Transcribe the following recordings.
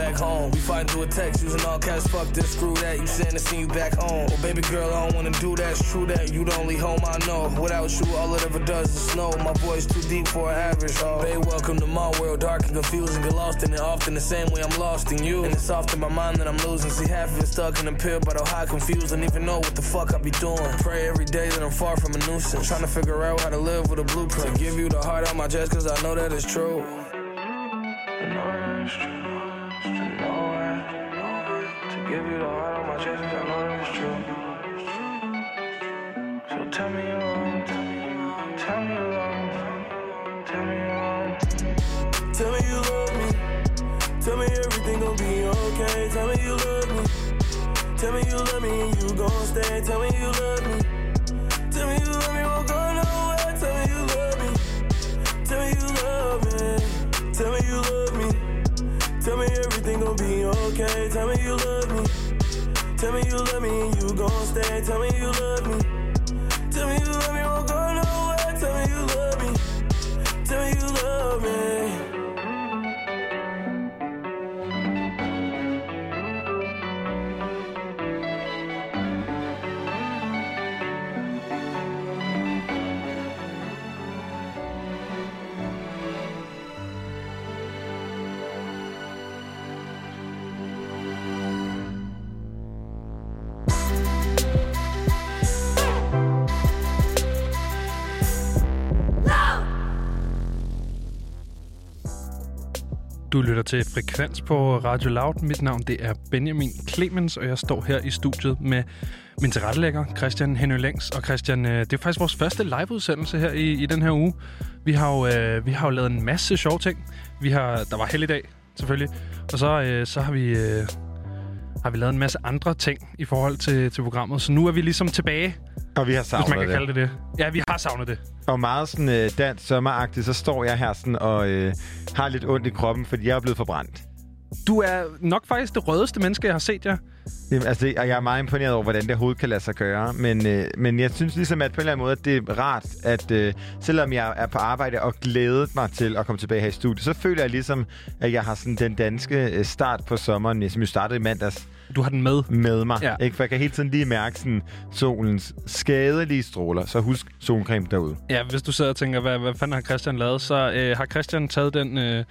back home. We fight through a text using all cash. Fuck this, screw that. You saying to see you back home. Well, baby girl, I don't wanna do that. It's true that you the only home I know. Without you, all it ever does is snow. My voice too deep for an average. Oh, babe, welcome to my world. Dark and confusing, get lost in it often the same way I'm lost in you. And it's often my mind that I'm losing. See half of it stuck in a pill, but I'm high confused. Don't even know what the fuck I be doing. Pray every day that I'm far from a nuisance. Trying to figure out how to live with a blueprint. To give you the heart out my chest, cause I know that it's true. Lytter til Frekvens på Radio Loud. Mit navn det er Benjamin Clemens, og jeg står her i studiet med min tilrettelægger, Christian Henø Længs. Og Christian, øh, det er faktisk vores første liveudsendelse her i, i den her uge. Vi har, jo, øh, vi har jo lavet en masse sjove ting. Vi har, der var helligdag, selvfølgelig. Og så, øh, så har vi... Øh, har vi lavet en masse andre ting i forhold til, til programmet. Så nu er vi ligesom tilbage, Og vi har hvis man savnet kan det. kalde det det. Ja, vi har savnet det. Og meget sådan øh, dansk sommeragtigt, så står jeg her sådan og øh, har lidt ondt i kroppen, fordi jeg er blevet forbrændt. Du er nok faktisk det rødeste menneske, jeg har set jer. Jamen, altså, det- og jeg er meget imponeret over, hvordan det overhovedet kan lade sig gøre. Men, øh, men jeg synes ligesom, at på en eller anden måde, at det er rart, at øh, selvom jeg er på arbejde og glædet mig til at komme tilbage her i studiet, så føler jeg ligesom, at jeg har sådan den danske øh, start på sommeren, øh, som jo startede i mandags, Du har den med. med mig. Ja. Ikke? For jeg kan hele tiden lige mærke sådan, solens skadelige stråler. Så husk solcreme derude. Ja, hvis du sidder og tænker, hvad, hvad fanden har Christian lavet, så øh, har Christian taget den øh,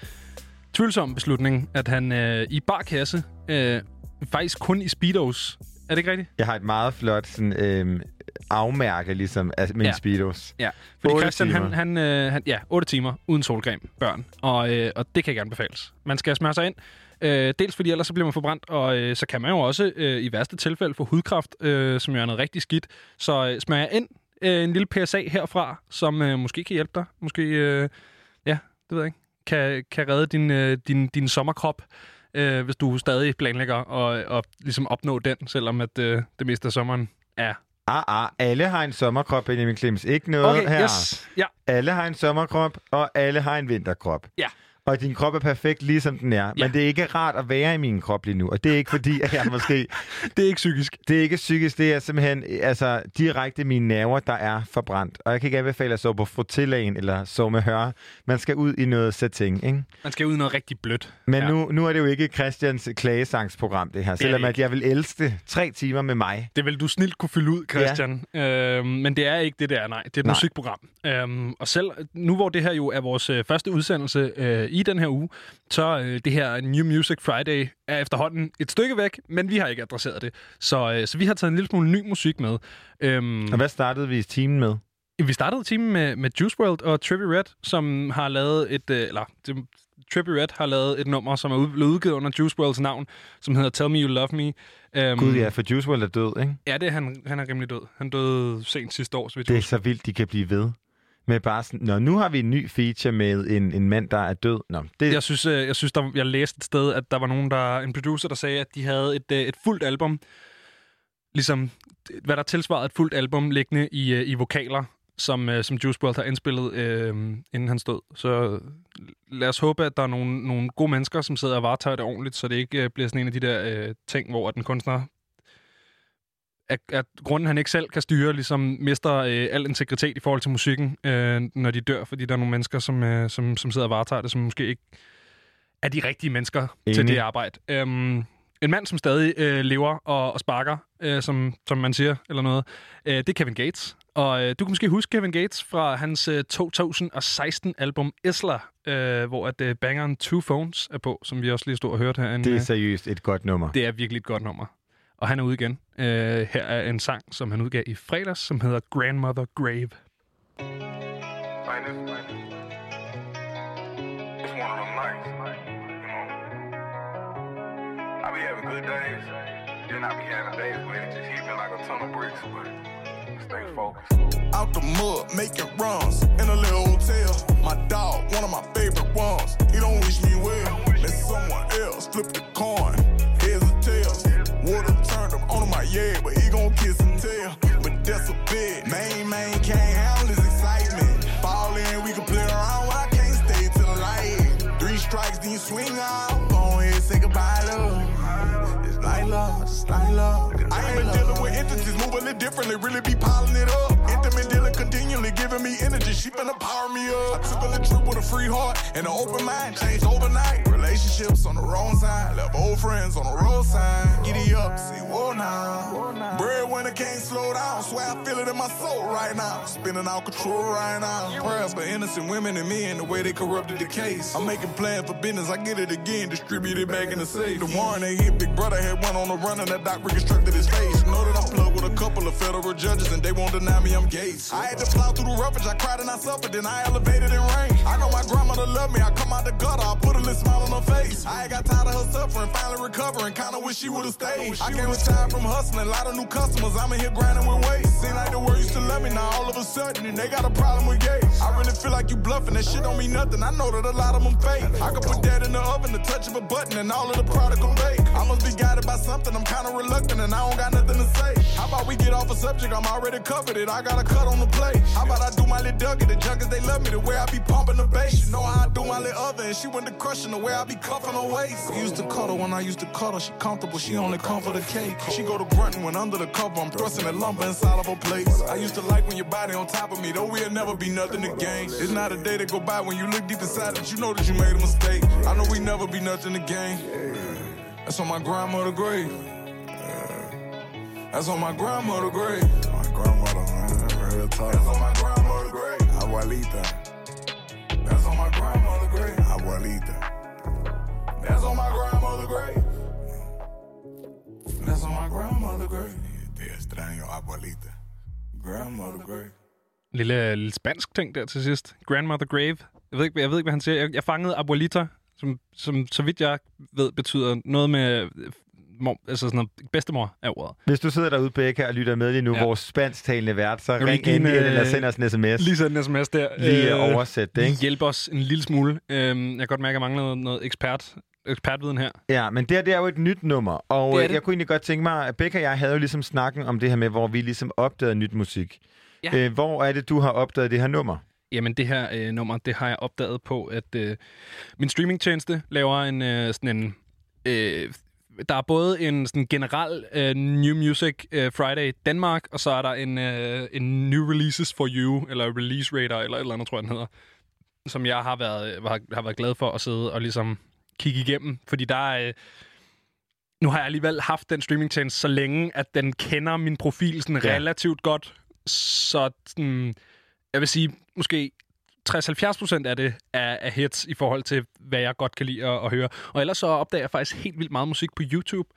tvivlsomme beslutning, at han øh, i barkasse, øh, faktisk kun i Speedos. Er det ikke rigtigt? Jeg har et meget flot sådan, øh, afmærke, ligesom, af min Ja. Speedos. Ja. Fordi Otte Christian, han, timer. han, øh, han, ja, 8 timer uden solcreme, børn. Og, øh, og det kan ikke anbefales. Man skal smøre sig ind. Øh, dels fordi ellers så bliver man forbrændt, og øh, så kan man jo også øh, i værste tilfælde få hudkræft, øh, som jo er noget rigtig skidt. Så øh, smør jeg ind øh, en lille PSA herfra, som øh, måske kan hjælpe dig. Måske, øh, ja, det ved jeg ikke, kan, kan redde din, øh, din, din sommerkrop, øh, hvis du stadig planlægger at, at ligesom opnå den, selvom at øh, det meste af sommeren er. Ah, ah, alle har en sommerkrop, Benjamin Clemens. Ikke noget Okay, her. yes. Ja, Alle har en sommerkrop, og alle har en vinterkrop. Ja. Og din krop er perfekt, ligesom den er. Ja. Men det er ikke rart at være i min krop lige nu. Og det er ikke fordi, at jeg måske... Det er ikke psykisk. Det er ikke psykisk, det er simpelthen altså, direkte mine nerver, der er forbrændt. Og jeg kan ikke anbefale at sove på frutillagen eller sove med høre. Man skal ud i noget setting, ikke? Man skal ud i noget rigtig blødt. Men Ja. nu, nu er det jo ikke Christians klagesangsprogram, det her. Selvom det at jeg vil elske. Tre timer med mig. Det vil du snilt kunne fylde ud, Christian. Ja. Øhm, men det er ikke det, der er, nej. Det er et Nej. musikprogram. Øhm, og selv nu, hvor det her jo er vores øh, første udsendelse øh, i den her uge, så øh, det her New Music Friday er efterhånden et stykke væk, men vi har ikke adresseret det. Så, øh, så vi har taget en lille smule ny musik med. Øhm, Og hvad startede vi timen med? vi startede timen med, med Juice WRLD og Trippie Red, som har lavet et... Øh, eller, det, Trippie Red har lavet et nummer, som er ud, blevet udgivet under Juice WRLDs navn, som hedder Tell Me You Love Me. Øhm, Gud ja, for Juice WRLD er død, ikke? Ja, det er han, han er rimelig død. Han døde sent sidste år, så vidt Det er så vildt, de kan blive ved. Med bare sådan, Nå, nu har vi en ny feature med en, en mand, der er død. Nå, det, Jeg synes, øh, jeg, synes der, jeg læste et sted, at der var nogen, der, en producer, der sagde, at de havde et, øh, et fuldt album, ligesom hvad der tilsvarede et fuldt album liggende i, øh, i vokaler, som, øh, som Juice WRLD har indspillet, øh, inden han stod. Så lad os håbe, at der er nogle, nogle gode mennesker, som sidder og varetager det ordentligt, så det ikke øh, bliver sådan en af de der øh, ting, hvor at den kunstner at, at grunden, han ikke selv kan styre, ligesom mister øh, al integritet i forhold til musikken, øh, når de dør, fordi der er nogle mennesker, som, øh, som, som sidder og varetager det, som måske ikke er de rigtige mennesker Enig. til det arbejde. Øhm, en mand, som stadig øh, lever og, og sparker, øh, som, som man siger, eller noget, øh, det er Kevin Gates. Og øh, du kan måske huske Kevin Gates fra hans øh, 2016-album Isla, øh, hvor at øh, bangeren Two Phones er på, som vi også lige stod og hørte herinde. det er seriøst et godt nummer. Det er virkelig et godt nummer. Og han er ude igen. Øh, her er en sang, som han udgav i fredags, som hedder Grandmother Grave. Like this, like. It's one of them nights, you know. I be having good days, then I be having days where it just hit me like a ton of bricks, but stay focused. out the mud, making runs in a little hotel. My dog, one of my favorite ones. He don't wish me well. Let someone else flip the coin. Yeah, but he gon' kiss and tell. But that's a bit. Main man can't handle his excitement. Fall in, we can play around. but I can't stay till the light. Three strikes, then you swing out. Go ahead, say goodbye, love. It's like love, it's like love. I ain't been dealing with entities, move it differently, really be piling it up. Giving me energy, she finna power me up. I took a little trip with a free heart and an open mind, changed overnight. Relationships on the wrong side, left old friends on the roadside. Giddy up, see, whoa now. Breadwinner can't slow down, swear I feel it in my soul right now. Spinning out control right now. Prayers for innocent women and men, the way they corrupted the case. I'm making plans for business, I get it again, distribute it back in the safe. The warrant they hit, Big Brother had one on the run and that doc reconstructed his face. Know that I'm plugged with a couple of federal judges and they won't deny me I'm Gates. I had to plow through the roughage, I cried and I suffered, then I elevated in rank. I know my grandmother loved me, I come out the gutter, I put a little smile on her face. I ain't got tired of her suffering, finally recovering, kinda wish she would've stayed. I with time from hustling, a lot of new customers, I'm in here grinding with weight. Seem like the world used to love me, now all of a sudden they got a problem with gates. I really feel like you bluffing, that shit don't mean nothing, I know that a lot of them fake. I could put that in the oven, the touch of a button, and all of the product will bake. I must be guided by something, I'm kinda reluctant, and I don't got nothing to say. How about we get off a subject, I'm already covered it, I got a cut on the plate. How about I do my little Dougie, the junkies, they love me, the way I be pumping the bass. You know how I do my little other, and she went to crushing the way I be cuffing her waist. Used to cuddle when I used to cuddle, she comfortable, she only come for the cake. She go to grunting when under the cover, I'm thrusting that lumber inside of her place. I used to like when your body on top of me, though we'll never be nothing to gain. It's not a day that go by when you look deep inside that you know that you made a mistake. I know we never be nothing to gain. That's on my grandmother grave. That's on my grandmother grave. My grandmother, her talk. That's on my grandmother grave. Abuelita. That's on my grandmother grave. Abuelita. That's on my grandmother grave. That's on my grandmother grave. Te extraño, abuelita. Grandmother grave. Lille, lille spansk ting der til sidst. Grandmother Grave. Jeg ved ikke, jeg ved ikke hvad han siger. Jeg, jeg fangede abuelita, som, som så vidt jeg ved betyder noget med øh, Mor, altså sådan noget, bedstemor er ordet. Hvis du sidder derude, Becca, og lytter med lige nu, Ja. vores spansktalende vært, så ring ind øh, eller send os en sms. Lige sådan en sms der. Lige oversæt det, ikke? Hjælp os en lille smule. Øhm, jeg kan godt mærke, at jeg mangler noget, noget ekspert, ekspertviden her. Ja, men det her det er jo et nyt nummer, og Det øh, det. jeg kunne egentlig godt tænke mig, at Becca og jeg havde jo ligesom snakken om det her med, hvor vi ligesom opdagede nyt musik. Ja. Øh, hvor er det, du har opdaget det her nummer? Jamen, det her øh, nummer, det har jeg opdaget på, at øh, min streamingtjeneste laver en øh, sådan en... Øh, der er både en sådan generel øh, New Music øh, Friday Danmark, og så er der en, øh, en New Releases for You, eller Release Radar, eller et eller andet, tror jeg, den hedder, som jeg har været, øh, har, har været glad for at sidde og ligesom kigge igennem, fordi der er... Øh, nu har jeg alligevel haft den streamingtjeneste så længe, at den kender min profil sådan Ja. relativt godt. Så sådan, jeg vil sige, måske 60-70% af det er, er hits i forhold til, hvad jeg godt kan lide at, at høre. Og ellers så opdager jeg faktisk helt vildt meget musik på YouTube.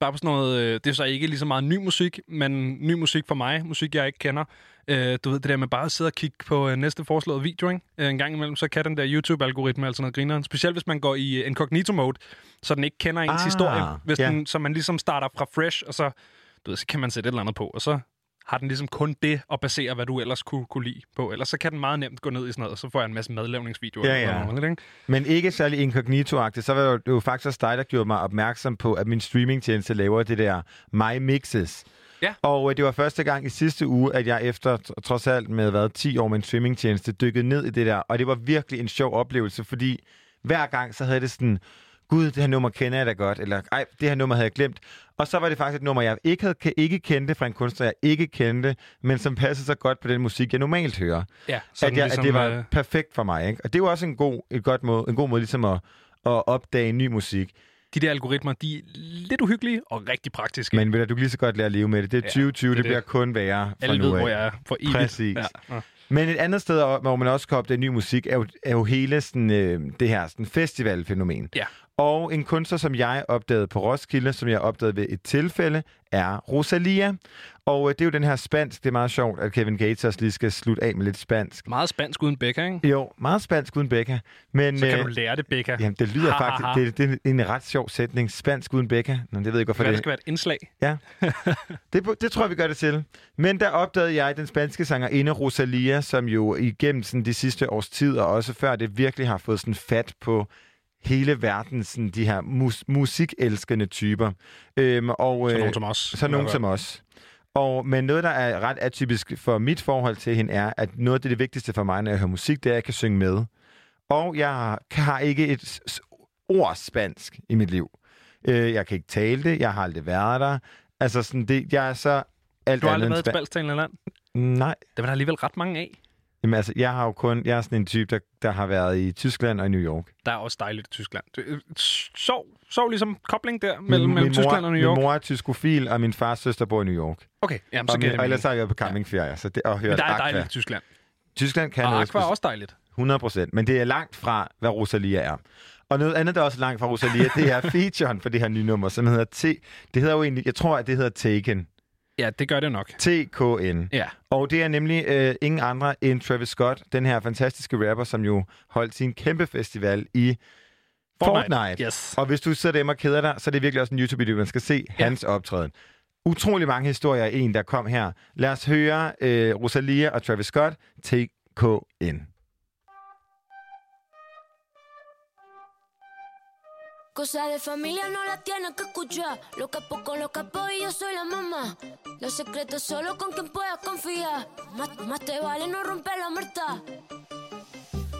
Bare på sådan noget, øh, det er så ikke lige så meget ny musik, men ny musik for mig, musik jeg ikke kender. Øh, du ved, det der med bare at sidde og kigge på øh, næste foreslåede video, ikke? Øh, en gang imellem, så kan den der YouTube-algoritme altså noget grineren. Specielt hvis man går i øh, incognito-mode, så den ikke kender ens Ah, historie. Hvis ja. den, så man ligesom starter fra fresh, og så, du ved, så kan man sætte et eller andet på, og så har den ligesom kun det at basere, hvad du ellers kunne, kunne lide på. Ellers så kan den meget nemt gå ned i sådan noget, og så får jeg en masse madlavningsvideoer. Ja, ja. Noget, ikke? Men ikke særlig incognito-agtigt. Så var det jo- faktisk også dig, der gjorde mig opmærksom på, at min streamingtjeneste laver det der My Mixes. Ja. Og øh, det var første gang i sidste uge, at jeg efter trods alt med hvad, 10 år med en streamingtjeneste dykkede ned i det der. Og det var virkelig en sjov oplevelse, fordi hver gang så havde det sådan, gud, det her nummer kender jeg da godt, eller ej, det her nummer havde jeg glemt. Og så var det faktisk et nummer, jeg ikke, havde, ikke kendte fra en kunstner, jeg ikke kendte, men som passede så godt på den musik, jeg normalt hører Ja, at, jeg, at det var øh, perfekt for mig. Ikke? Og det jo også en god, et godt måde, en god måde ligesom at, at opdage ny musik. de der algoritmer, de er lidt uhyggelige og rigtig praktiske. Men ved du, du kan lige så godt lære at leve med det. Det er Ja, 2020, det det det. bliver kun værre fra Alle nu ved, af. hvor jeg er for evigt. Præcis. Ja. Ja. Men et andet sted, hvor man også kan opdage ny musik, er jo, er jo hele sådan, øh, det her sådan festivalfænomen. Ja. Og en kunstner, som jeg opdagede på Roskilde, som jeg opdagede ved et tilfælde, er Rosalia. Og øh, det er jo den her spansk. Det er meget sjovt, at Kevin Gates også lige skal slutte af med lidt spansk. Meget spansk uden Becca, ikke? Jo, meget spansk uden Becca. Men, Så kan øh, du lære det, Becca. Jamen, det lyder Ha, faktisk... ha. Det, det er en ret sjov sætning. Spansk uden Becca. Nå, det ved jeg ikke, hvorfor det... det skal være et indslag. Ja. det, det tror jeg, vi gør det til. Men der opdagede jeg den spanske sangerinde Rosalia, som jo igennem sådan, de sidste års tid, og også før det virkelig har fået sådan fat på hele verden, sådan de her mus- musikelskende typer. Øhm, og, Så øh, nogen som os. så nogen som os. Og, men noget, der er ret atypisk for mit forhold til hende, er, at noget af det, det vigtigste for mig, når jeg hører musik, det er, at jeg kan synge med. Og jeg har ikke et ord spansk i mit liv. Øh, jeg kan ikke tale det, jeg har aldrig været der. Altså, sådan, det, jeg er så alt Du har aldrig været i et span- spansktalende land. Nej. Det var der alligevel ret mange af. Jamen, altså, jeg har jo kun... Jeg er sådan en type, der, der har været i Tyskland og i New York. Der er også dejligt i Tyskland. Øh, Sov, sov ligesom kobling der mellem, min, mellem min Tyskland mor, og New York. Min mor er tyskofil, og min fars søster bor i New York. Okay, jamen, så og, giver min, og ellers har jeg været på campingferie, så det, og hørt Men der er Aqua. dejligt i Tyskland. Tyskland kan Og noget Aqua er også dejligt. 100 procent. Men det er langt fra, hvad Rosalia er. Og noget andet, der er også langt fra Rosalia, det er featuren for det her nye nummer, som hedder T. Det hedder jo egentlig, jeg tror, at det hedder Taken. Ja, det gør det nok. TKN. Ja. Og det er nemlig øh, ingen andre end Travis Scott, den her fantastiske rapper, som jo holdt sin kæmpe festival i Fortnite. Fortnite. Yes. Og hvis du sidder derhjemme og keder dig, så er det virkelig også en YouTube-video, man skal se Ja. hans optræden. Utrolig mange historier i en, der kom her. Lad os høre øh, Rosalia og Travis Scott, TKN. Cosa de familia no la tienes que escuchar. Lo capo con los capos y yo soy la mamá. Los secretos solo con quien puedas confiar. Más, más te vale no romper la muerta.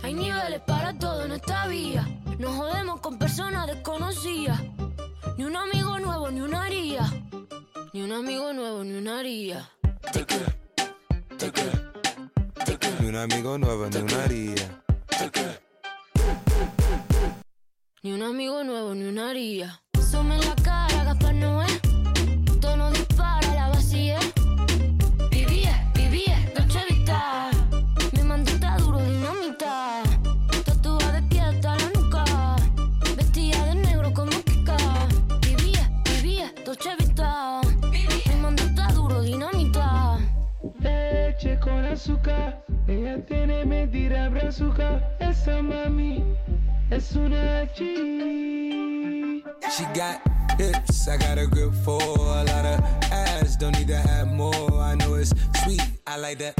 Hay niveles para todo en esta vía. No jodemos con personas desconocidas. Ni un amigo nuevo, ni una haría. Ni un amigo nuevo, ni una haría. Ni un amigo nuevo, ni una haría. Ni un amigo nuevo, ni una haría. Sume la cara, Gaspar Noé. Tono dispara, la vacía. Vivía, vivía, Dolce Vita. Mi mandita duro, dinamita. Tatuada de pie hasta la nuca. Vestida de negro como Kika. Vivía, vivía, Dolce Vita. Mi mandita duro, dinamita. Leche con azúcar, ella tiene mentira brazuca. Esa mami. She got hips, I got a grip for a lot of ass. Don't need to have more. I know it's sweet, I like that.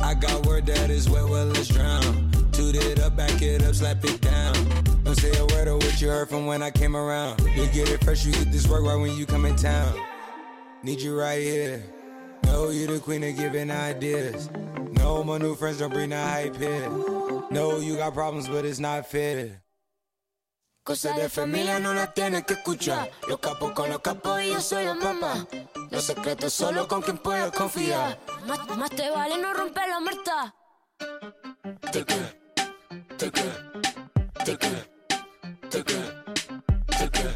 I got word that is wet, well, let's drown. Toot it up, back it up, slap it down. Don't say a word of what you heard from when I came around. You get it fresh, you get this work right when you come in town. Need you right here. No know you the queen of giving ideas. No, my new friends don't bring the hype here. No, you got problems, but it's not fair. Cosas de familia no las tienes que escuchar. Los capos con los capos y yo soy la mamá. Los secretos solo con quien puedo confiar. Más, más te vale no romper la muerta. Te que, te que, te que, te que, te que.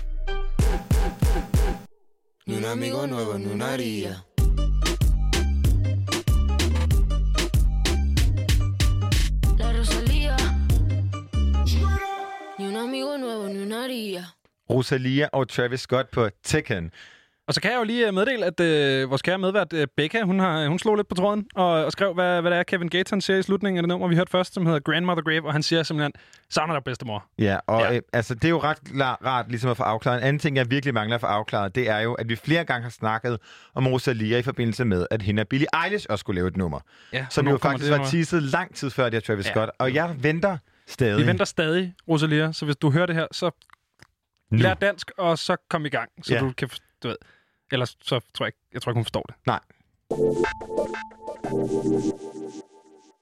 Ni un amigo nuevo, ni una haría. Haría. Rosalia og Travis Scott på Tekken. Og så kan jeg jo lige øh, meddele, at øh, vores kære medvært øh, Becca, hun, har, hun slog lidt på tråden og, og skrev, hvad, hvad det er, Kevin Gates han siger i slutningen af det nummer, vi hørte først, som hedder Grandmother Grave, og han siger simpelthen, savner dig bedstemor. Ja, og Ja. ja. Øh, altså, det er jo ret klar, rart ligesom at få afklaret. En anden ting, jeg virkelig mangler at få afklaret, det er jo, at vi flere gange har snakket om Rosalia i forbindelse med, at hende og Billie Eilish også skulle lave et nummer. Ja, Som jo faktisk det var teaset lang tid før det her Travis Ja. Scott. Og jeg venter stadig. Vi venter stadig, Rosalia, så hvis du hører det her, så nu. lær dansk, og så kom i gang, så Ja. du kan, du ved, ellers så tror jeg ikke, jeg tror ikke, hun forstår det. Nej.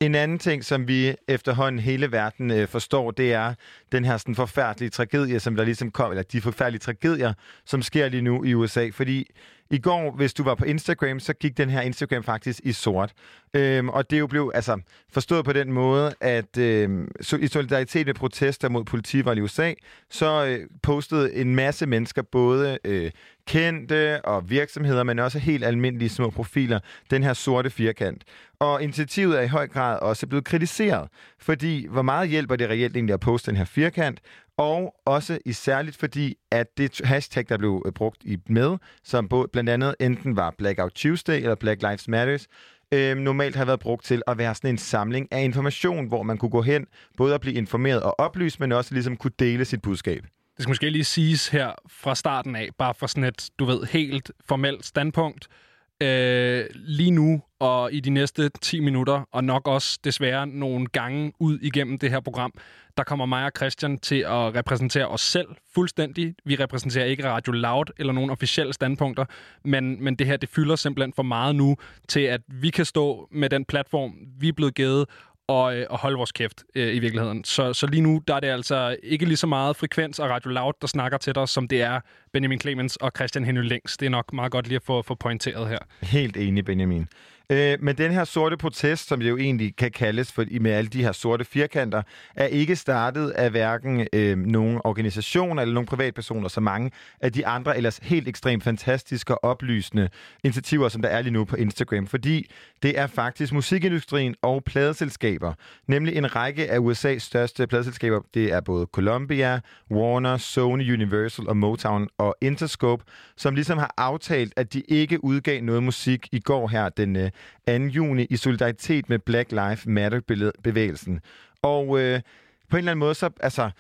En anden ting, som vi efterhånden hele verden øh, forstår, det er den her sådan, forfærdelige tragedie, som der ligesom kom, eller de forfærdelige tragedier, som sker lige nu i USA. Fordi i går, hvis du var på Instagram, så gik den her Instagram faktisk i sort. Øhm, og det jo blev altså, forstået på den måde, at øhm, so, i solidaritet med protester mod politivold i USA, så øh, postede en masse mennesker, både øh, kendte og virksomheder, men også helt almindelige små profiler, den her sorte firkant. Og initiativet er i høj grad også blevet kritiseret, fordi hvor meget hjælper det reelt egentlig at poste den her firkant, og også i særligt fordi, at det hashtag, der blev øh, brugt i med, som både, blandt andet enten var Blackout Tuesday eller Black Lives Matters, øh, normalt har været brugt til at være sådan en samling af information, hvor man kunne gå hen, både at blive informeret og oplyst, men også ligesom kunne dele sit budskab. Det skal måske lige siges her fra starten af, bare fra sådan et, du ved, helt formelt standpunkt. Øh, lige nu og i de næste 10 minutter, og nok også desværre nogle gange ud igennem det her program, der kommer mig og Christian til at repræsentere os selv fuldstændig. Vi repræsenterer ikke Radio Loud eller nogen officielle standpunkter, men, men det her det fylder simpelthen for meget nu til, at vi kan stå med den platform, vi er blevet givet, og, øh, og holde vores kæft øh, i virkeligheden. Så, så lige nu der er det altså ikke lige så meget frekvens og Radio Loud, der snakker til dig, som det er Benjamin Clemens og Christian Henry Længs. Det er nok meget godt lige at få, få pointeret her. Helt enig, Benjamin. Øh, men den her sorte protest, som det jo egentlig kan kaldes for, med alle de her sorte firkanter, er ikke startet af hverken øh, nogen organisation eller nogen privatpersoner, så mange af de andre ellers helt ekstremt fantastiske og oplysende initiativer, som der er lige nu på Instagram. Fordi det er faktisk musikindustrien og pladeselskaber, nemlig en række af USA's største pladeselskaber. Det er både Columbia, Warner, Sony, Universal og Motown og Interscope, som ligesom har aftalt, at de ikke udgav noget musik i går her den øh, 2. juni i solidaritet med Black Lives Matter-bevægelsen. Og øh, på en eller anden måde, så altså,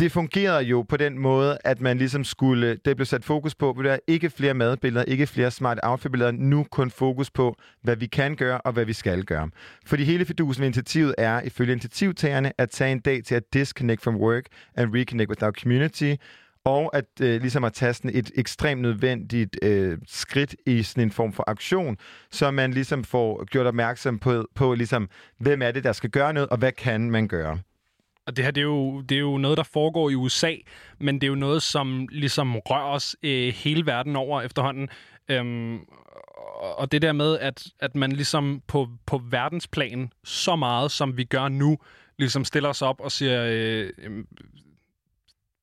det fungerede jo på den måde, at man ligesom skulle, det blev sat fokus på, at der ikke flere madbilleder, ikke flere smart outfit-billeder, nu kun fokus på, hvad vi kan gøre og hvad vi skal gøre. Fordi hele fidusen ved initiativet er, ifølge initiativtagerne, at tage en dag til at disconnect from work and reconnect with our community, og at øh, ligesom at tage sådan et ekstremt nødvendigt øh, skridt i sådan en form for aktion, så man ligesom får gjort opmærksom på, på ligesom, hvem er det, der skal gøre noget, og hvad kan man gøre. Og det her, det er, jo, det er jo noget, der foregår i USA, men det er jo noget, som ligesom rører os øh, hele verden over efterhånden. Øhm, og det der med, at, at man ligesom på, på verdensplan så meget, som vi gør nu, ligesom stiller os op og siger, øh, øh,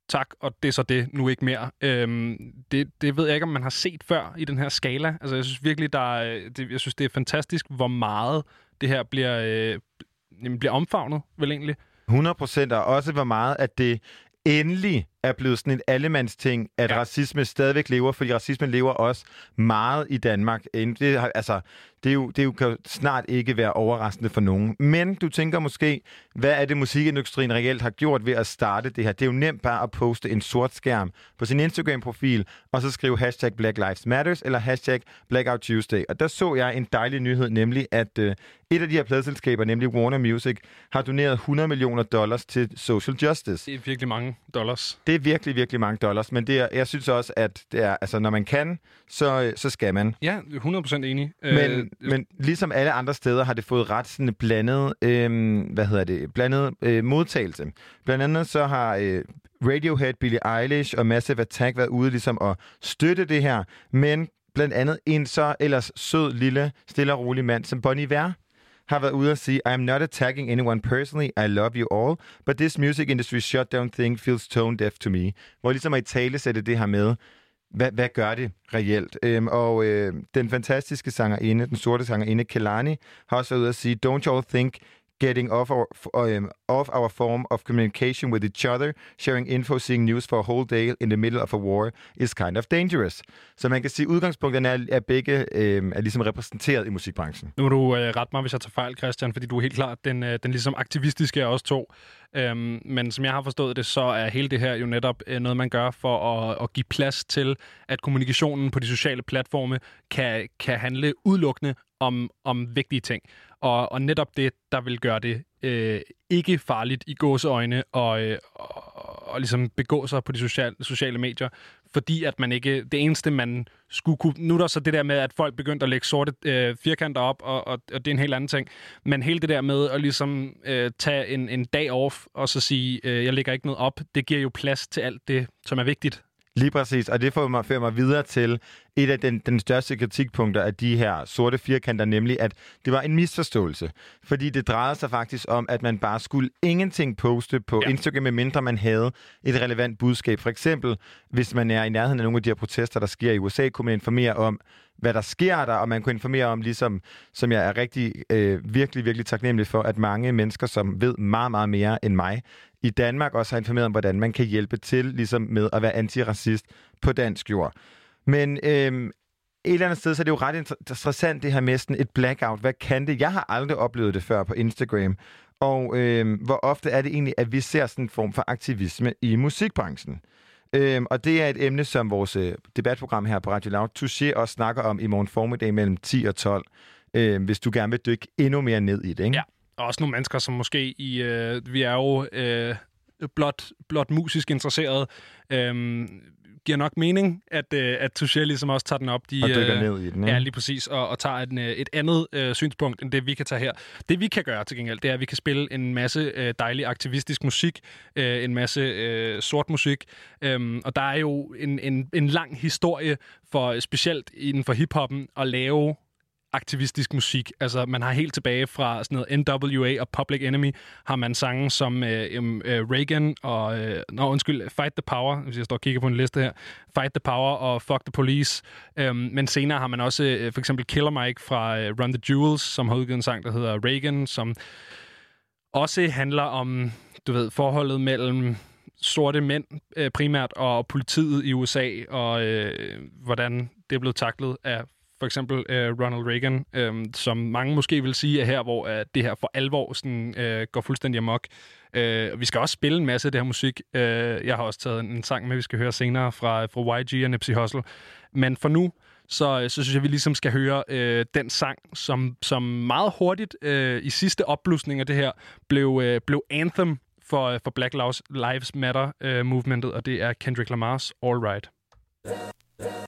tak, og det er så det, nu ikke mere. Øhm, det, det ved jeg ikke, om man har set før i den her skala. Altså, jeg synes virkelig, der er, det, jeg synes, det er fantastisk, hvor meget det her bliver, øh, jamen, bliver omfavnet, vel egentlig. 100 procent, og også hvor meget, at det endelig er blevet sådan en allemandsting, at Ja. racisme stadigvæk lever, fordi racismen lever også meget i Danmark. Det, har- altså, Det, er jo, det er jo, kan snart ikke være overraskende for nogen. Men du tænker måske, hvad er det musikindustrien reelt har gjort ved at starte det her? Det er jo nemt bare at poste en sort skærm på sin Instagram-profil, og så skrive hashtag Black Lives Matters eller hashtag Blackout Tuesday. Og der så jeg en dejlig nyhed, nemlig at øh, et af de her pladselskaber, nemlig Warner Music, har doneret 100 millioner dollars til social justice. Det er virkelig mange dollars. Det er virkelig, virkelig mange dollars, men det er, jeg synes også, at det er, altså, når man kan, så, så skal man. Ja, 100% enig. Men, Øh, men ligesom alle andre steder har det fået ret sådan blandet, øh, hvad hedder det, blandet øh, modtagelse. Blandt andet så har øh, Radiohead, Billie Eilish og Massive Attack været ude ligesom at støtte det her, men blandt andet en så ellers sød, lille, stille og rolig mand som Bonnie Iver har været ude at sige, I am not attacking anyone personally, I love you all, but this music industry shutdown thing feels tone deaf to me. Hvor ligesom at i tale sætte det her med, hvad, hvad gør det reelt? Øhm, og øh, den fantastiske sangerinde, den sorte sangerinde, Kelani, har også været ude at sige, don't you all think getting off our, uh, um, off our form of communication with each other, sharing info, seeing news for a whole day in the middle of a war, is kind of dangerous. Så man kan sige, at udgangspunkterne er, er begge øh, er ligesom repræsenteret i musikbranchen. Nu må du øh, rette mig, hvis jeg tager fejl, Christian, fordi du er helt klart den, øh, den ligesom aktivistiske af os to. Øhm, men som jeg har forstået det, så er hele det her jo netop øh, noget, man gør for at, at give plads til, at kommunikationen på de sociale platforme kan, kan handle udelukkende om, om vigtige ting. Og, og netop det, der vil gøre det øh, ikke farligt i gåseøjne og, øh, og, og ligesom begå sig på de sociale, sociale medier, fordi at man ikke, det eneste man skulle kunne, nu er der så det der med, at folk begyndte at lægge sorte øh, firkanter op, og, og, og det er en helt anden ting, men hele det der med at ligesom øh, tage en, en dag off, og så sige, øh, jeg lægger ikke noget op, det giver jo plads til alt det, som er vigtigt. Lige præcis, og det får mig, fører mig videre til et af den, den største kritikpunkter af de her sorte firkanter, nemlig at det var en misforståelse. Fordi det drejede sig faktisk om, at man bare skulle ingenting poste på ja. Instagram, medmindre man havde et relevant budskab. For eksempel, hvis man er i nærheden af nogle af de her protester, der sker i USA, kunne man informere om, hvad der sker der, og man kunne informere om, ligesom, som jeg er rigtig, øh, virkelig, virkelig taknemmelig for, at mange mennesker, som ved meget, meget mere end mig, i Danmark også har informeret om, hvordan man kan hjælpe til ligesom med at være antiracist på dansk jord. Men øhm, et eller andet sted, så er det jo ret interessant det her med sådan et blackout. Hvad kan det? Jeg har aldrig oplevet det før på Instagram. Og øhm, hvor ofte er det egentlig, at vi ser sådan en form for aktivisme i musikbranchen? Øhm, og det er et emne, som vores øh, debatprogram her på Radio Loud, Touché, også snakker om i morgen formiddag mellem 10 og 12, øhm, hvis du gerne vil dykke endnu mere ned i det. Ikke? Ja, og også nogle mennesker, som måske i... Øh, vi er jo øh, blot, blot musisk interesseret. Øh, giver nok mening, at, øh, at Touché ligesom også tager den op. De, Og dykker øh, ned i den, ikke? Ja, lige præcis, og, og tager en, øh, et andet øh, synspunkt, end det vi kan tage her. Det vi kan gøre til gengæld, det er, at vi kan spille en masse øh, dejlig aktivistisk musik, øh, en masse øh, sort musik, øhm, og der er jo en, en, en lang historie for specielt inden for hiphoppen at lave aktivistisk musik. Altså, man har helt tilbage fra sådan noget NWA og Public Enemy, har man sange som øh, øh, Reagan og... Øh, nå, undskyld, Fight the Power, hvis jeg står og kigger på en liste her. Fight the Power og Fuck the Police. Øhm, men senere har man også øh, for eksempel Killer Mike fra øh, Run the Jewels, som har udgivet en sang, der hedder Reagan, som også handler om, du ved, forholdet mellem sorte mænd øh, primært og politiet i USA, og øh, hvordan det er blevet taklet af for eksempel øh, Ronald Reagan, øh, som mange måske vil sige er her, hvor øh, det her for alvor sådan, øh, går fuldstændig amok. Øh, vi skal også spille en masse af det her musik. Øh, jeg har også taget en, en sang med, vi skal høre senere fra, fra YG og Nipsey Hussle. Men for nu, så, øh, så synes jeg, vi ligesom skal høre øh, den sang, som, som meget hurtigt øh, i sidste opblusning af det her blev, øh, blev anthem for, øh, for Black Lives Matter-movementet, øh, og det er Kendrick Lamar's All Right. Yeah.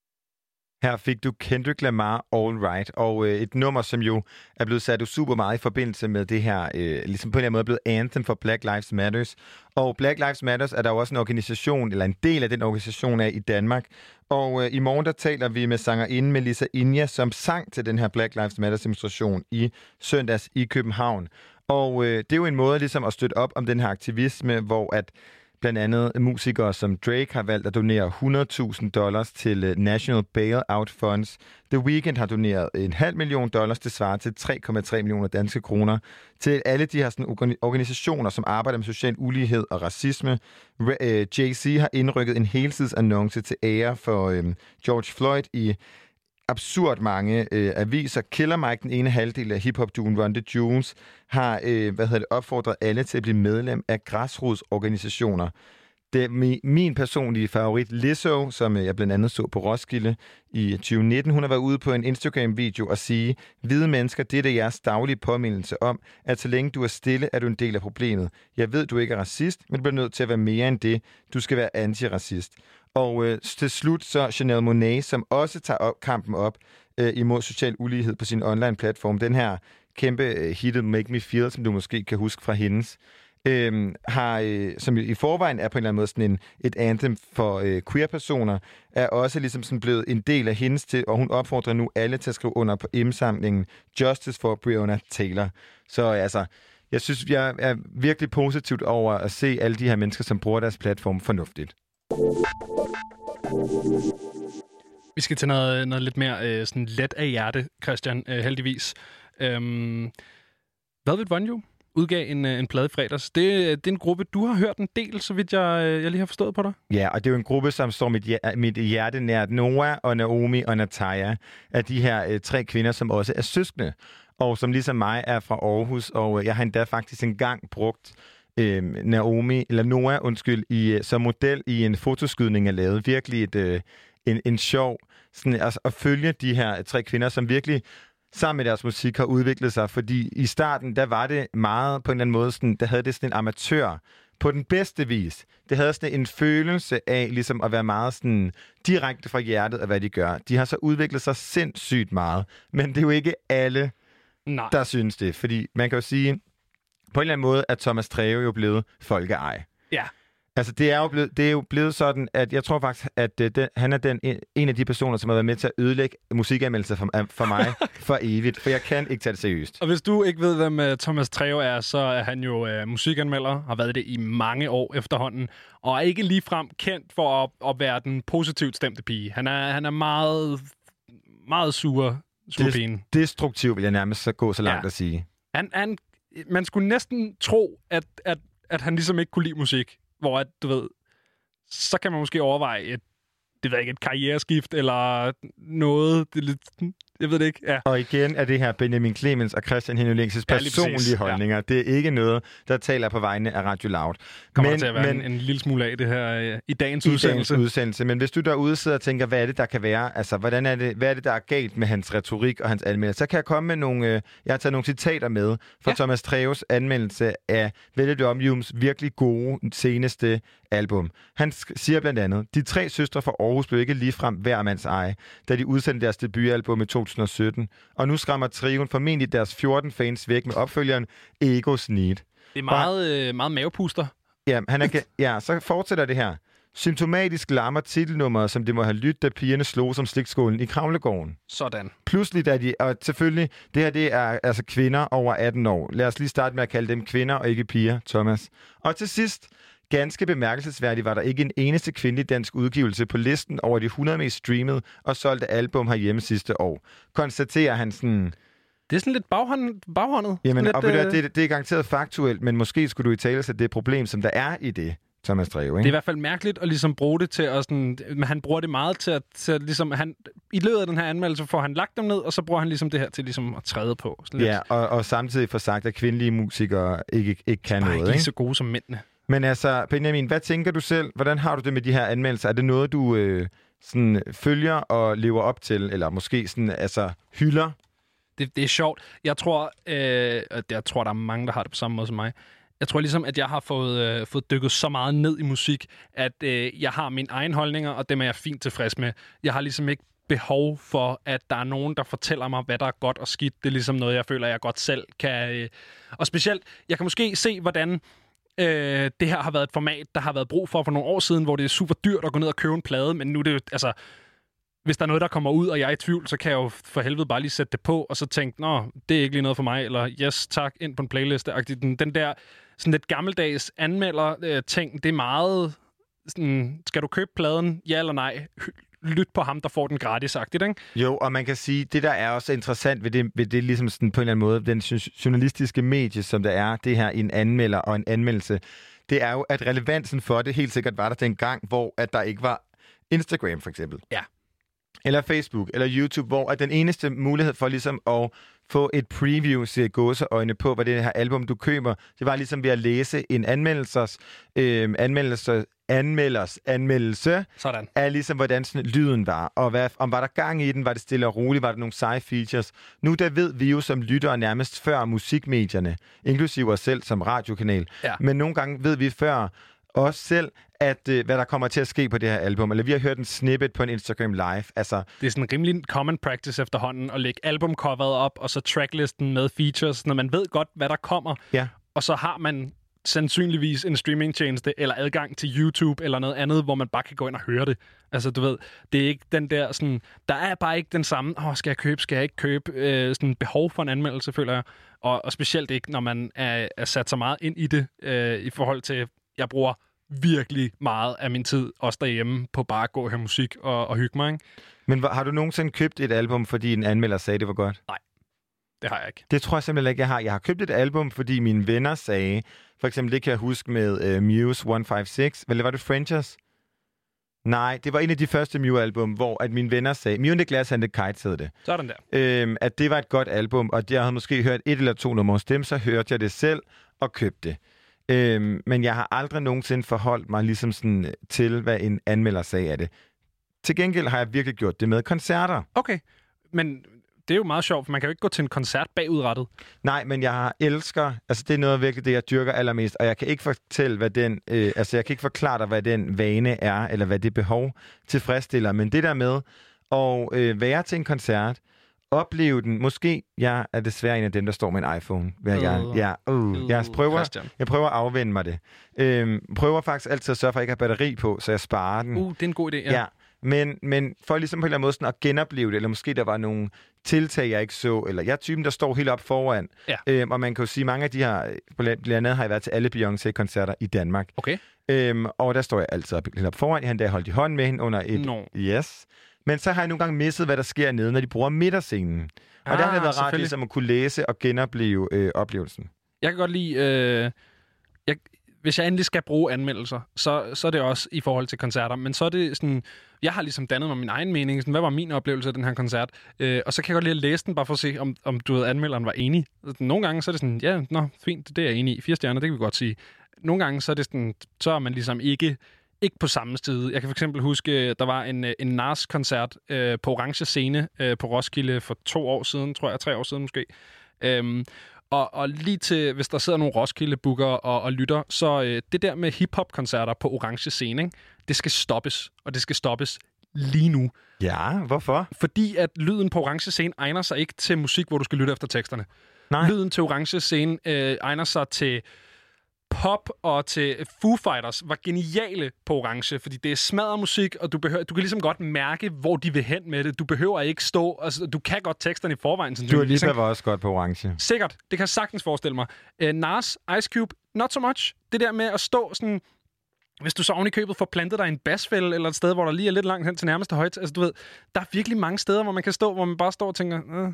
Her fik du Kendrick Lamar All Right, og øh, et nummer, som jo er blevet sat super meget i forbindelse med det her, øh, ligesom på en eller anden måde blevet anthem for Black Lives Matters. Og Black Lives Matters er der jo også en organisation, eller en del af den organisation af i Danmark. Og øh, i morgen der taler vi med sangerinde Melissa Inja, som sang til den her Black Lives Matters demonstration i søndags i København. Og øh, det er jo en måde ligesom at støtte op om den her aktivisme, hvor at Blandt andet musikere som Drake har valgt at donere 100.000 dollars til øh, National Bailout Funds. The Weeknd har doneret en halv million dollars, det svarer til 3,3 millioner danske kroner, til alle de her sådan, organisationer, som arbejder med social ulighed og racisme. Øh, Jay-Z har indrykket en helsidsannonce til ære for øh, George Floyd i absurd mange øh, aviser. Killer Mike, den ene halvdel af hiphop-duen Ronda the har øh, hvad hedder det, opfordret alle til at blive medlem af græsrodsorganisationer. Det er mi- min personlige favorit, Lizzo, som øh, jeg blandt andet så på Roskilde i 2019. Hun har været ude på en Instagram-video og sige, hvide mennesker, det er det jeres daglige påmindelse om, at så længe du er stille, er du en del af problemet. Jeg ved, du ikke er racist, men du bliver nødt til at være mere end det. Du skal være antiracist. Og øh, til slut så Chanel Monet, som også tager op, kampen op øh, imod social ulighed på sin online-platform. Den her kæmpe øh, hit Make Me Feel, som du måske kan huske fra hendes, øh, har, øh, som i forvejen er på en eller anden måde sådan en, et anthem for øh, queer-personer, er også ligesom sådan blevet en del af hendes til, og hun opfordrer nu alle til at skrive under på indsamlingen Justice for Breonna Taylor. Så altså, jeg synes, jeg er virkelig positivt over at se alle de her mennesker, som bruger deres platform fornuftigt. Vi skal til noget, noget lidt mere øh, sådan let af hjerte, Christian, øh, heldigvis. Øhm, Velvet Vonjo udgav en, øh, en plade i fredags. Det, øh, det er en gruppe, du har hørt en del, så vidt jeg, øh, jeg lige har forstået på dig. Ja, og det er jo en gruppe, som står mit, mit hjerte nært. Noah og Naomi og Nataya er de her øh, tre kvinder, som også er søskende, og som ligesom mig er fra Aarhus, og øh, jeg har endda faktisk engang brugt øh, Naomi, eller Noah, undskyld, i, øh, som model i en fotoskydning, jeg lavede. Virkelig et, øh, en, en sjov, sådan, altså, at følge de her tre kvinder, som virkelig sammen med deres musik har udviklet sig, fordi i starten, der var det meget på en eller anden måde, sådan, der havde det sådan en amatør på den bedste vis. Det havde sådan en følelse af ligesom at være meget sådan direkte fra hjertet af, hvad de gør. De har så udviklet sig sindssygt meget, men det er jo ikke alle, Nej. der synes det. Fordi man kan jo sige, på en eller anden måde er Thomas Treve jo blevet folkeej. Ja. Altså, det er, jo blevet, det er jo blevet sådan, at jeg tror faktisk, at uh, den, han er den, en af de personer, som har været med til at ødelægge musikanmeldelser for, for mig for evigt, for jeg kan ikke tage det seriøst. Og hvis du ikke ved, hvem uh, Thomas Treve er, så er han jo uh, musikanmelder, har været det i mange år efterhånden, og er ikke ligefrem kendt for at, at være den positivt stemte pige. Han er, han er meget, meget sur, sur Des, destruktiv vil jeg nærmest så gå så langt ja. at sige. Han, han, man skulle næsten tro, at, at, at han ligesom ikke kunne lide musik. Hvor at, du ved, så kan man måske overveje et, det ved jeg ikke, et karriereskift eller noget. Det er lidt, jeg ved det ikke. Ja. Og igen er det her Benjamin Clemens og Christian Henning Lingses Ja, personlige holdninger. Ja. Det er ikke noget, der taler på vegne af Radio Loud. Kommer men, til at være men, en, en lille smule af det her øh, i dagens i udsendelse. dagens udsendelse. Men hvis du derude sidder og tænker, hvad er det, der kan være? Altså, hvordan er det, hvad er det, der er galt med hans retorik og hans anmeldelse? Så kan jeg komme med nogle... Øh, jeg har taget nogle citater med fra ja. Thomas Treves anmeldelse af Vælge det Omjums virkelig gode seneste album. Han siger blandt andet, de tre søstre fra Aarhus blev ikke ligefrem hver mands eje, da de udsendte deres debutalbum i 2017. Og nu skræmmer trioen formentlig deres 14 fans væk med opfølgeren Egos Need. Det er meget, øh, meget mavepuster. Ja, han er, ja, så fortsætter det her. Symptomatisk larmer titelnummeret, som det må have lyttet, da pigerne slog som slikskålen i Kravlegården. Sådan. Pludselig er de, og selvfølgelig, det her det er altså kvinder over 18 år. Lad os lige starte med at kalde dem kvinder og ikke piger, Thomas. Og til sidst, ganske bemærkelsesværdigt var der ikke en eneste kvindelig dansk udgivelse på listen over de 100 mest streamede og solgte album herhjemme sidste år. Konstaterer han sådan... Det er sådan lidt baghånd, baghåndet. Jamen, lidt, og øh, hvad, det, det er garanteret faktuelt, men måske skulle du i tale sig det problem, som der er i det, Thomas Dreve, Det er i ikke? hvert fald mærkeligt at ligesom bruge det til at sådan, men han bruger det meget til at, til at ligesom, han, i løbet af den her anmeldelse får han lagt dem ned, og så bruger han ligesom det her til ligesom at træde på. Sådan lidt, Ja, og, og samtidig får sagt, at kvindelige musikere ikke, ikke kan bare noget, ikke ikke? så gode som mændene. Men altså, Benjamin, hvad tænker du selv? Hvordan har du det med de her anmeldelser? Er det noget, du øh, sådan, følger og lever op til, eller måske sådan, altså, hylder? Det, det er sjovt. Jeg tror, øh, jeg tror, der er mange, der har det på samme måde som mig. Jeg tror ligesom, at jeg har fået, øh, fået dykket så meget ned i musik, at øh, jeg har mine egne holdninger, og dem er jeg fint tilfreds med. Jeg har ligesom ikke behov for, at der er nogen, der fortæller mig, hvad der er godt og skidt. Det er ligesom noget, jeg føler, jeg godt selv kan... Øh. Og specielt, jeg kan måske se, hvordan øh, det her har været et format, der har været brug for for nogle år siden, hvor det er super dyrt at gå ned og købe en plade, men nu er det jo, altså, hvis der er noget, der kommer ud, og jeg er i tvivl, så kan jeg jo for helvede bare lige sætte det på, og så tænke, nå, det er ikke lige noget for mig, eller yes, tak, ind på en playlist. Den, den der sådan lidt gammeldags anmelder-ting, øh, det er meget sådan, skal du købe pladen, ja eller nej? Lyt på ham, der får den gratis, agtigt, ikke? Jo, og man kan sige, det der er også interessant ved det, ved det ligesom sådan på en eller anden måde, den jo- journalistiske medie, som der er, det her en anmelder og en anmeldelse, det er jo, at relevansen for det helt sikkert var der dengang, hvor at der ikke var Instagram for eksempel. Ja. Eller Facebook, eller YouTube, hvor at den eneste mulighed for ligesom at få et preview, siger gåseøjne på, hvad det her album, du køber, det var ligesom ved at læse en anmeldelsers, øh, anmeldelse, anmelders anmeldelse, Sådan. af ligesom, hvordan sådan, lyden var, og hvad, om var der gang i den, var det stille og roligt, var der nogle seje features. Nu der ved vi jo som lyttere nærmest før musikmedierne, inklusive os selv som radiokanal, Ja. men nogle gange ved vi før os selv, at øh, hvad der kommer til at ske på det her album. Eller vi har hørt en snippet på en Instagram Live. Altså, Det er sådan en rimelig common practice efterhånden at lægge albumcoveret op, og så tracklisten med features, når man ved godt, hvad der kommer. Ja. Og så har man sandsynligvis en streamingtjeneste eller adgang til YouTube eller noget andet, hvor man bare kan gå ind og høre det. Altså, du ved, det er ikke den der sådan... Der er bare ikke den samme, åh, skal jeg købe, skal jeg ikke købe, øh, sådan behov for en anmeldelse, føler jeg. Og, og specielt ikke, når man er, er sat så meget ind i det, øh, i forhold til, jeg bruger virkelig meget af min tid, også derhjemme, på bare at gå og høre musik og, og hygge mig, ikke? men har du nogensinde købt et album, fordi en anmelder sagde, det var godt? Nej. Det har jeg ikke. Det tror jeg simpelthen ikke, jeg har. Jeg har købt et album, fordi mine venner sagde, for eksempel det kan jeg huske med uh, Muse 156, eller var det Frenchers? Nej, det var en af de første Mew-album, hvor at mine venner sagde, Mew and the Glass and the Kite hed det, Sådan der. øhm, at det var et godt album, og jeg havde måske hørt et eller to numre hos dem, så hørte jeg det selv og købte det. Øhm, men jeg har aldrig nogensinde forholdt mig ligesom sådan øh, til, hvad en anmelder sagde af det. Til gengæld har jeg virkelig gjort det med koncerter. Okay, men det er jo meget sjovt, for man kan jo ikke gå til en koncert bagudrettet. Nej, men jeg har elsker, altså det er noget virkelig det, jeg dyrker allermest, og jeg kan ikke fortælle, hvad den, øh, altså jeg kan ikke forklare dig, hvad den vane er, eller hvad det behov tilfredsstiller, men det der med at øh, være til en koncert, opleve den, måske, jeg er desværre en af dem, der står med en iPhone, vil jeg gerne. Ja, uh, jeg prøver, Christian. jeg prøver at afvende mig det. Øhm, prøver faktisk altid at sørge for, at jeg ikke har batteri på, så jeg sparer den. Uh, det er en god idé, ja. Ja, men, men for ligesom på en eller anden måde sådan at genopleve det, eller måske der var nogle tiltag, jeg ikke så, eller jeg er typen, der står helt op foran. Ja. Øhm, og man kan jo sige, mange af de her, blandt andet har jeg været til alle Beyoncé-koncerter i Danmark. Okay. Øhm, og der står jeg altid op, helt op foran. Jeg har endda holdt i hånden med hende under et... Nå. Yes. Men så har jeg nogle gange misset, hvad der sker nede, når de bruger midterscenen. Og Ah, der har det været rart ligesom at kunne læse og genopleve øh, oplevelsen. Jeg kan godt lide... Øh, jeg, hvis jeg endelig skal bruge anmeldelser, så, så er det også i forhold til koncerter. Men så er det sådan... Jeg har ligesom dannet mig min egen mening. Sådan, hvad var min oplevelse af den her koncert? Øh, og så kan jeg godt lide at læse den, bare for at se, om, om du ved, anmelderen var enig. Nogle gange så er det sådan, ja, nå, fint, det er jeg enig i. Fire stjerner, det kan vi godt sige. Nogle gange så er det sådan, så er man ligesom ikke ikke på samme sted. Jeg kan for eksempel huske, der var en, øh, en Nars-koncert øh, på Orange Scene øh, på Roskilde for to år siden, tror jeg, tre år siden måske. Øhm, og, og lige til, hvis der sidder nogle Roskilde-booker og, og lytter, så øh, det der med hip-hop-koncerter på Orange Scene, ikke? det skal stoppes, og det skal stoppes lige nu. Ja, hvorfor? Fordi at lyden på Orange Scene egner sig ikke til musik, hvor du skal lytte efter teksterne. Nej. Lyden til Orange Scene øh, egner sig til pop og til Foo Fighters var geniale på Orange, fordi det er smadret musik, og du, behøver, du kan ligesom godt mærke, hvor de vil hen med det. Du behøver ikke stå... Altså, du kan godt teksterne i forvejen. Du har sandsynligvis, lige var også godt på orange. Sikkert. Det kan jeg sagtens forestille mig. Uh, Nas, Ice Cube, not so much. Det der med at stå sådan... Hvis du så oven i købet får plantet dig en basfælde, eller et sted, hvor der lige er lidt langt hen til nærmeste højt. Altså, du ved, der er virkelig mange steder, hvor man kan stå, hvor man bare står og tænker, øh,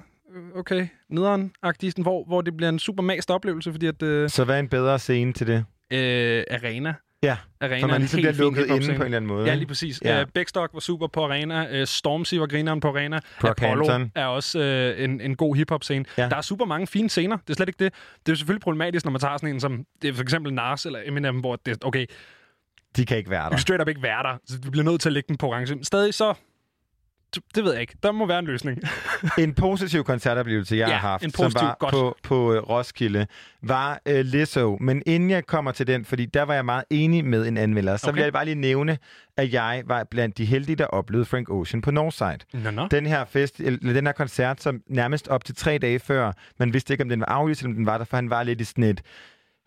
okay, nederen agtigt hvor, hvor det bliver en super mast oplevelse, fordi at øh, Så hvad er en bedre scene til det? øh, Arena Ja, Arena for man ligesom bliver lukket inde på en eller anden måde. Ja, lige præcis. Ja. Uh, Beckstock var super på Arena. Uh, Stormzy var grineren på Arena. Brockhampton. Apollo er også uh, en, en god hiphop-scene. Ja. Der er super mange fine scener. Det er slet ikke det. Det er selvfølgelig problematisk, når man tager sådan en som det er for eksempel Nas eller Eminem, hvor det okay, De kan ikke være der. straight up ikke være der. Så du bliver nødt til at lægge den på orange. Stadig så... Det ved jeg ikke. Der må være en løsning. En positiv koncertoplevelse, jeg Ja, har haft, en som positiv, var godt. på, på uh, Roskilde, var uh, Lizzo. Men inden jeg kommer til den, fordi der var jeg meget enig med en anmelder, så Okay. vil jeg bare lige nævne, at jeg var blandt de heldige, der oplevede Frank Ocean på Northside. Nå, nå. Den her, fest, eller den her koncert, som nærmest op til tre dage før, man vidste ikke, om den var aflyst, eller om den var der, for han var lidt i sådan et,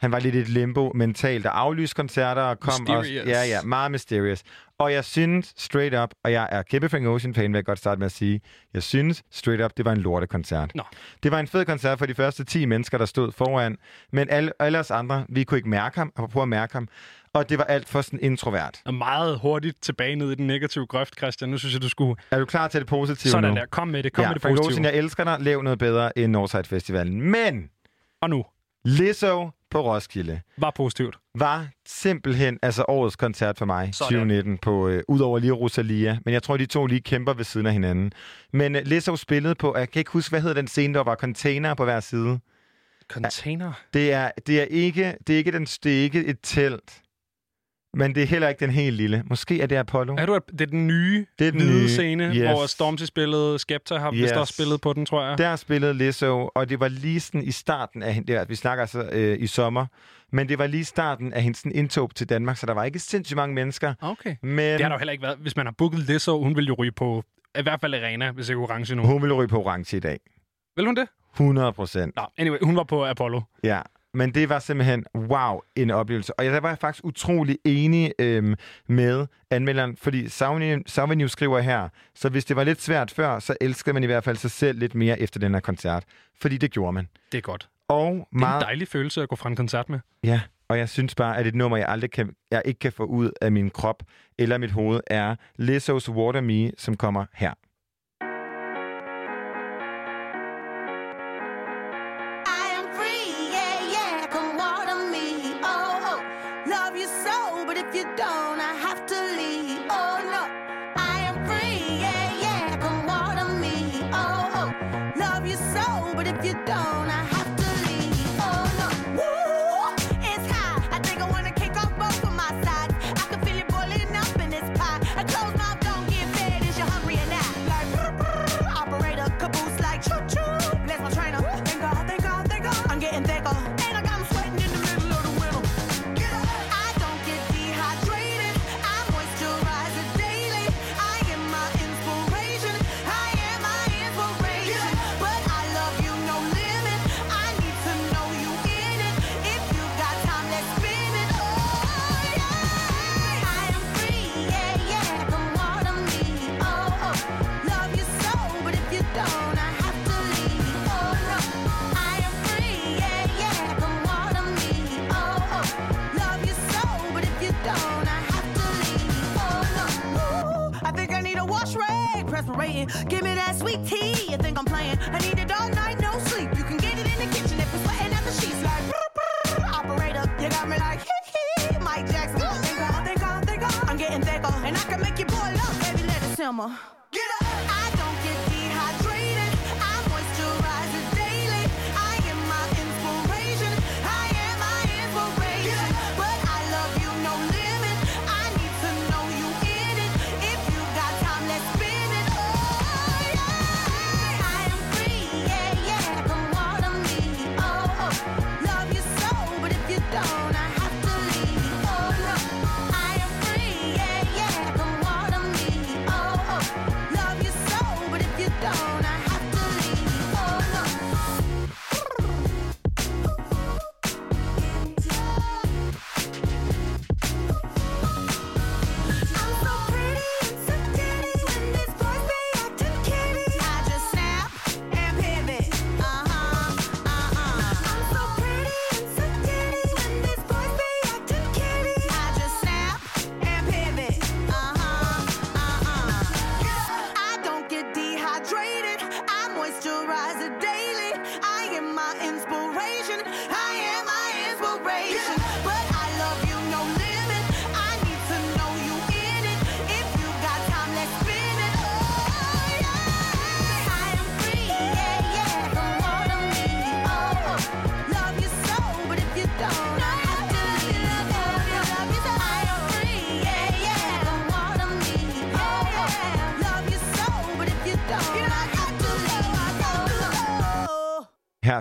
han var lidt i et limbo mentalt, og aflyste koncerter, og kom også, Mysterious. ja, ja, meget mysterious. Og jeg synes straight up, og jeg er kæmpe Frank Ocean-fan, vil jeg godt starte med at sige, jeg synes straight up, det var en lortekoncert. Nå. Det var en fed koncert for de første 10 mennesker, der stod foran, men alle, alle os andre, vi kunne ikke mærke ham, og prøve at mærke ham, og det var alt for sådan introvert. Og meget hurtigt tilbage ned i den negative grøft, Christian. Nu synes jeg, du skulle... Er du klar til det positive Sådan nu? der. Kom med det. Kom ja, med det Frank positive. Ocean, jeg elsker dig. Lav noget bedre end Northside Festivalen. Men Og nu. Lizzo på Roskilde Var positivt. Var simpelthen altså årets koncert for mig, Sådan. 2019, på, øh, udover lige Rosalia. Men jeg tror, de to lige kæmper ved siden af hinanden. Men øh, Lizzo spillede på, jeg kan ikke huske, hvad hedder den scene, der var container på hver side. Container. Det er, det er, ikke, det er, ikke, den, det er ikke et telt, men det er heller ikke den helt lille. Måske er det Apollo. Er du, det er den nye Det er den hvide nye, scene, yes. hvor Stormzy spillede, Skepta har yes. vist også spillet på den, tror jeg. Der spillede Lizzo, og det var lige sådan i starten af hende, vi snakker altså øh, i sommer, men det var lige starten af hendes indtog til Danmark, så der var ikke sindssygt mange mennesker. Okay. Men Det har der jo heller ikke været. Hvis man har booket det, så hun vil jo ryge på, i hvert fald Arena, hvis ikke orange nu. hun ville ryge på orange i dag. Vil hun det? 100 procent. Nå, anyway, hun var på Apollo. Ja, men det var simpelthen, wow, en oplevelse. Og jeg der var jeg faktisk utrolig enig øhm, med anmelderen, fordi Sauvignon skriver her, så hvis det var lidt svært før, så elskede man i hvert fald sig selv lidt mere efter den her koncert. Fordi det gjorde man. Det er godt. Og Det er meget, en dejlig følelse at gå fra en koncert med. Ja, og jeg synes bare, at et nummer, jeg aldrig kan, jeg ikke kan få ud af min krop eller mit hoved, er Lizzo's Water Me, som kommer her. Give me that sweet tea.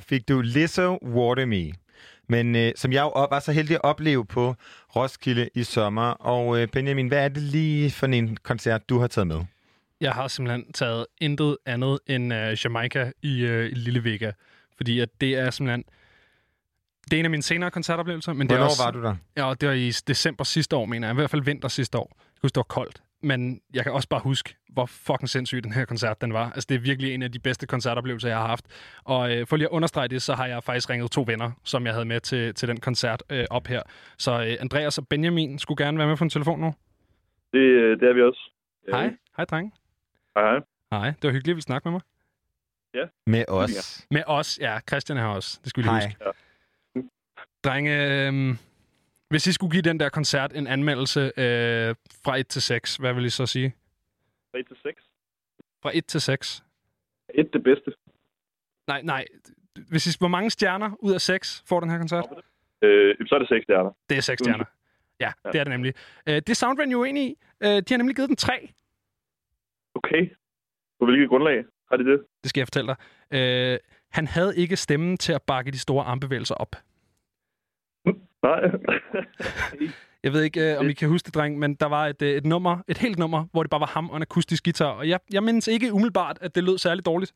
Fik du Lizzo Water Me. Men øh, som jeg jo var så heldig at opleve på Roskilde i sommer. Og øh, Benjamin, hvad er det lige for en koncert, du har taget med? Jeg har simpelthen taget intet andet end uh, Jamaica i, i Lille Vega. Fordi at det er simpelthen... Det er en af mine senere koncertoplevelser. Men det er Hvornår også, var du der? Ja, det var i december sidste år, mener jeg. I hvert fald vinter sidste år. Jeg husker, det var koldt. Men jeg kan også bare huske, hvor fucking sindssyg den her koncert den var. Altså, det er virkelig en af de bedste koncertoplevelser, jeg har haft. Og øh, for lige at understrege det, så har jeg faktisk ringet to venner, som jeg havde med til, til den koncert øh, op her. Så øh, Andreas og Benjamin skulle gerne være med på en telefon nu. Det, øh, det er vi også. Hej. Hej, drenge. Hej, hej. Hej. Det var hyggeligt, at vi snakke med mig. Ja. Med os. Med os, ja. Christian er her også. Det skal vi lige Hej. huske. Drenge, øh, hvis I skulle give den der koncert en anmeldelse øh, fra 1 til 6, hvad vil I så sige? 3 til 6. Fra 1 til 6? 1 det bedste. Nej, nej. Hvis I, hvor mange stjerner ud af 6 får den her koncert? Øh, så er det 6 stjerner. Det er 6 stjerner. Ja, det er det nemlig. Øh, det er Soundbrand jo uenig i. Øh, de har nemlig givet den 3. Okay. På hvilket grundlag har de det? Det skal jeg fortælle dig. Øh, han havde ikke stemmen til at bakke de store armbevægelser op. Nej. Jeg ved ikke, øh, om I kan huske det, dreng, men der var et, øh, et nummer, et helt nummer, hvor det bare var ham og en akustisk guitar. Og jeg, jeg mindes ikke umiddelbart, at det lød særlig dårligt.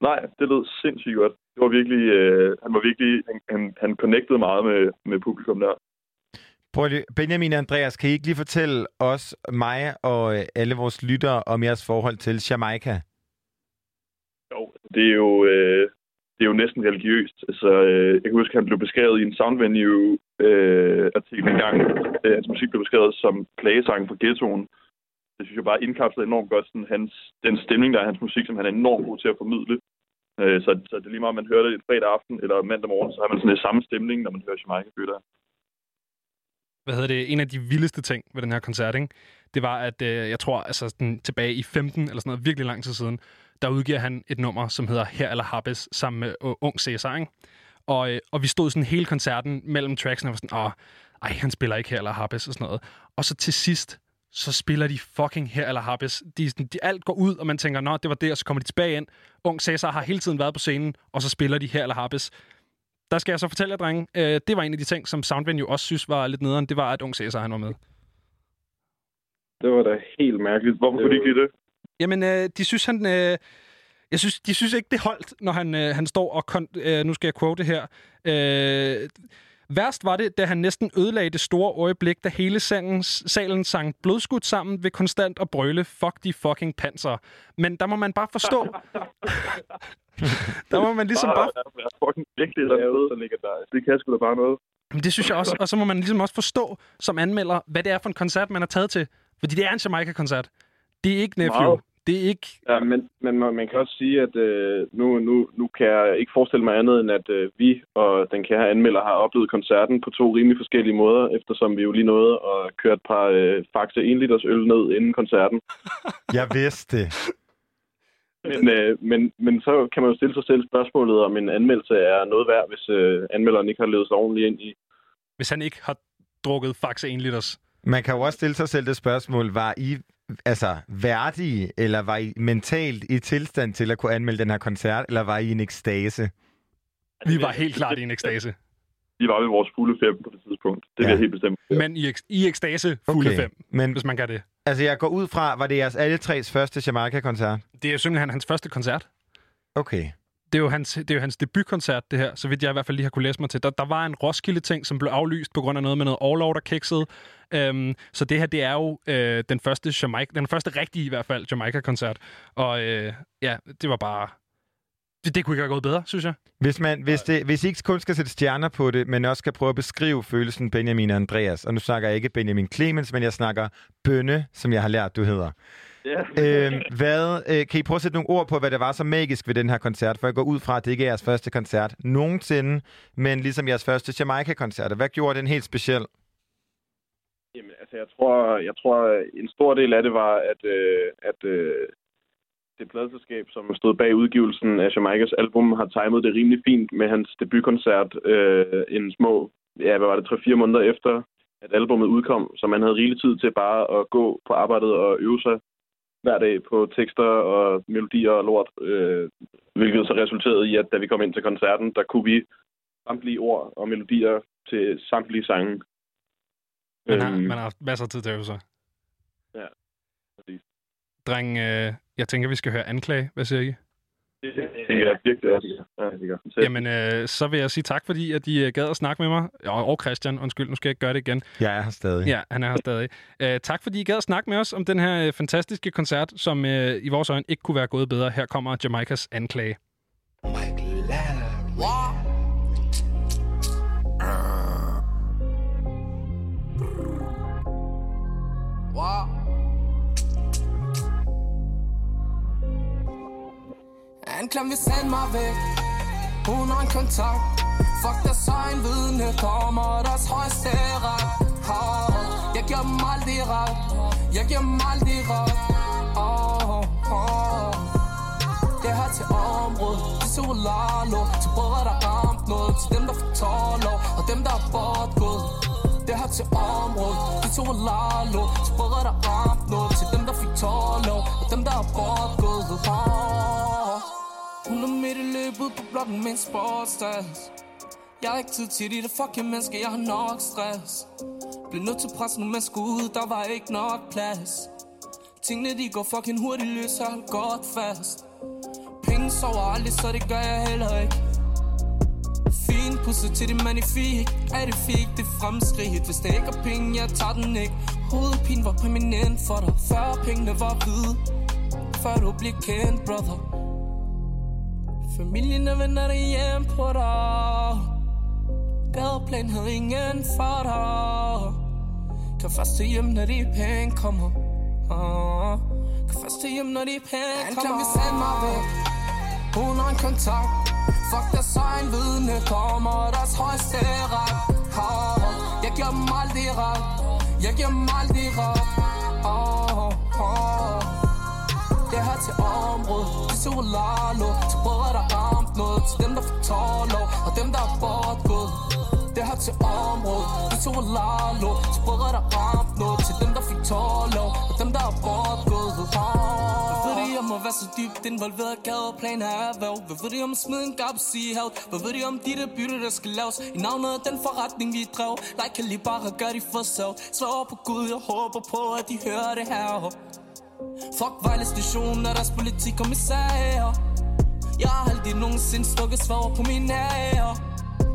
Nej, det lød sindssygt godt. Det var virkelig, øh, han var virkelig, han, han, han connectede meget med, med publikum der. Prøv lige, Benjamin og Andreas, kan I ikke lige fortælle os, mig og øh, alle vores lyttere om jeres forhold til Jamaica? Jo, det er jo, øh, det er jo næsten religiøst. Altså, øh, jeg kan huske, at han blev beskrevet i en Soundvenue øh, artikel engang. Øh, hans musik blev beskrevet som plagesang for ghettoen. Det synes jeg bare indkapsler enormt godt sådan hans, den stemning, der er i hans musik, som han er enormt god til at formidle. Øh, så, så det er lige meget, om man hører det fredag aften eller mandag morgen, så har man sådan en samme stemning, når man hører Jamaica føler hvad hedder det, en af de vildeste ting ved den her koncert, ikke? det var, at øh, jeg tror, altså den, tilbage i 15 eller sådan noget, virkelig lang tid siden, der udgiver han et nummer, som hedder Her eller Habes, sammen med uh, Ung Cæsar, ikke? Og, øh, og vi stod sådan hele koncerten mellem tracksene og var sådan, åh, ej, han spiller ikke Her eller Habes og sådan noget. Og så til sidst, så spiller de fucking Her eller Habes. De, de, alt går ud, og man tænker, nå, det var det, og så kommer de tilbage ind. Ung Cæsar har hele tiden været på scenen, og så spiller de Her eller Habes. Der skal jeg så fortælle jer, drenge, øh, det var en af de ting, som Soundvenue også synes var lidt nederen, det var, at Ung Cæsar han var med. Det var da helt mærkeligt. Hvorfor kunne de ikke lide det? Jamen, øh, de synes, han... Øh, jeg synes, de synes ikke, det holdt, når han, øh, han står og... Kon- øh, nu skal jeg quote her. Øh, værst var det, da han næsten ødelagde det store øjeblik, da hele salen, salen sang blodskud sammen ved konstant at brøle, fuck de fucking panser. Men der må man bare forstå... der må man ligesom bare... Er fucking virkelig lavet, så der. Det kan sgu da bare noget. Men det synes jeg også. Og så må man ligesom også forstå som anmelder, hvad det er for en koncert, man er taget til. Fordi det er en Jamaica-koncert. Det er ikke Nephew. Meget. Det er ikke... Ja, men, men man man kan også sige, at øh, nu, nu, nu kan jeg ikke forestille mig andet, end at øh, vi og den kære anmelder har oplevet koncerten på to rimelig forskellige måder, eftersom vi jo lige nåede at køre et par øh, Faxe 1 liters øl ned inden koncerten. Jeg vidste det. Men, øh, men, men så kan man jo stille sig selv spørgsmålet, om en anmeldelse er noget værd, hvis øh, anmelderen ikke har levet sig ordentligt ind i. Hvis han ikke har drukket Faxe 1 liters. Man kan jo også stille sig selv det spørgsmål, var I altså værdige, eller var I mentalt i tilstand til at kunne anmelde den her koncert, eller var I i en ekstase? Vi var helt klart i en ekstase. Vi var ved vores fulde fem på det tidspunkt. Det Ja. helt bestemt. Men i, ek- i ekstase fulde Okay, fem, men- hvis man kan det. Altså, jeg går ud fra, var det jeres alle tres første Jamaica-koncert? Det er jo simpelthen hans første koncert. Okay. Det er, jo hans, det er jo hans debutkoncert, det her, så vidt jeg i hvert fald lige har kunne læse mig til. Der, der var en Roskilde-ting, som blev aflyst på grund af noget med noget overlov, der kiksede. Øhm, så det her, det er jo øh, den første Jamaica, den første rigtige i hvert fald, Jamaica-koncert. Og øh, ja, det var bare... Det, det kunne ikke have gået bedre, synes jeg. Hvis, man, hvis, det, hvis I ikke kun skal sætte stjerner på det, men også skal prøve at beskrive følelsen Benjamin og Andreas, og nu snakker jeg ikke Benjamin Clemens, men jeg snakker Bønne, som jeg har lært, du hedder. Ja. Øhm, hvad, øh, kan I prøve at sætte nogle ord på, hvad det var så magisk ved den her koncert? For jeg går ud fra, at det ikke er jeres første koncert nogensinde, men ligesom jeres første Jamaica-koncert. Hvad gjorde den helt speciel? Jamen, altså, jeg tror, jeg tror, en stor del af det var, at, øh, at øh, det pladselskab, som stod bag udgivelsen af Jamaikas album, har timet det rimelig fint med hans debutkoncert øh, en små, ja, hvad var det, 3-4 måneder efter, at albumet udkom, så man havde rigelig tid til bare at gå på arbejdet og øve sig hver dag på tekster og melodier og lort, øh, hvilket så resulterede i, at da vi kom ind til koncerten, der kunne vi samtlige ord og melodier til samtlige sange. Man har, Øhm, man har haft masser af tid til at øve sig. Ja, præcis. Dreng, øh, jeg tænker, vi skal høre anklage. Hvad siger I? Det er virkelig også. Ja, Jamen, øh, så vil jeg sige tak, fordi at de øh, gad at snakke med mig. Og, og Christian, undskyld, nu skal jeg ikke gøre det igen. Jeg er her stadig. Ja, han er her stadig. Øh, tak, fordi I gad at snakke med os om den her øh, fantastiske koncert, som øh, i vores øjne ikke kunne være gået bedre. Her kommer Jamaikas anklage. Wow. Anklam vil sende mig væk. Hun har en kontakt. Fuck der så en vidne Kommer deres højeste ret oh, Jeg giver dem aldrig ret. Jeg giver dem aldrig ret. Oh, oh. Det her til området Til Solalo Til brødre der ramt noget Til dem der får tårlov Og dem der er bortgået. Det her til området de Til lalo Til brødre der ramt noget Til dem der fik tårlov Og dem der er bortgået. Oh. Hun er midt i løbet på blokken med en sportstas Jeg har ikke tid til de der fucking mennesker, jeg har nok stress. Blev nødt til at presse nogle mennesker ud, der var ikke nok plads. Tingene de går fucking hurtigt løs, hold godt fast. Penge sover aldrig, så det gør jeg heller ikke. Fin pusset til det magnifik Er det fik, det fremskridt? Hvis det ikke er penge, jeg tager den ikke. Hovedpine var permanent for dig Før pengene var hvide. Før du blev kendt, brother. Familien og venner hjem på dig Gadeplan havde ingen for dig Kan først til hjem, når de penge kommer. Ah. Kan først til hjem, når de penge kommer. Han vil sende mig væk. Hun har en kontakt. Fuck der så en vidne Kommer deres højeste ret ah. Jeg giver dem aldrig ret. Jeg giver dem aldrig ret til området. Det er Lalo Til brødre der ramt noget Til dem der får tårlov Og dem der er bortgået. Det her til området. Det er Lalo Til brødre der ramt noget Til dem der fik tårlov Og dem der er bortgået. Oh. Hvad ved de om at være så dybt involveret? Gadeplan er erhverv Hvad ved de om at smide en gaps i havet? Hvad ved de om de der bytte der skal laves? I navnet af den forretning vi drev. Like kan lige bare gøre de for sav Svær på Gud jeg håber på at de hører det her. Fuck Vejle station og deres politikommissærer Jeg har aldrig nogensinde stukket svar på mine ære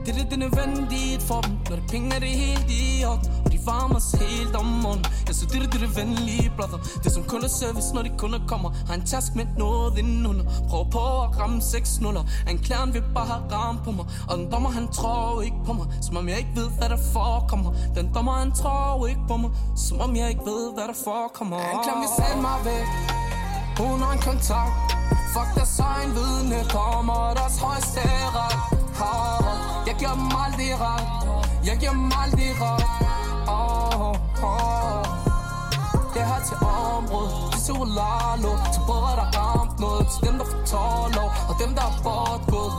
det er det, det er nødvendigt for dem Når det penge er det helt i orden Og de varmer os helt om morgenen Ja, så det er det, det er venlige brother Det er som kundeservice, når de kunder kommer. Har en task med noget indenunder. Prøver på at ramme seks nuller. Anklageren vil bare have ramt på mig Og den dommer, han tror ikke på mig. Som om jeg ikke ved, hvad der forekommer. Den dommer, han tror ikke på mig. Som om jeg ikke ved, hvad der forekommer. Anklageren vil sende mig væk. Hun har en kontakt. Fuck deres egen vidne. Kommer deres højeste ret. Ha. Jeg giver dem aldrig ret. Jeg giver dem aldrig ret. Oh, oh. Det her til området De er Lalo Til både der ramt noget Til dem der får tårlov Og dem der er bortgået.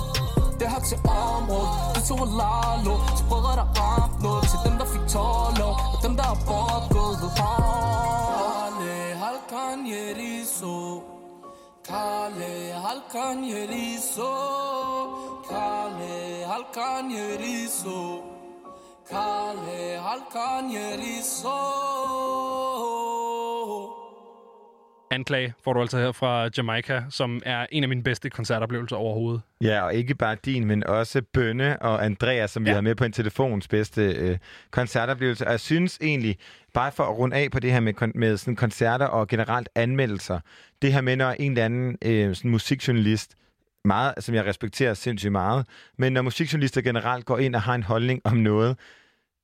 Det her til området Det er Lalo Til brødre der ramt noget Til dem der fik tårlov Og dem der er bortgået. Kale halkan yeriso Kale halkan yeriso Kale halkan yeriso Kale halkan yeriso Anklage får du altså her fra Jamaica, som er en af mine bedste koncertoplevelser overhovedet. Ja, og ikke bare din, men også Bønne og Andreas, som ja. vi har med på en telefons bedste øh, koncertoplevelse. Og jeg synes egentlig, bare for at runde af på det her med, med sådan koncerter og generelt anmeldelser, det her med, når en eller anden øh, sådan musikjournalist, meget, som jeg respekterer sindssygt meget, men når musikjournalister generelt går ind og har en holdning om noget,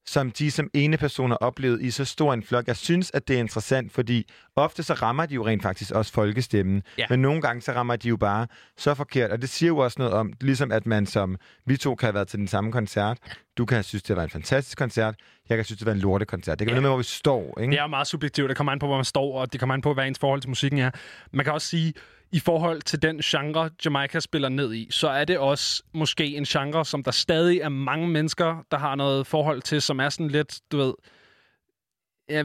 som de som ene personer oplevet i så stor en flok. Jeg synes, at det er interessant, fordi ofte så rammer de jo rent faktisk også folkestemmen. Ja. Men nogle gange så rammer de jo bare så forkert. Og det siger jo også noget om, ligesom at man som, vi to kan have været til den samme koncert. Du kan synes, det var en fantastisk koncert. Jeg kan synes, det var en lortekoncert. Det kan være noget med, hvor vi står. Ikke? Det er jo meget subjektivt. Det kommer an på, hvor man står, og det kommer an på, hvad ens forhold til musikken er. Man kan også sige, i forhold til den genre, Jamaica spiller ned i, så er det også måske en genre, som der stadig er mange mennesker, der har noget forhold til, som er sådan lidt, du ved... Ja,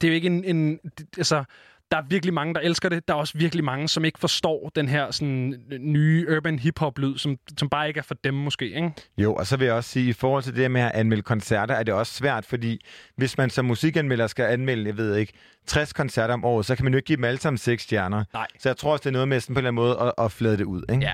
det er jo ikke en... en altså, der er virkelig mange, der elsker det. Der er også virkelig mange, som ikke forstår den her sådan, nye urban hip-hop-lyd, som, som bare ikke er for dem måske, ikke? Jo, og så vil jeg også sige, i forhold til det her med at anmelde koncerter, er det også svært, fordi hvis man som musikanmelder skal anmelde, jeg ved ikke, 60 koncerter om året, så kan man jo ikke give dem alle sammen 6 stjerner. Nej. Så jeg tror også, det er noget med sådan på en eller anden måde at, at flade det ud. Ikke? Ja.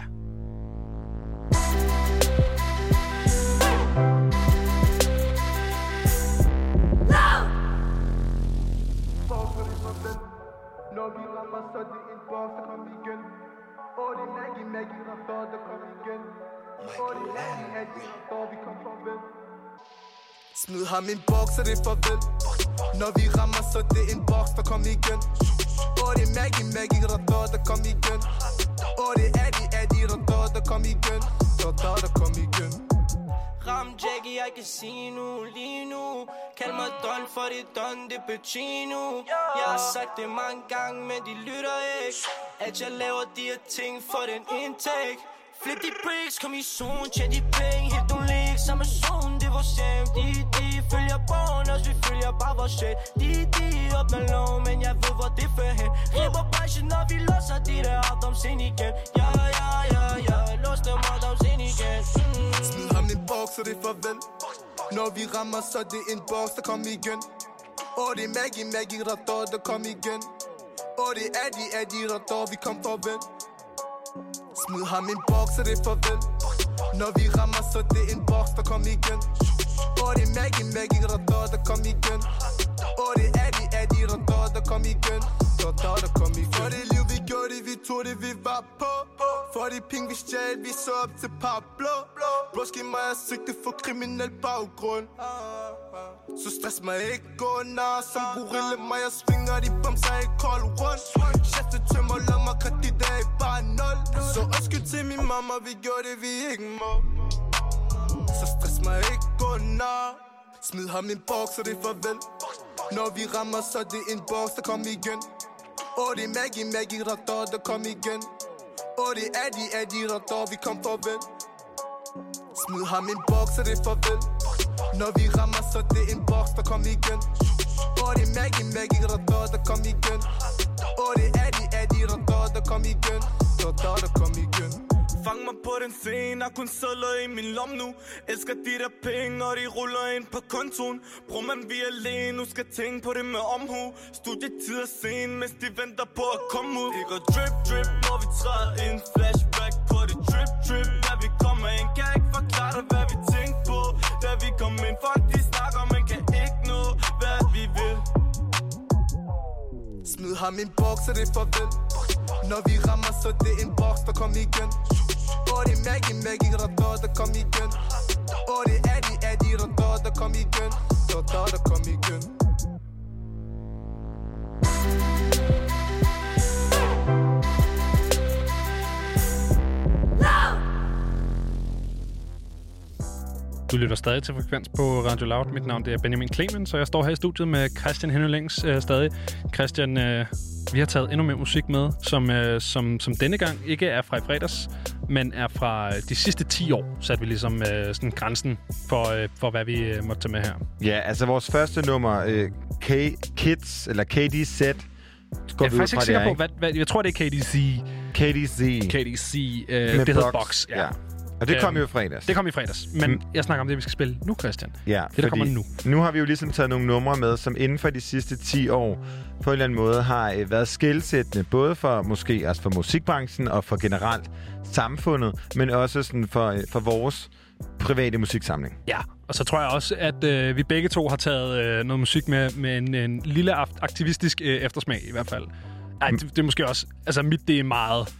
Smid ham en boks, og det er farvel. Når vi rammer, så det er en boks, der kommer igen. Åh, det er Maggie, Maggie, Rador, der kommer igen. Åh, det er Addy, Addy, Rador, der kommer igen. Rador, der kommer igen. Ram Jackie, jeg kan sige nu, lige nu. Kald mig Don, for det er Don, det er Pacino. Jeg har sagt det mange gange, men de lytter ikke. At jeg laver de her ting for den indtægt. Flip de bricks, kom i zone, tjent de penge. Helt du læg, samme zone, vores hjem De, de følger borgen, også vi følger bare vores shit De, de åbner lov, men jeg ved, hvor det fører hen Ripper branchen, når vi låser de der afdoms ind igen Ja, ja, ja, ja, lås dem afdoms ind igen mm. Smid ham en boks, så det er farvel Når vi rammer, så det er en boks, der kom igen Åh, det er Maggie, Maggie, der står, der kom igen Åh, det er Eddie, Eddie, der står, vi kom for farvel Smid ham en boks, så det er farvel når vi rammer, så det er en boks, der kommer igen. Åh, det er Maggie, Maggie, der står, der kom igen. Åh, det er Addy, Addy, der står, der kom igen. Der står, der kom igen. For det liv, vi gjorde det, vi tog det, vi var på. For de penge, vi stjal, vi så op til Pablo. Broski mig er sigte for kriminel baggrund. Så stress mig ikke, gå nær Som gorilla, mig jeg svinger de bumser i kold rundt Chef til tømmer, lad mig kredit af bare nul. Så undskyld til min mamma, vi gjorde det, vi ikke må. Så stress mig ikke, gå Smid ham en boks, så det er farvel. Når vi rammer, så er det en boks, der kom igen. Åh, det er Maggie, Maggie, der der kom igen. Åh, det er Addy, Addy, der vi kom farvel. Smid ham en boks, så det er farvel. Når vi rammer, så er det en boks, der kom igen. Åh, det er Maggie, Maggie, der der kom igen. Åh, det er Addy, Adi, der dør, der kom igen. Der der kom igen. Fang mig på den scene, har kun sædler i min lom nu. Elsker de der penge, og de ruller ind på kontoen. Bror man, vi er alene, nu skal tænke på det med omhu. Studietid er sen, mens de venter på at komme ud. Det går drip, drip, når vi træder ind. Flashback på det drip, drip Da vi kommer ind, kan jeg ikke forklare dig, hvad vi tænkte på. Da vi kom ind, folk de snakker, men kan ikke nå, hvad vi vil. Smid ham en boks, og det er farvel. Når vi rammer, så er det en boks, der kommer igen. Åh, det er Maggie, Maggie, der dør, der kom igen. Åh, det er Adi, Adi, der dør, der kom igen. Der kom igen. Du lytter stadig til Frekvens på Radio Loud. Mit navn det er Benjamin Clemens, og jeg står her i studiet med Christian Henølings øh, stadig. Christian, øh, vi har taget endnu mere musik med, som, øh, som, som denne gang ikke er fra i fredags, men er fra øh, de sidste 10 år, satte vi ligesom øh, sådan grænsen for, øh, for, hvad vi øh, måtte tage med her. Ja, altså vores første nummer, øh, K-Kids, eller KDZ, Jeg går er vi ud faktisk ikke sikker på, er, hvad, hvad, jeg tror, det er KDC. KDC. KDC, øh, Med det hedder Box, Box. ja. Og det kom Øhm, jo i fredags. Det kom i fredags, men Mm. jeg snakker om det, vi skal spille nu, Christian. Ja, det, der kommer nu. Nu har vi jo ligesom taget nogle numre med, som inden for de sidste 10 år på en eller anden måde har øh, været skældsættende, både for måske altså for musikbranchen og for generelt samfundet, men også sådan for, øh, for vores private musiksamling. Ja, og så tror jeg også, at øh, vi begge to har taget øh, noget musik med, med en, en lille akt- aktivistisk øh, eftersmag i hvert fald. Ej, det, det er måske også... Altså, mit, det er meget...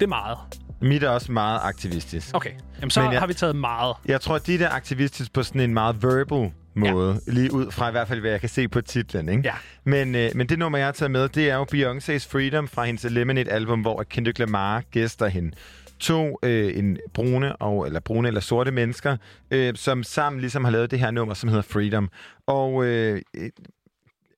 Det er meget. Mit er også meget aktivistisk. Okay. Jamen, så Men jeg- har vi taget meget. Jeg tror, de der aktivistisk på sådan en meget verbal måde, ja. lige ud fra i hvert fald, hvad jeg kan se på titlen. Ikke? Ja. Men, øh, men det nummer, jeg har taget med, det er jo Beyoncé's Freedom fra hendes Lemonade-album, hvor Kendrick Lamar gæster hende. To øh, en brune, og, eller brune eller sorte mennesker, øh, som sammen ligesom har lavet det her nummer, som hedder Freedom. Og øh, øh,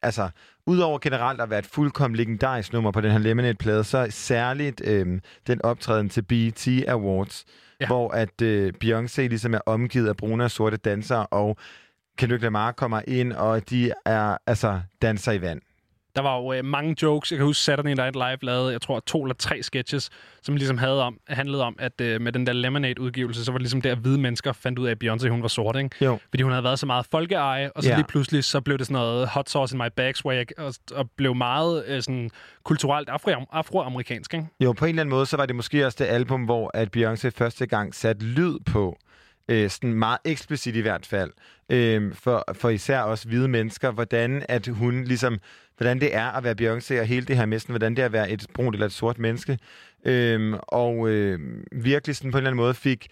altså, udover generelt at være et fuldkommen legendarisk nummer på den her Lemonade-plade, så særligt øh, den optræden til BET Awards, ja. hvor at øh, Beyoncé ligesom er omgivet af brune og sorte dansere, og Kendrick Lamar kommer ind, og de er altså danser i vand. Der var jo øh, mange jokes. Jeg kan huske, Saturday Night Live lavede, jeg tror, to eller tre sketches, som ligesom havde om, handlede om, at øh, med den der Lemonade-udgivelse, så var det ligesom der, at hvide mennesker fandt ud af, at Beyoncé, hun var sort, ikke? Jo. Fordi hun havde været så meget folkeeje, og så Ja. lige pludselig, så blev det sådan noget hot sauce in my bag swag, og, og blev meget øh, sådan kulturelt afro- afroamerikansk, ikke? Jo, på en eller anden måde, så var det måske også det album, hvor at Beyoncé første gang satte lyd på, øh, sådan meget eksplicit i hvert fald, øh, for, for især også hvide mennesker, hvordan at hun ligesom, hvordan det er at være Beyoncé, og hele det her med sådan, hvordan det er at være et brunt eller et sort menneske, Øhm, og øh, virkelig sådan på en eller anden måde fik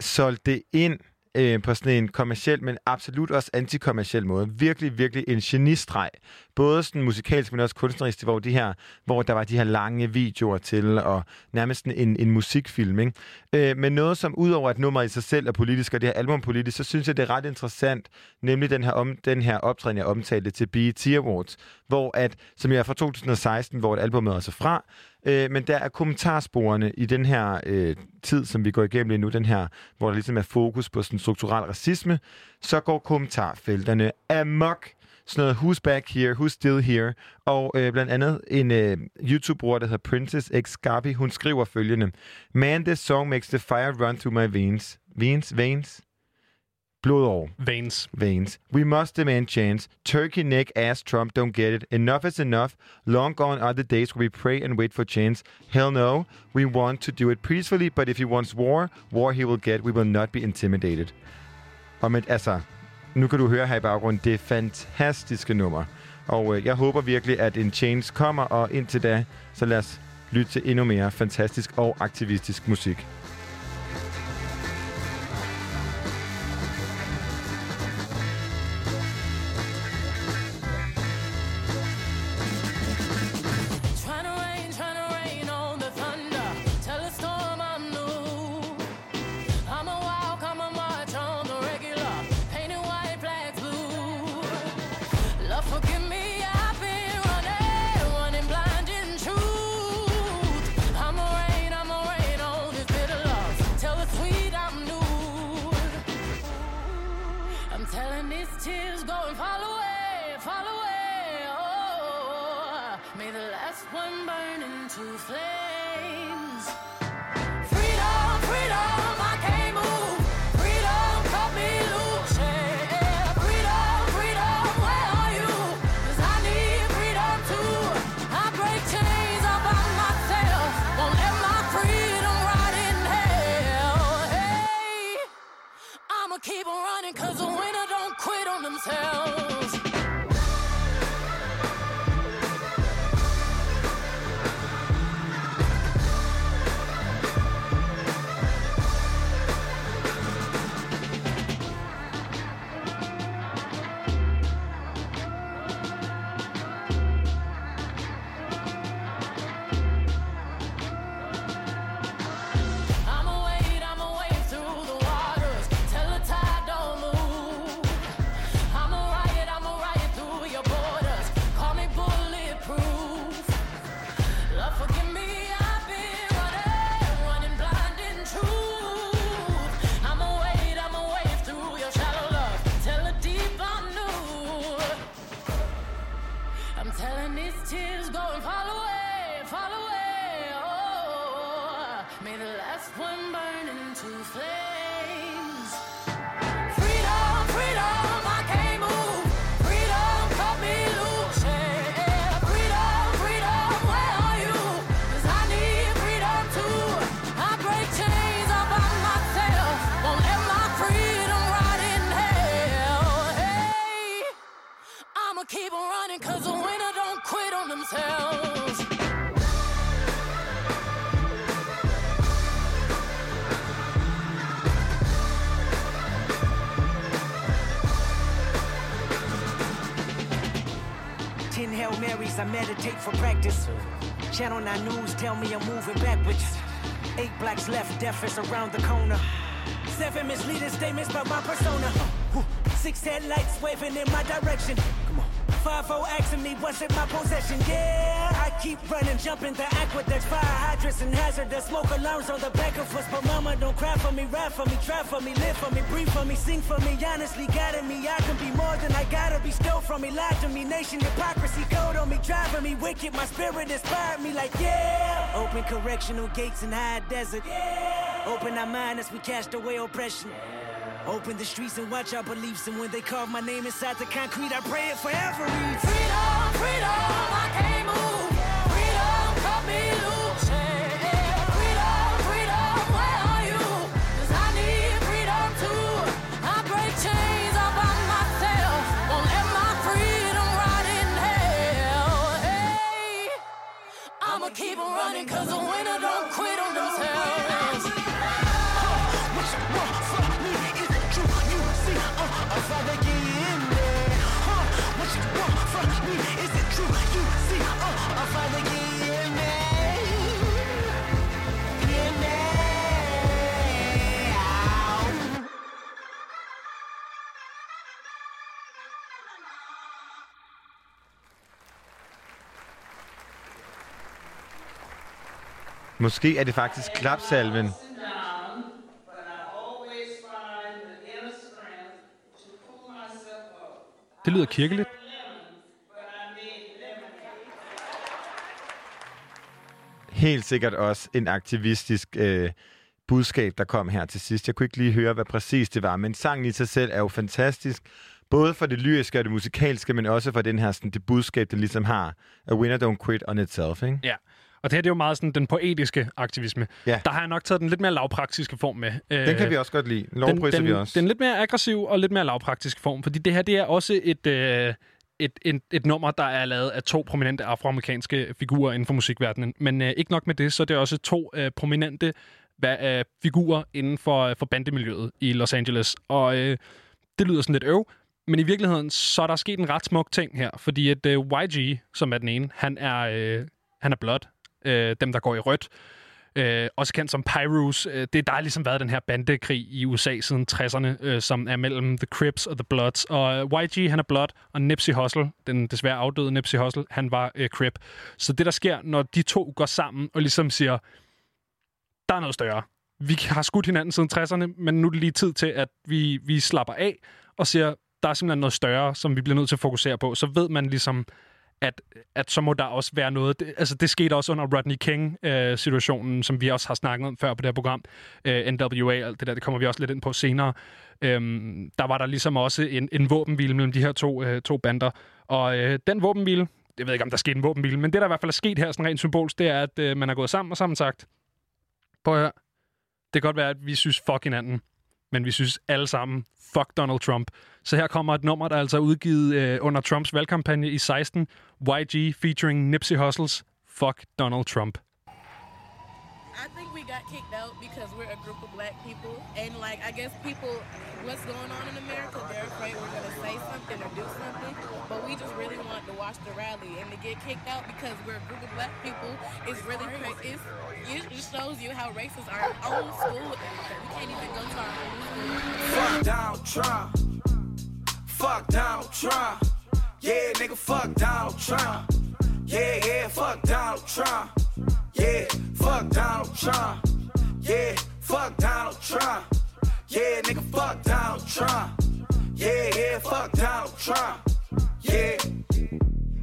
solgt det ind øh, på sådan en kommersiel, men absolut også antikommersiel måde. Virkelig, virkelig en genistreg. Både sådan musikalsk, men også kunstnerisk, hvor, de her, hvor der var de her lange videoer til, og nærmest en, en musikfilm. Ikke? Øh, men noget, som udover at nummeret i sig selv er politisk, og det her album er politisk, så synes jeg, det er ret interessant, nemlig den her, om, den her optræden, jeg omtalte til BET Awards, hvor at, som jeg er fra 2016, hvor et album er altså fra, Øh, men der er kommentarsporene i den her øh, tid, som vi går igennem lige nu, den her, hvor der ligesom er fokus på sådan strukturel racisme, så går kommentarfelterne amok. Sådan noget, who's back here, who's still here. Og øh, blandt andet en øh, YouTube-bruger, der hedder Princess X Gabi, hun skriver følgende. Man, this song makes the fire run through my veins. Veins? Veins? Blodår. Veins. Veins. We must demand chance. Turkey neck ass Trump don't get it. Enough is enough. Long gone are the days where we pray and wait for chance. Hell no. We want to do it peacefully, but if he wants war, war he will get. We will not be intimidated. Og med, altså, nu kan du høre her i baggrunden, det fantastiske nummer. Og øh, jeg håber virkelig, at en change kommer, og indtil da, så lad os lytte til endnu mere fantastisk og aktivistisk musik. Meditate for practice. Channel 9 News tell me I'm moving backwards. Eight blacks left, death is around the corner. Seven misleading statements by my persona. Six headlights waving in my direction. Come on. Five O asking me what's in my possession. Yeah, I keep running, jumping the aqueducts, fire hydrants and hazardous smoke alarms on the back of us. But mama, don't cry for me, rap for me, try for me, live for me, breathe for me, sing for me. Honestly, guiding me, I can be more than I gotta be. Stole from me, lied to me, nation hypocrisy, code on me, driving me wicked. My spirit inspired me, like yeah. Open correctional gates in high desert. Open our mind as we cast away oppression. Open the streets and watch our beliefs. And when they carve my name inside the concrete, I pray it forever reads. Freedom, freedom, I can't move. Måske er det faktisk klapsalven. Det lyder kirkeligt. Helt sikkert også en aktivistisk øh, budskab, der kom her til sidst. Jeg kunne ikke lige høre, hvad præcis det var, men sangen i sig selv er jo fantastisk. Både for det lyriske og det musikalske, men også for den her, sådan, det budskab, det ligesom har. A winner don't quit on itself, ikke? Ja. Og det her det er jo meget sådan den poetiske aktivisme. Ja. Der har jeg nok taget den lidt mere lavpraktiske form med. Den kan vi også godt lide. Lovpriser den, vi den, også. Den lidt mere aggressiv og lidt mere lavpraktisk form, fordi det her det er også et, øh, et, et, et nummer, der er lavet af to prominente afroamerikanske figurer inden for musikverdenen. Men øh, ikke nok med det, så er også to øh, prominente hvad, øh, figurer inden for, øh, for bandemiljøet i Los Angeles. Og øh, det lyder sådan lidt øv, men i virkeligheden, så er der sket en ret smuk ting her, fordi at øh, YG, som er den ene, han er, øh, han er blot, øh, dem der går i rødt, øh, også kendt som Pyrus. Øh, det er der har ligesom været den her bandekrig i USA siden 60'erne, øh, som er mellem The Crips og The Bloods. Og øh, YG, han er Blood, og Nipsey Hussle, den desværre afdøde Nipsey Hussle, han var øh, Crip. Så det, der sker, når de to går sammen og ligesom siger, der er noget større. Vi har skudt hinanden siden 60'erne, men nu er det lige tid til, at vi, vi slapper af og siger, der er simpelthen noget større, som vi bliver nødt til at fokusere på. Så ved man ligesom, at, at så må der også være noget... Det, altså, det skete også under Rodney King-situationen, øh, som vi også har snakket om før på det her program. Øh, NWA, alt det der, det kommer vi også lidt ind på senere. Øhm, der var der ligesom også en, en våbenhvile mellem de her to, øh, to bander. Og øh, den våbenhvile, jeg ved ikke, om der skete en våbenhvile, men det, der i hvert fald er sket her, sådan rent symbolsk, det er, at øh, man er gået sammen og sammen sagt, prøv at høre, det kan godt være, at vi synes fuck hinanden, men vi synes alle sammen, fuck Donald Trump. Så her kommer et nummer, der altså er udgivet øh, under Trumps valgkampagne i 16, YG featuring Nipsey Hussles, Fuck Donald Trump. I think got kicked out because we're a group of black people, and like I guess people, what's going on in America, they're afraid we're gonna say something or do something, but we just really want to watch the rally and to get kicked out because we're a group of black people is really crazy. It just shows you how racist our own school is. We can't even go to our own school. Fuck Donald Trump. Fuck Donald Trump. Yeah, nigga, fuck Donald Trump. Yeah, yeah, fuck Donald Trump. Yeah, fuck Donald Trump. Yeah, fuck Donald Trump. Yeah, nigga, fuck Donald Trump. Yeah, yeah, fuck Donald Trump. Yeah.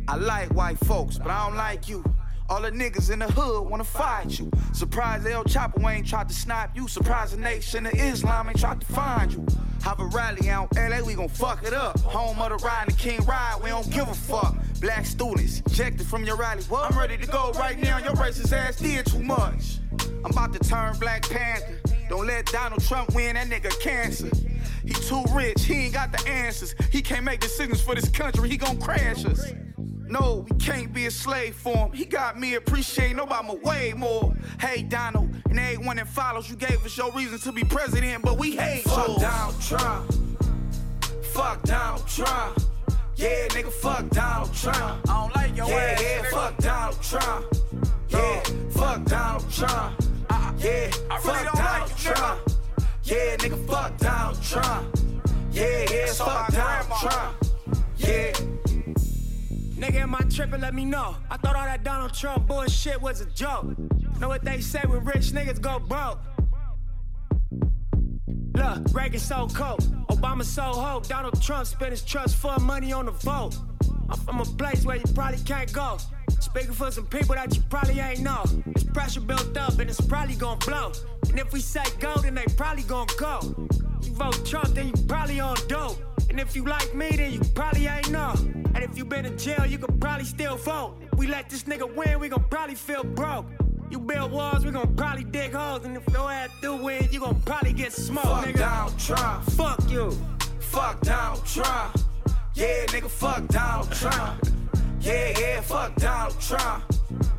I like white folks, but I don't like you. All the niggas in the hood wanna fight you. Surprised El Chapo ain't tried to snipe you. Surprise the nation of Islam ain't tried to find you. Have a rally out LA, we gon' fuck it up. Home of the ride and the King Ride, we don't give a fuck. Black students ejected from your rally. What? I'm ready to go right now. Your racist ass did too much. I'm about to turn Black Panther. Don't let Donald Trump win, that nigga cancer. He too rich, he ain't got the answers. He can't make decisions for this country, he gon' crash us. No, we can't be a slave for him. He got me appreciating Obama way more. Hey, Donald, and everyone that follows, you gave us your reason to be president, but we hate Fuck yours. Donald Trump. Fuck Donald Trump. Yeah, nigga, fuck Donald Trump. I don't like your yeah, ass. Yeah, nigga. fuck Donald Trump. Yeah, fuck Donald Trump. Uh, uh, yeah, I fuck Donald like you, nigga. Trump. Yeah, nigga, fuck Donald Trump. Yeah, yeah, fuck Donald. Trump. Yeah. Nigga, am I tripping? Let me know. I thought all that Donald Trump bullshit was a joke. Know what they say when rich niggas go broke? Look, Reagan so cold, Obama so hope. Donald Trump spent his trust fund money on the vote. I'm from a place where you probably can't go. Speaking for some people that you probably ain't know. There's pressure built up and it's probably gonna blow. And if we say go, then they probably gonna go. You vote Trump, then you probably on dope. And if you like me, then you probably ain't know. And if you been in jail, you could probably still vote. If we let this nigga win, we gon' probably feel broke. You build walls, we gon' probably dig holes. And if your ass do win, you gon' probably get smoked, Fuck nigga. Donald Trump. Fuck you. Fuck Donald Trump. Yeah, nigga, fuck Donald Trump. Yeah, yeah, fuck Donald Trump.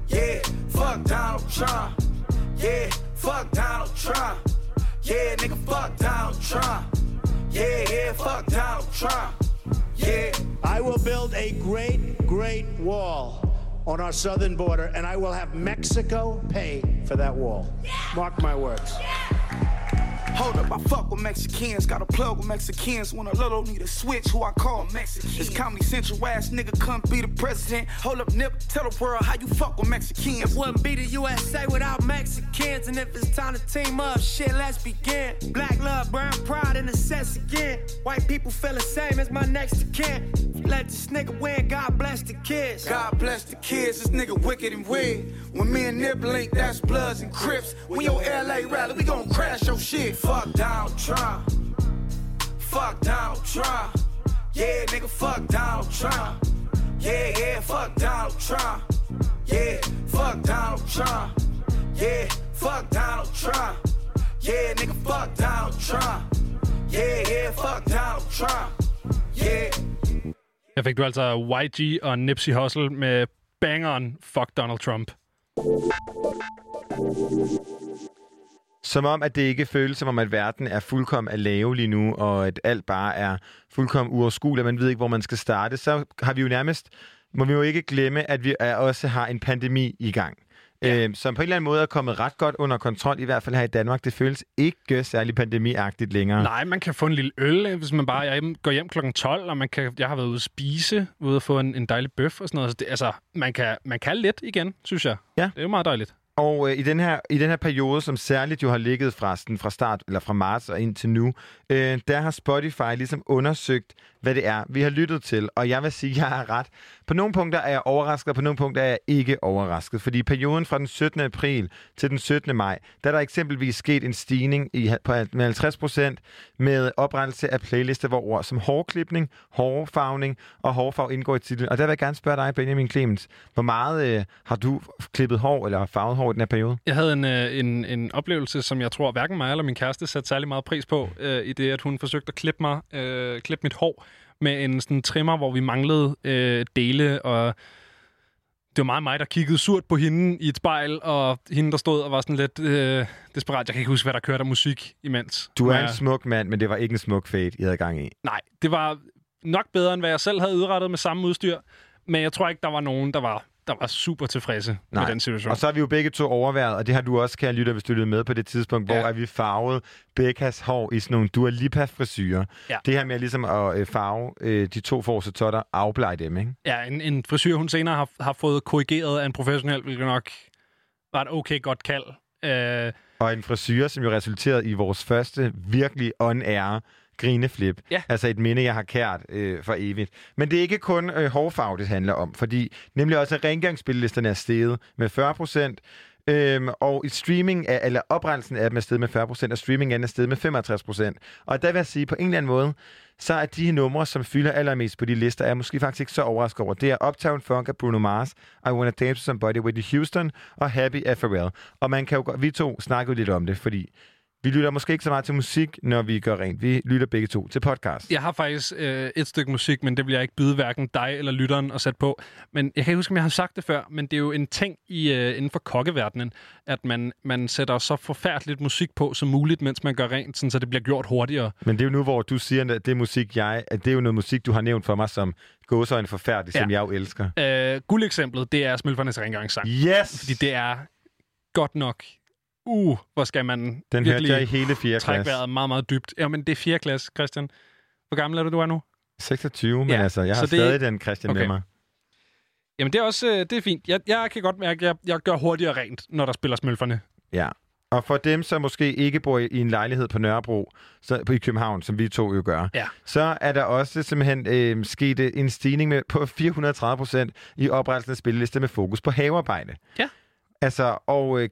Yeah, fuck Donald Trump. Yeah, fuck Donald Trump. Yeah, nigga, fuck Donald Trump. Yeah, yeah, fuck Donald Trump. Yeah. I will build a great, great wall on our southern border, and I will have Mexico pay for that wall. Mark my words. Hold up, I fuck with Mexicans. Got a plug with Mexicans. When a little need a switch, who I call Mexican. This Comedy Central ass nigga come be the president. Hold up, Nip, tell the world how you fuck with Mexicans. It wouldn't be the USA without Mexicans. And if it's time to team up, shit, let's begin. Black love, brown pride, and sense again. White people feel the same as my next kin. Let this nigga win, God bless the kids. God bless the kids, this nigga wicked and weird. When me and Nip link, that's Bloods and Crips. When your LA rally, we gon' crash your shit. Fuck Donald Trump. Fuck Donald Trump. Yeah, nigga, fuck Donald Trump. Yeah, yeah, fuck Donald Trump. Yeah, fuck Donald Trump. Yeah, fuck Donald Trump. Yeah, nigga, fuck Donald Trump. Yeah, yeah, fuck Donald Trump. Yeah. Her fik du altså YG og Nipsey Hussle med bangeren Fuck Donald Trump. Som om, at det ikke føles som om, at verden er fuldkommen af lave lige nu, og at alt bare er fuldkommen uoverskueligt, og man ved ikke, hvor man skal starte, så har vi jo nærmest, må vi jo ikke glemme, at vi også har en pandemi i gang. Ja. Øh, som på en eller anden måde er kommet ret godt under kontrol, i hvert fald her i Danmark. Det føles ikke særlig pandemiagtigt længere. Nej, man kan få en lille øl, øh, hvis man bare hjem- går hjem kl. 12, og man kan, jeg har været ude at spise, ude at få en, en dejlig bøf og sådan noget. Så det, altså, man kan, man kan lidt igen, synes jeg. Ja. Det er jo meget dejligt. Og øh, i, den her, i den her periode, som særligt jo har ligget fra, sådan, fra start, eller fra marts og ind til nu, øh, der har Spotify ligesom undersøgt, hvad det er, vi har lyttet til. Og jeg vil sige, at jeg er ret. På nogle punkter er jeg overrasket, og på nogle punkter er jeg ikke overrasket. Fordi i perioden fra den 17. april til den 17. maj, der er der eksempelvis sket en stigning i, på, med 50 procent med oprettelse af playlister, hvor ord som hårklipning, hårfarvning og hårfarv indgår i titlen. Og der vil jeg gerne spørge dig, Benjamin Clemens, hvor meget øh, har du klippet hår eller farvet hår i den her periode? Jeg havde en, øh, en, en oplevelse, som jeg tror hverken mig eller min kæreste satte særlig meget pris på, øh, i det, at hun forsøgte at klippe mig, øh, klippe mit hår med en sådan trimmer, hvor vi manglede øh, dele, og det var meget mig, der kiggede surt på hende i et spejl, og hende, der stod og var sådan lidt øh, desperat. Jeg kan ikke huske, hvad der kørte af musik imens. Du er en smuk mand, men det var ikke en smuk fade, I havde gang i. Nej, det var nok bedre, end hvad jeg selv havde udrettet med samme udstyr. Men jeg tror ikke, der var nogen, der var, der var super tilfredse Nej. med den situation. Og så har vi jo begge to overværet, og det har du også, kan lytte, hvis du lyttede med på det tidspunkt, ja. hvor er vi farvet Beckas hår i sådan nogle Dua Lipa frisyrer. Ja. Det her med ligesom at øh, farve øh, de to forreste totter, afblege dem, ikke? Ja, en, en frisyr, hun senere har, har fået korrigeret af en professionel, hvilket nok var et okay godt kald. Øh, Og en frisyr, som jo resulterede i vores første virkelig on-air grineflip. Ja. Altså et minde, jeg har kært øh, for evigt. Men det er ikke kun øh, hårfarve, det handler om, fordi nemlig også rengøringsspillelisterne er steget med 40 procent, Øhm, og i streaming, af, eller oprettelsen af dem er steget med 40 procent, og streaming er steget med 55 procent. Og der vil jeg sige, på en eller anden måde, så er de numre, som fylder allermest på de lister, er måske faktisk ikke så overrasket over. Det er Uptown Funk af Bruno Mars, I Wanna Dance With Somebody, Whitney Houston og Happy af Pharrell. Og man kan jo godt, vi to snakker jo lidt om det, fordi vi lytter måske ikke så meget til musik, når vi gør rent. Vi lytter begge to til podcast. jeg har faktisk øh, et stykke musik, men det vil jeg ikke byde hverken dig eller lytteren at sætte på. Men jeg kan ikke huske, om jeg har sagt det før, men det er jo en ting i, øh, inden for kokkeverdenen, at man, man sætter så forfærdeligt musik på som muligt, mens man gør rent, sådan, så det bliver gjort hurtigere. Men det er jo nu, hvor du siger, at det er musik, jeg... At det er jo noget musik, du har nævnt for mig, som gåsøjne forfærdeligt, ja. som jeg jo elsker. Øh, guldeksemplet, det er Smølfernes rengøringssang. Yes! Fordi det er godt nok... Uh, hvor skal man Den hørte virkelig jeg i hele fjerde trække klasse. vejret meget, meget dybt. Jamen, det er 4. klasse, Christian. Hvor gammel er du, du er nu? 26, men Ja, altså, jeg har det- stadig den Christian Okay. med mig. Jamen, det er også øh, det er fint. Jeg, jeg kan godt mærke, at jeg, jeg gør hurtigere rent, når der spiller smølferne. Ja. Og for dem, som måske ikke bor i en lejlighed på Nørrebro, så, på i København, som vi to jo gør, Ja. så er der også simpelthen øh, sket øh, en stigning med, på 430 procent i oprettelsen af spillelister med fokus på havearbejde. Ja. Altså, og øh,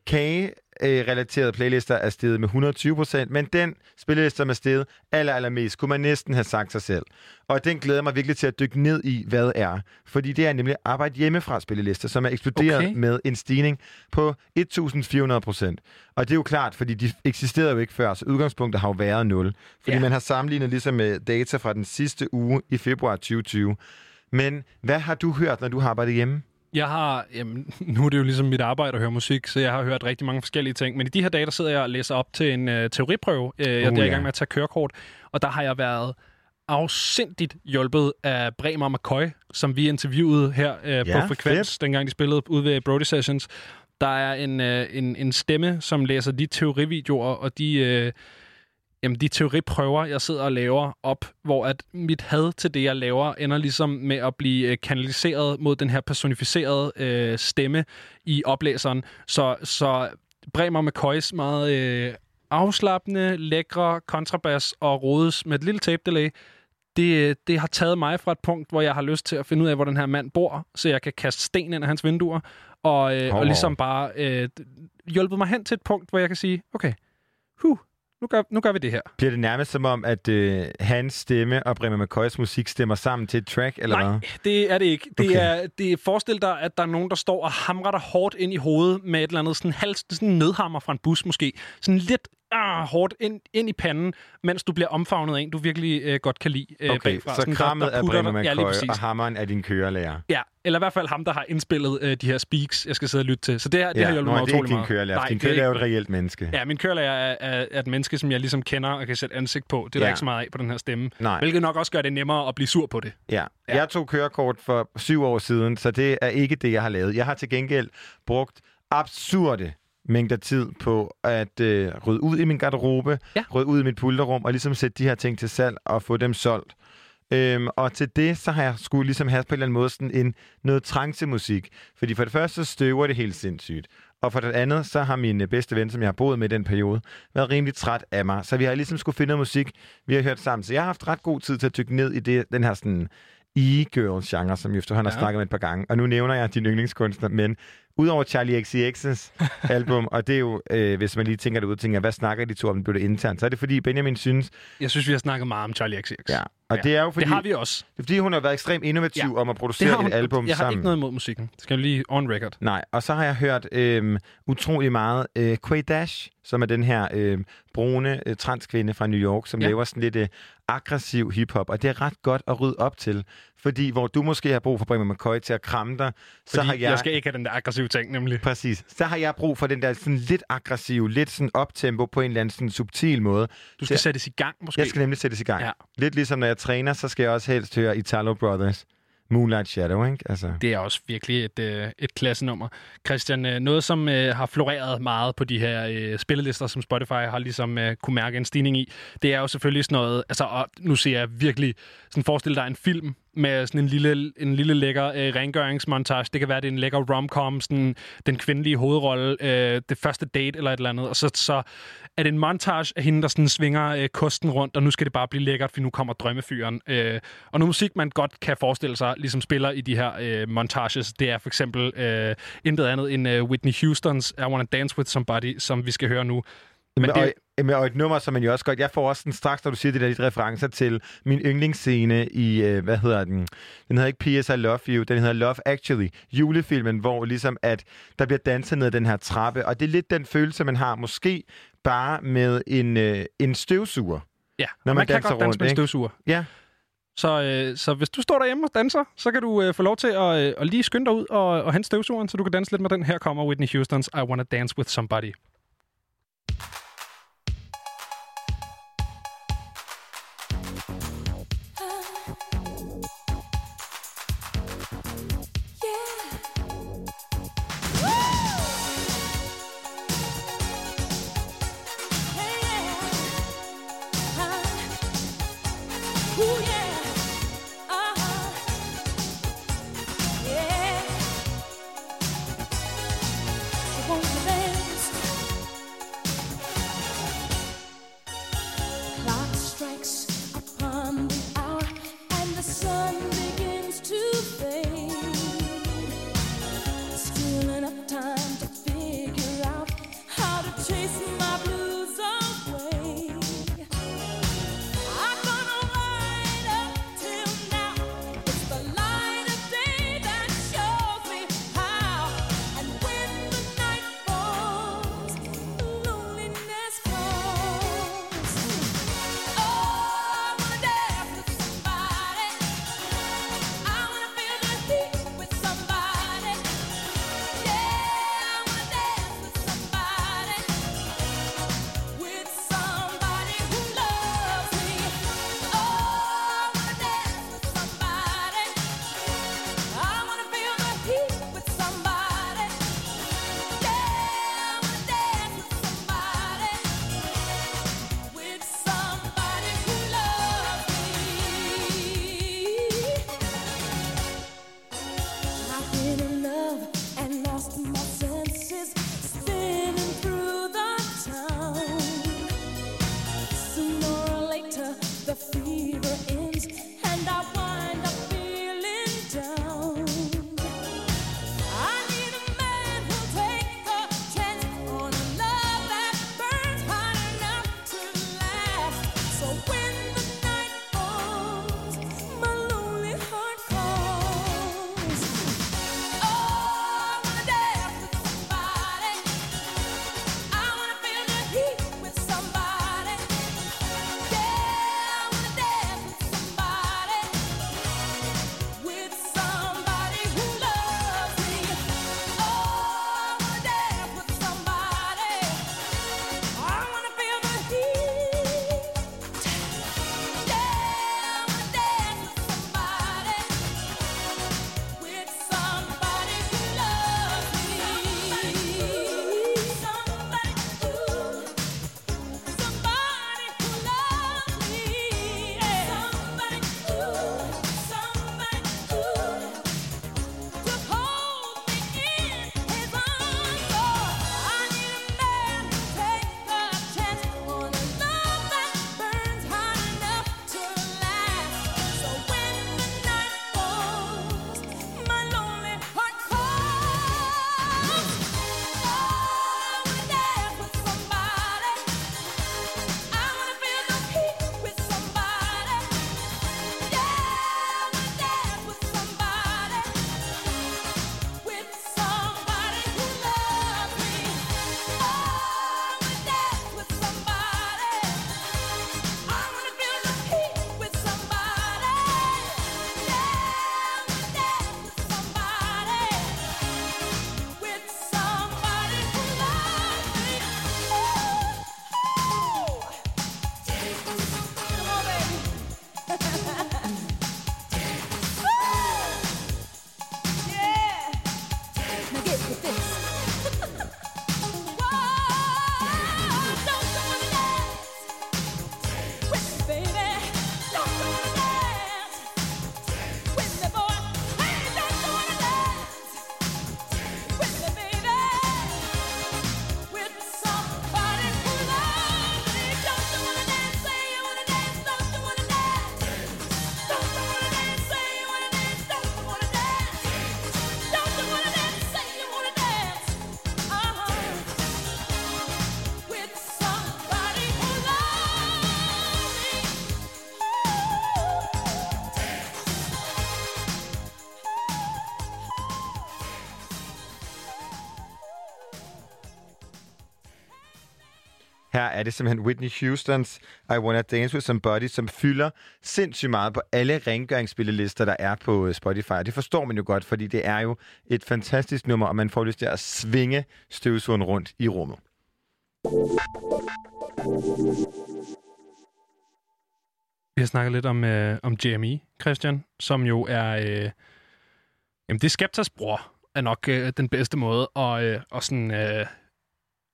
kage-relaterede playlister er steget med 120 procent, men den spilleliste, som er steget aller, allermest, kunne man næsten have sagt sig selv. Og den glæder mig virkelig til at dykke ned i, hvad er. Fordi det er nemlig arbejde hjemmefra spillelister, som er eksploderet Okay. okay. med en stigning på 1400 procent. Og det er jo klart, fordi de eksisterede jo ikke før, så udgangspunktet har jo været 0. Fordi Ja. man har sammenlignet ligesom med data fra den sidste uge i februar 2020. Men hvad har du hørt, når du har arbejdet hjemme? Jeg har, jamen, nu er det jo ligesom mit arbejde at høre musik, så jeg har hørt rigtig mange forskellige ting. Men i de her dage, der sidder jeg og læser op til en øh, teoriprøve. Øh, jeg Uh, er i ja. gang med at tage kørekort, og der har jeg været afsindigt hjulpet af Bremer McCoy, som vi interviewede her øh, Ja, på Frekvens, fedt. dengang de spillede ude ved Brody Sessions. Der er en, øh, en, en stemme, som læser de teorivideoer og de, øh, jamen, de teoriprøver, jeg sidder og laver op, hvor at mit had til det, jeg laver, ender ligesom med at blive øh, kanaliseret mod den her personificerede øh, stemme i oplæseren. Så, så Bremer McCoys meget øh, afslappende, lækre kontrabas og rodes med et lille tape delay, det, det har taget mig fra et punkt, hvor jeg har lyst til at finde ud af, hvor den her mand bor, så jeg kan kaste sten ind af hans vinduer, og, øh, Hov, og ligesom bare øh, hjulpet mig hen til et punkt, hvor jeg kan sige, okay, huh, nu gør, nu gør vi det her. Bliver det nærmest som om, at øh, hans stemme og Bremer McCoys musik stemmer sammen til et track, eller Nej, hvad? det er det ikke. Det Okay. er, det er, forestil dig, at der er nogen, der står og hamrer dig hårdt ind i hovedet med et eller andet sådan hals, sådan en nødhammer fra en bus måske. Sådan lidt ah, hårdt ind, ind i panden, mens du bliver omfavnet af en, du virkelig øh, godt kan lide øh, Okay, bagfra. så krammet af putter Bremer dig- Ja, lige McCoy, præcis. og hammeren er din kørelærer. Ja, eller i hvert fald ham, der har indspillet øh, de her speaks, jeg skal sidde og lytte til. Så det, her, det har hjulpet mig det er ikke utrolig din meget. kørelærer. Nej, din det er kørelærer er jo et reelt menneske. Ja, min kørelærer er, er, er et menneske, som jeg ligesom kender og kan sætte ansigt på. Det er ja. der Ja. ikke så meget af på den her stemme. Nej. Hvilket nok også gør det nemmere at blive sur på det. Ja. ja. Jeg tog kørekort for syv år siden, så det er ikke det, jeg har lavet. Jeg har til gengæld brugt absurde mængder tid på at øh, rydde ud i min garderobe, ja. rydde ud i mit pulterrum, og ligesom sætte de her ting til salg og få dem solgt. Øhm, og til det, så har jeg skulle ligesom have på en eller anden måde sådan en, noget trance-musik. Fordi for det første, så støver det helt sindssygt. Og for det andet, så har min øh, bedste ven, som jeg har boet med i den periode, været rimelig træt af mig. Så vi har ligesom skulle finde noget musik, vi har hørt sammen. Så jeg har haft ret god tid til at dykke ned i det, den her sådan e-girl-genre, som jeg efterhånden har Ja. snakket med et par gange. Og nu nævner jeg din yndlingskunstner, men udover Charlie XCX's album, og det er jo, øh, hvis man lige tænker det ud, tænker, hvad snakker de to om, blev det internt, så er det fordi Benjamin synes... Jeg synes, vi har snakket meget om Charlie XCX. Ja, og ja. det er jo fordi... Det har vi også. Det er fordi, hun har været ekstremt innovativ ja. om at producere har hun, et album jeg har sammen. ikke noget imod musikken. Det skal jeg lige on record. Nej, og så har jeg hørt øh, utrolig meget øh, Quay Dash, som er den her øh, brune øh, transkvinde fra New York, som Ja. laver sådan lidt øh, aggressiv hiphop, og det er ret godt at rydde op til, fordi hvor du måske har brug for Brian McCoy til at kramme dig, så Fordi har jeg... jeg skal ikke have den der aggressive ting, nemlig. Præcis. Så har jeg brug for den der sådan lidt aggressiv, lidt sådan optempo på en eller anden sådan subtil måde. Du skal Til- sættes i gang, måske. Jeg skal nemlig sættes i gang. Ja. Lidt ligesom når jeg træner, så skal jeg også helst høre Italo Brothers. Moonlight Shadow, ikke? Altså. Det er også virkelig et, øh, et klassenummer. Christian, øh, noget som øh, har floreret meget på de her øh, spillelister, som Spotify har ligesom øh, kunne mærke en stigning i, det er jo selvfølgelig sådan noget, altså og nu ser jeg virkelig, sådan forestil dig en film med sådan en lille, en lille lækker øh, rengøringsmontage. Det kan være, det er en lækker romcom, sådan den kvindelige hovedrolle, øh, det første date eller et eller andet, og så, så er det en montage af hende, der sådan svinger øh, kosten rundt, og nu skal det bare blive lækkert, for nu kommer drømmefyren. Øh, og noget musik, man godt kan forestille sig, ligesom spiller i de her øh, montages, det er for eksempel øh, intet andet end øh, Whitney Houstons I Wanna Dance With Somebody, som vi skal høre nu. Men Men det, og, og et nummer, som man jo også godt... Jeg får også sådan, straks, når du siger det der lidt referencer til min yndlingsscene i, øh, hvad hedder den? Den hedder ikke P.S. I Love You, den hedder Love Actually. Julefilmen, hvor ligesom at der bliver danset ned ad den her trappe. Og det er lidt den følelse, man har måske bare med en, øh, en støvsuger. ja, når og man man kan godt danse rundt, med en støvsuger. Ja. Så, øh, så hvis du står derhjemme og danser, så kan du øh, få lov til at, øh, at lige skynde dig ud og, og hente støvsugeren, så du kan danse lidt med den. Her kommer Whitney Houston's I Wanna Dance With Somebody. Her er det simpelthen Whitney Houstons I Wanna Dance With Somebody, som fylder sindssygt meget på alle rengøringsspillelister, der er på øh, Spotify. Det forstår man jo godt, fordi det er jo et fantastisk nummer, og man får lyst til at svinge støvsugeren rundt i rummet. Vi har snakket lidt om, øh, om JME, Christian, som jo er... Øh, jamen, det er Skeptas bror, er nok øh, den bedste måde at, øh, at sådan, øh,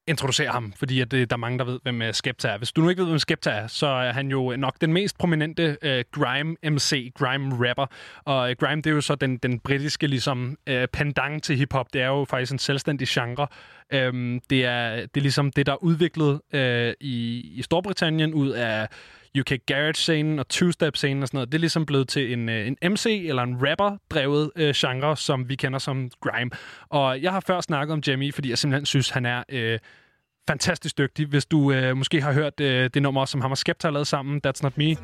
introducere ham, fordi at, øh, der er mange, der ved, hvem øh, Skepta er. Hvis du nu ikke ved, hvem Skepta er, så er han jo nok den mest prominente øh, grime-MC, grime-rapper. Og øh, grime, det er jo så den, den britiske ligesom, øh, pendant til hiphop. Det er jo faktisk en selvstændig genre. Øhm, det, er, det er ligesom det, der er udviklet øh, i, i Storbritannien ud af UK Garage-scenen og two-step-scenen og sådan noget. Det er ligesom blevet til en, øh, en MC eller en rapper-drevet øh, genre, som vi kender som grime. Og jeg har før snakket om Jamie, fordi jeg simpelthen synes, han er øh, fantastisk dygtig. Hvis du øh, måske har hørt øh, det nummer, som ham og Skepta har lavet sammen, That's Not Me.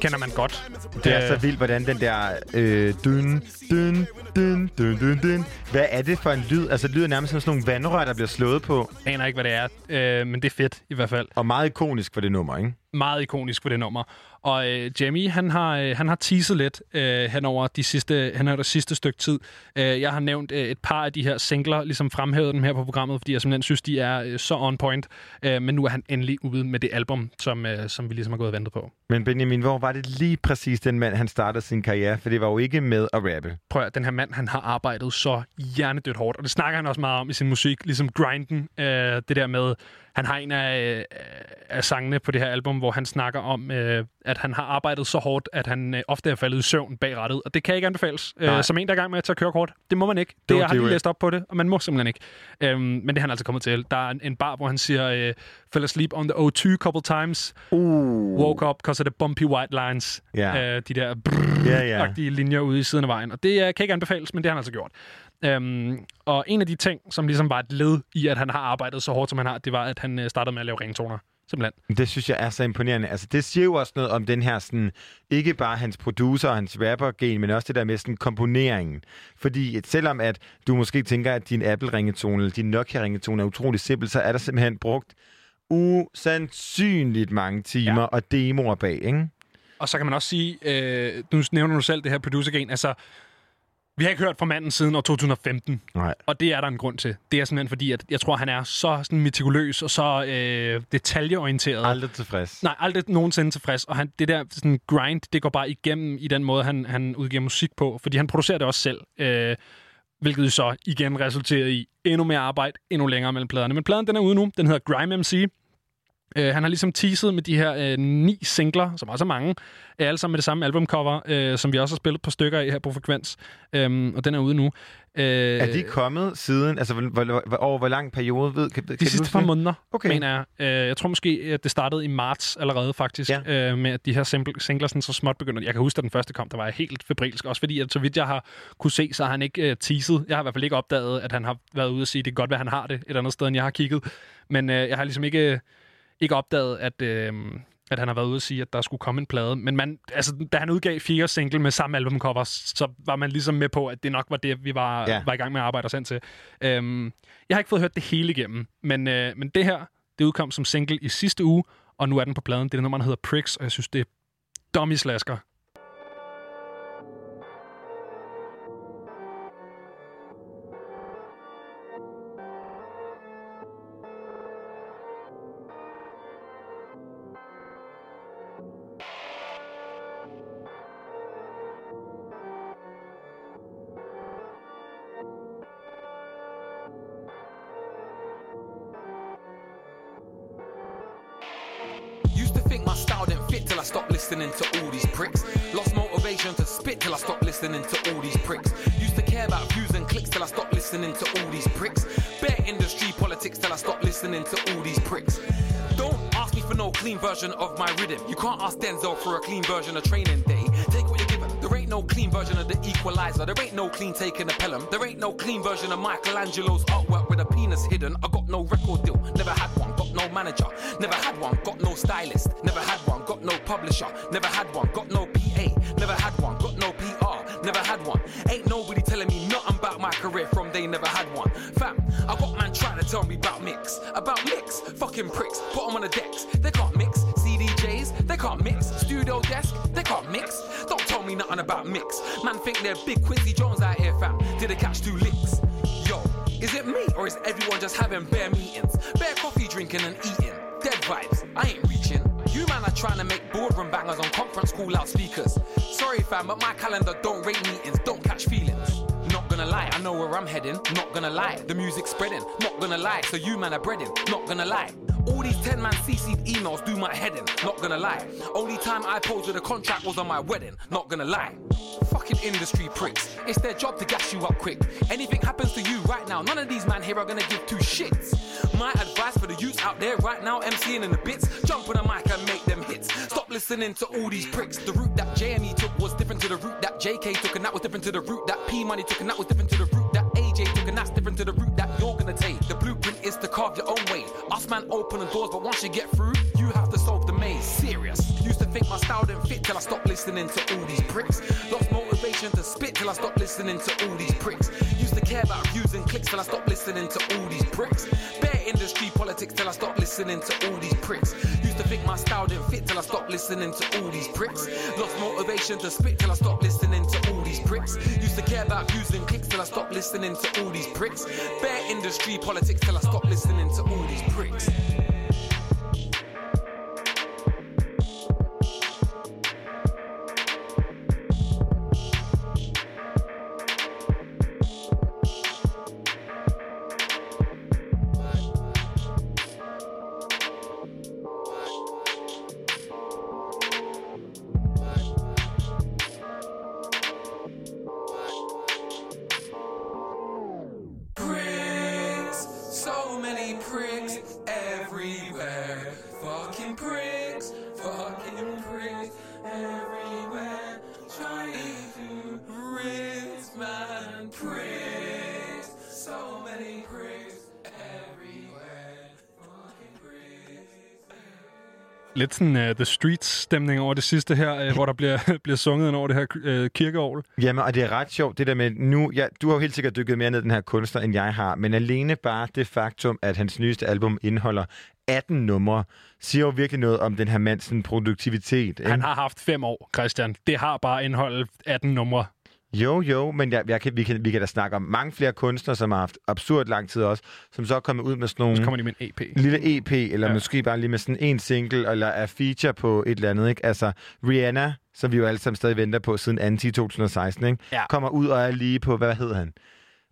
Kender man godt. Det er så vildt, hvordan den der øh, dyn, dyn, dyn, dyn, dyn, dyn. Hvad er det for en lyd? Altså, det lyder nærmest som sådan nogle vandrør, der bliver slået på. Jeg aner ikke, hvad det er, øh, men det er fedt i hvert fald. Og meget ikonisk for det nummer, ikke? Meget ikonisk for det nummer. Og øh, Jamie, han har, øh, han har teaset lidt øh, hen over de sidste, hen over det sidste stykke tid. Øh, jeg har nævnt øh, et par af de her singler, ligesom fremhævet dem her på programmet, fordi jeg simpelthen synes, de er øh, så on point. Øh, men nu er han endelig ude med det album, som, øh, som vi ligesom har gået og ventet på. Men Benjamin, hvor var det lige præcis den mand, han startede sin karriere? For det var jo ikke med at rappe. Prøv at, den her mand, han har arbejdet så hjernedødt hårdt, og det snakker han også meget om i sin musik, ligesom grinden, øh, det der med, han har en af, øh, af sangene på det her album, hvor han snakker om, øh, at han har arbejdet så hårdt, at han øh, ofte er faldet i søvn bag rattet. Og det kan ikke anbefales. Nej. Øh, som en, der er i gang med at tage kørekort. Det må man ikke. Det, Don't jeg har lige læst op på det, og man må simpelthen ikke. Øhm, men det er han altså kommet til. Der er en, en bar, hvor han siger, øh, fell asleep on the O2 couple times. Uh. Woke up because of the bumpy white lines. Ja. Øh, de der brrr, Ja, ja. agtige linjer ude i siden af vejen. Og det øh, kan ikke anbefales, men det har han altså gjort. Øhm, og en af de ting, som ligesom var et led i, at han har arbejdet så hårdt, som han har, det var, at han øh, startede med at lave ringtoner. Simpelthen. Det synes jeg er så imponerende. Altså, det siger jo også noget om den her, sådan, ikke bare hans producer og hans rapper-gen, men også det der med sådan, komponeringen. Fordi at selvom at du måske tænker, at din Apple-ringetone eller din Nokia-ringetone er utrolig simpel, så er der simpelthen brugt usandsynligt mange timer ja. og demoer bag, ikke? Og så kan man også sige, øh, nu nævner du selv det her producer-gen, altså, vi har ikke hørt fra manden siden år 2015. Nej. Og det er der en grund til. Det er simpelthen fordi, at jeg tror, han er så sådan metikuløs og så øh, detaljeorienteret. Aldrig tilfreds. Nej, aldrig nogensinde tilfreds. Og han, det der sådan grind, det går bare igennem i den måde, han, han udgiver musik på. Fordi han producerer det også selv. Øh, hvilket så igen resulterer i endnu mere arbejde, endnu længere mellem pladerne. Men pladen den er ude nu. Den hedder Grime MC. Øh, han har ligesom teaset med de her øh, ni singler, som også er mange, øh, alle sammen med det samme albumcover, øh, som vi også har spillet på stykker af her på Frekvens. Øhm, og den er ude nu. Øh, Er de kommet siden, altså hvor, hvor, hvor, over hvor lang periode ved? Kan, kan de du sidste par måneder, Okay. mener jeg. Øh, jeg tror måske, at det startede i marts allerede faktisk, ja. øh, med at de her singler sådan så småt begynder. Jeg kan huske, at den første kom, der var jeg helt febrilsk. Også fordi, at så vidt jeg har kunne se, så har han ikke uh, teaset. Jeg har i hvert fald ikke opdaget, at han har været ude og sige, at det er godt, at han har det et andet sted, end jeg har kigget. Men øh, jeg har ligesom ikke, ikke opdaget, at... Øh, at han har været ude og sige, at der skulle komme en plade. Men man, altså, da han udgav fire single med samme albumcover, så var man ligesom med på, at det nok var det, vi var, Ja. var i gang med at arbejde os hen til. Øhm, jeg har ikke fået hørt det hele igennem, men, øh, men det her, det udkom som single i sidste uge, og nu er den på pladen. Det er nummer, der hedder Pricks, og jeg synes, det er dummy slasker. For a clean version of training day. Take what you're given. There ain't no clean version of the equalizer. There ain't no clean taking a Pelham. There ain't no clean version of Michelangelo's artwork with a penis hidden. I got no record deal, never had one. Got no manager, never had one. Got no stylist, never had one. Got no publisher, never had one. Got no PA, never had one. Got no PR, never had one. Ain't nobody telling me nothing about my career from they never had one. Fam, I got man trying to tell me about mix. About mix, fucking pricks. Put 'em on the decks. They can't desk, they can't mix. Don't tell me nothing about mix. Man think they're big Quincy Jones out here, fam. Did they catch two licks? Yo, is it me or is everyone just having bare meetings? Bare coffee drinking and eating. Dead vibes, I ain't reaching. You man are trying to make boardroom bangers on conference call loudspeakers. Sorry fam, but my calendar don't rate meetings, don't catch feelings. Where I'm heading. Not gonna lie, the music's spreading. Not gonna lie, so you man are breading. Not gonna lie. All these 10 man CC'd emails do my head in. Not gonna lie. Only time I posed with a contract was on my wedding. Not gonna lie. Fucking industry pricks. It's their job to gas you up quick. Anything happens to you right now, none of these man here are gonna give two shits. My advice for the youths out there right now, MCing in the bits, jump on a mic and make them hits. Stop listening to all these pricks. The route that JME took was different to the route that JK took, and that was different to the route that P Money took, and that was different to the route that AJ took, and that's different to the route that you're gonna take. The blueprint is to carve your own way. Us man open the doors, but once you get through, you have to solve the maze. Serious. Used to think my style didn't fit till I stopped listening to all these pricks. Lost motivation to spit till I stopped listening to all these pricks. Used to care about views and clicks till I stopped listening to all these pricks. Bare industry politics till I stopped listening to all these pricks. Used to think my style didn't fit till I stopped listening to all these pricks. Lost motivation to spit till I stopped listening to all these pricks. Used to care about views and till I stopped listening to all these pricks. Bare industry politics till I stopped listening to all these pricks. Pricks, fucking pricks everywhere. Lidt sådan uh, The Streets-stemning over det sidste her, uh, hvor der bliver, bliver sunget ind over det her uh, kirkeovl. Jamen, og det er ret sjovt, det der med nu... Ja, du har jo helt sikkert dykket mere ned i den her kunstner, end jeg har, men alene bare det faktum, at hans nyeste album indeholder 18 numre, siger jo virkelig noget om den her mands produktivitet. Ikke? Han har haft fem år, Christian. Det har bare indholdet 18 numre. Jo, jo, men jeg, jeg kan, vi, kan, vi kan da snakke om mange flere kunstnere, som har haft absurd lang tid også, som så er kommet ud med sådan nogle... Så kommer de med en EP. Lille EP, eller Ja. måske bare lige med sådan en single, eller er feature på et eller andet, ikke? Altså, Rihanna, som vi jo alle sammen stadig venter på siden anti 2016, ikke? Ja. Kommer ud og er lige på, hvad hed han?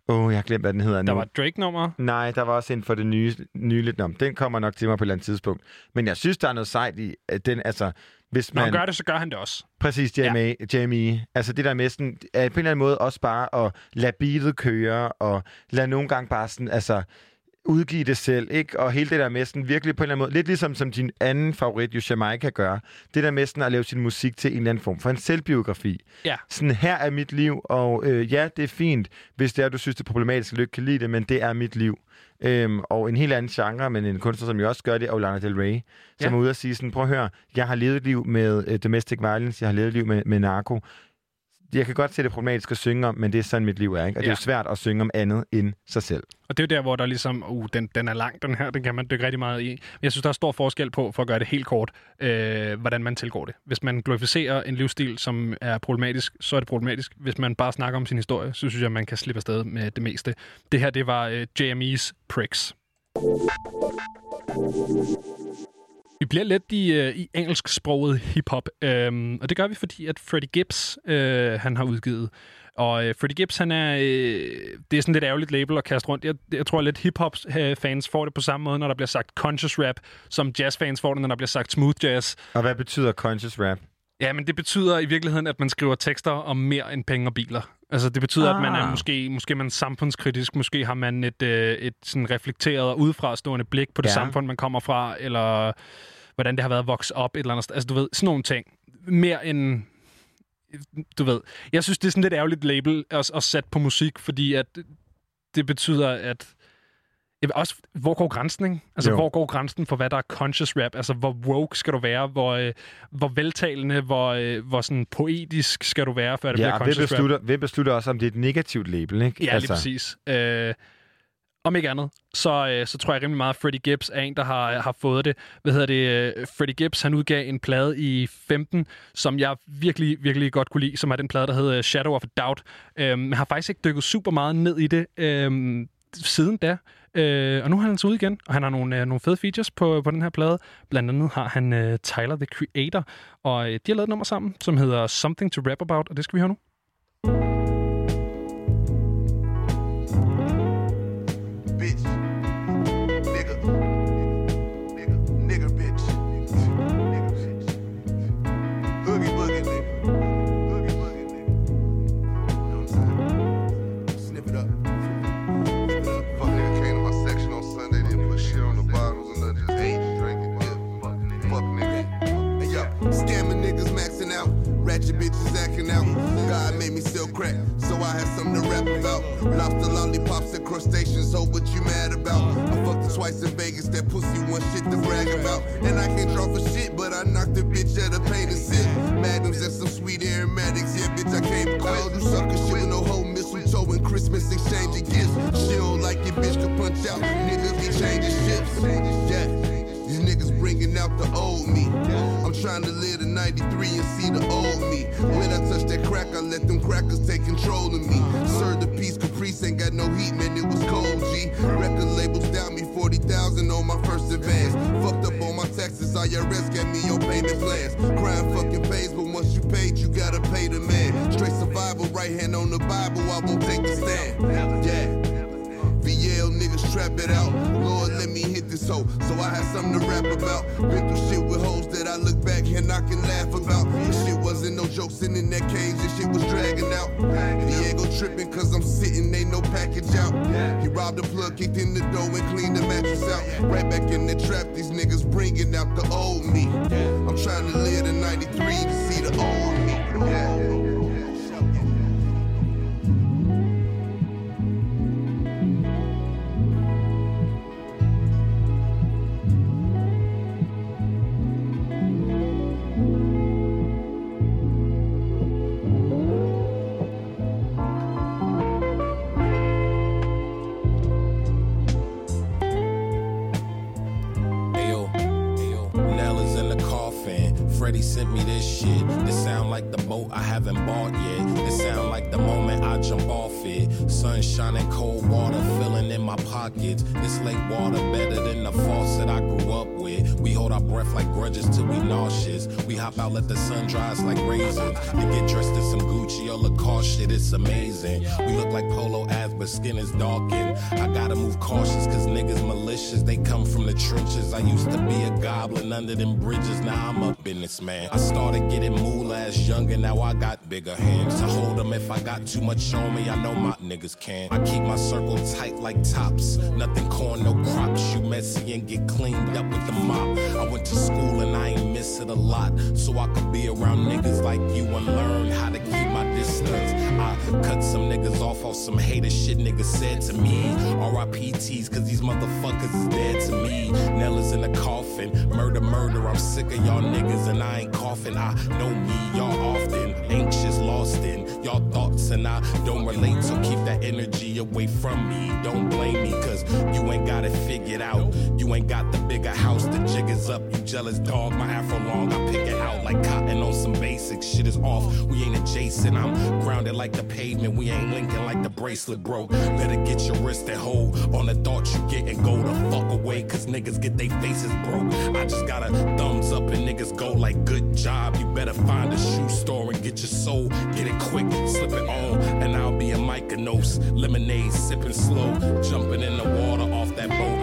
Åh, oh, jeg har glemt, hvad den hedder Der nu. var Drake-nummer. Nej, der var også en for det nye, nyligt. Nå, den kommer nok til mig på et eller andet tidspunkt. Men jeg synes, der er noget sejt i, den, altså, hvis Når man... han gør det, så gør han det også. Præcis, JMA, ja. JME. Altså det der med sådan, at på en eller anden måde også bare at lade beatet køre, og lade nogle gange bare sådan, altså udgive det selv, ikke? Og hele det der med sådan virkelig på en eller anden måde, lidt ligesom som din anden favorit, jo Jamaica gør, det der med sådan at lave sin musik til en eller anden form for en selvbiografi. Ja. Sådan, her er mit liv, og øh, ja, det er fint, hvis det er, du synes, det er problematisk, at du ikke kan lide det, men det er mit liv. Øhm, og en helt anden genre, men en kunstner, som jo også gør det, er Lana Del Rey, som Ja. er ude og sige sådan, prøv at høre, jeg har levet et liv med øh, domestic violence, jeg har levet et liv med, med narko. Jeg kan godt se det problematisk at synge om, men det er sådan, mit liv er, ikke? Og det er Ja. jo svært at synge om andet end sig selv. Og det er jo der, hvor der ligesom, uh, den, den er lang, den her, den kan man dykke rigtig meget i. Jeg synes, der er stor forskel på, for at gøre det helt kort, øh, hvordan man tilgår det. Hvis man glorificerer en livsstil, som er problematisk, så er det problematisk. Hvis man bare snakker om sin historie, så synes jeg, man kan slippe afsted med det meste. Det her, det var øh, JME's Pricks. Vi bliver lidt i, øh, i engelsksproget hiphop, øhm, og det gør vi, fordi at Freddie Gibbs, øh, han har udgivet. Og øh, Freddie Gibbs, han er, øh, det er sådan lidt ærgerligt label at kaste rundt. Jeg, jeg tror, at lidt hiphop-fans får det på samme måde, når der bliver sagt conscious rap, som jazz-fans får det, når der bliver sagt smooth jazz. Og hvad betyder conscious rap? Ja, men det betyder i virkeligheden, at man skriver tekster om mere end penge og biler. Altså, det betyder, ah. at man er Ah. måske, måske er man samfundskritisk, måske har man et, øh, et sådan reflekteret og udefrastående blik på det Ja. samfund, man kommer fra, eller hvordan det har været at vokse op et eller andet sted. Altså, du ved, sådan nogle ting. Mere end... Du ved, jeg synes, det er sådan lidt ærgerligt label at, at sætte på musik, fordi at det betyder, at også, hvor går grænsen, ikke? Altså, Jo. hvor går grænsen for, hvad der er conscious rap? Altså, hvor woke skal du være? Hvor, øh, hvor veltalende, hvor, øh, hvor sådan poetisk skal du være, før det Ja, bliver og hvem conscious rap? beslutter, hvem beslutter også, om det er et negativt label, ikke? Ja, altså. lige præcis. Øh, om ikke andet, så, øh, så tror jeg rimelig meget, at Freddie Gibbs er en, der har, har fået det. Hvad hedder det? Øh, Freddie Gibbs, han udgav en plade i 15, som jeg virkelig, virkelig godt kunne lide, som er den plade, der hedder Shadow of a Doubt. Øhm, men har faktisk ikke dykket super meget ned i det øhm, siden da. Øh, og nu har han altså så ud igen, og han har nogle, øh, nogle fede features på, på den her plade. Blandt andet har han øh, Tyler, the Creator, og øh, de har lavet et nummer sammen, som hedder Something to Rap About, og det skal vi høre nu. Ratchet bitches acting out. God made me still crack, so I had something to rap about. Lobster lollipops and crustaceans, so what you mad about? I fucked her twice in Vegas, that pussy one shit to brag about. And I can't draw for shit, but I knocked the bitch out of pain and sip. Magnums and some sweet aromatics, yeah, bitch, I came to quit. do sucker shit no whole mistletoe and Christmas exchanging gifts. She don't like it, bitch, can punch out. Niggas be changing ships. Yeah. Bringing out the old me. I'm trying to live the 93 and see the old me. When I touch that crack, I let them crackers take control of me. Serve the peace, Caprice ain't got no heat, man, it was cold, G. Record labels down me 40,000 on my first advance. Fucked up on my taxes, IRS got me on payment plans. Crime fucking pays, but once you paid, you gotta pay the man. Straight survival, right hand on the Bible, I won't take the stand. Yeah. VL niggas trap it out. Lord, let me hit hoe. So I had something to rap about. Been through shit with hoes that I look back and I can laugh about. This shit wasn't no joke sitting in that cage. This shit was dragging out. Diego tripping cause I'm sitting, ain't no package out. He robbed the plug, kicked in the door and cleaned the mattress out. Right back in the trap, these niggas bringing out the old me. I'm trying to live the 93 to see the old me. Sent me this shit. This sound like the boat I haven't bought yet. This sound like the moment I jump off it. Sunshine and cold water filling in my pockets. This lake water better than the faucet I grew up with. We hold our breath like grudges till we nauseous. We hop out, let the sun dry us like raisins. You get dressed in some Gucci or Lacoste shit, it's amazing. We look like polo but skin is darkened. I gotta move cautious, cause niggas malicious. They come from the trenches. I used to be a goblin under them bridges, now I'm a businessman. I started getting moolah as younger, now I got bigger hands. To hold them if I got too much on me, I know my niggas can. I keep my circle tight like tops. Nothing corn, no crops. You messy and get cleaned up with the mop. I went to school and I ain't miss it a lot. So I could be around niggas like you and learn how to keep my distance. I cut some niggas off off some hater shit niggas said to me. RIPTs, cause these motherfuckers is dead to me. Nell is in the coffin. Murder, murder. I'm sick of y'all niggas and I ain't coughing. I know me, y'all often. Anxious, lost in y'all thoughts and I don't relate. So keep that energy away from me. Don't blame me, cause you ain't got it figured out. You ain't got the bigger house, the jig is up. You jealous dog, my afro long. I pick it out like cotton on some basics. Shit is off, we ain't adjacent. I'm grounded like the pavement, we ain't linking like the bracelet broke. Better get your wrist and hold on the thought you get and go the fuck away, cause niggas get they faces broke. I just got a thumbs up and niggas go like good job. You better find a shoe store and get your soul, get it quick, slip it on, and I'll be a Mykonos. Lemonade sipping slow, jumping in the water off that boat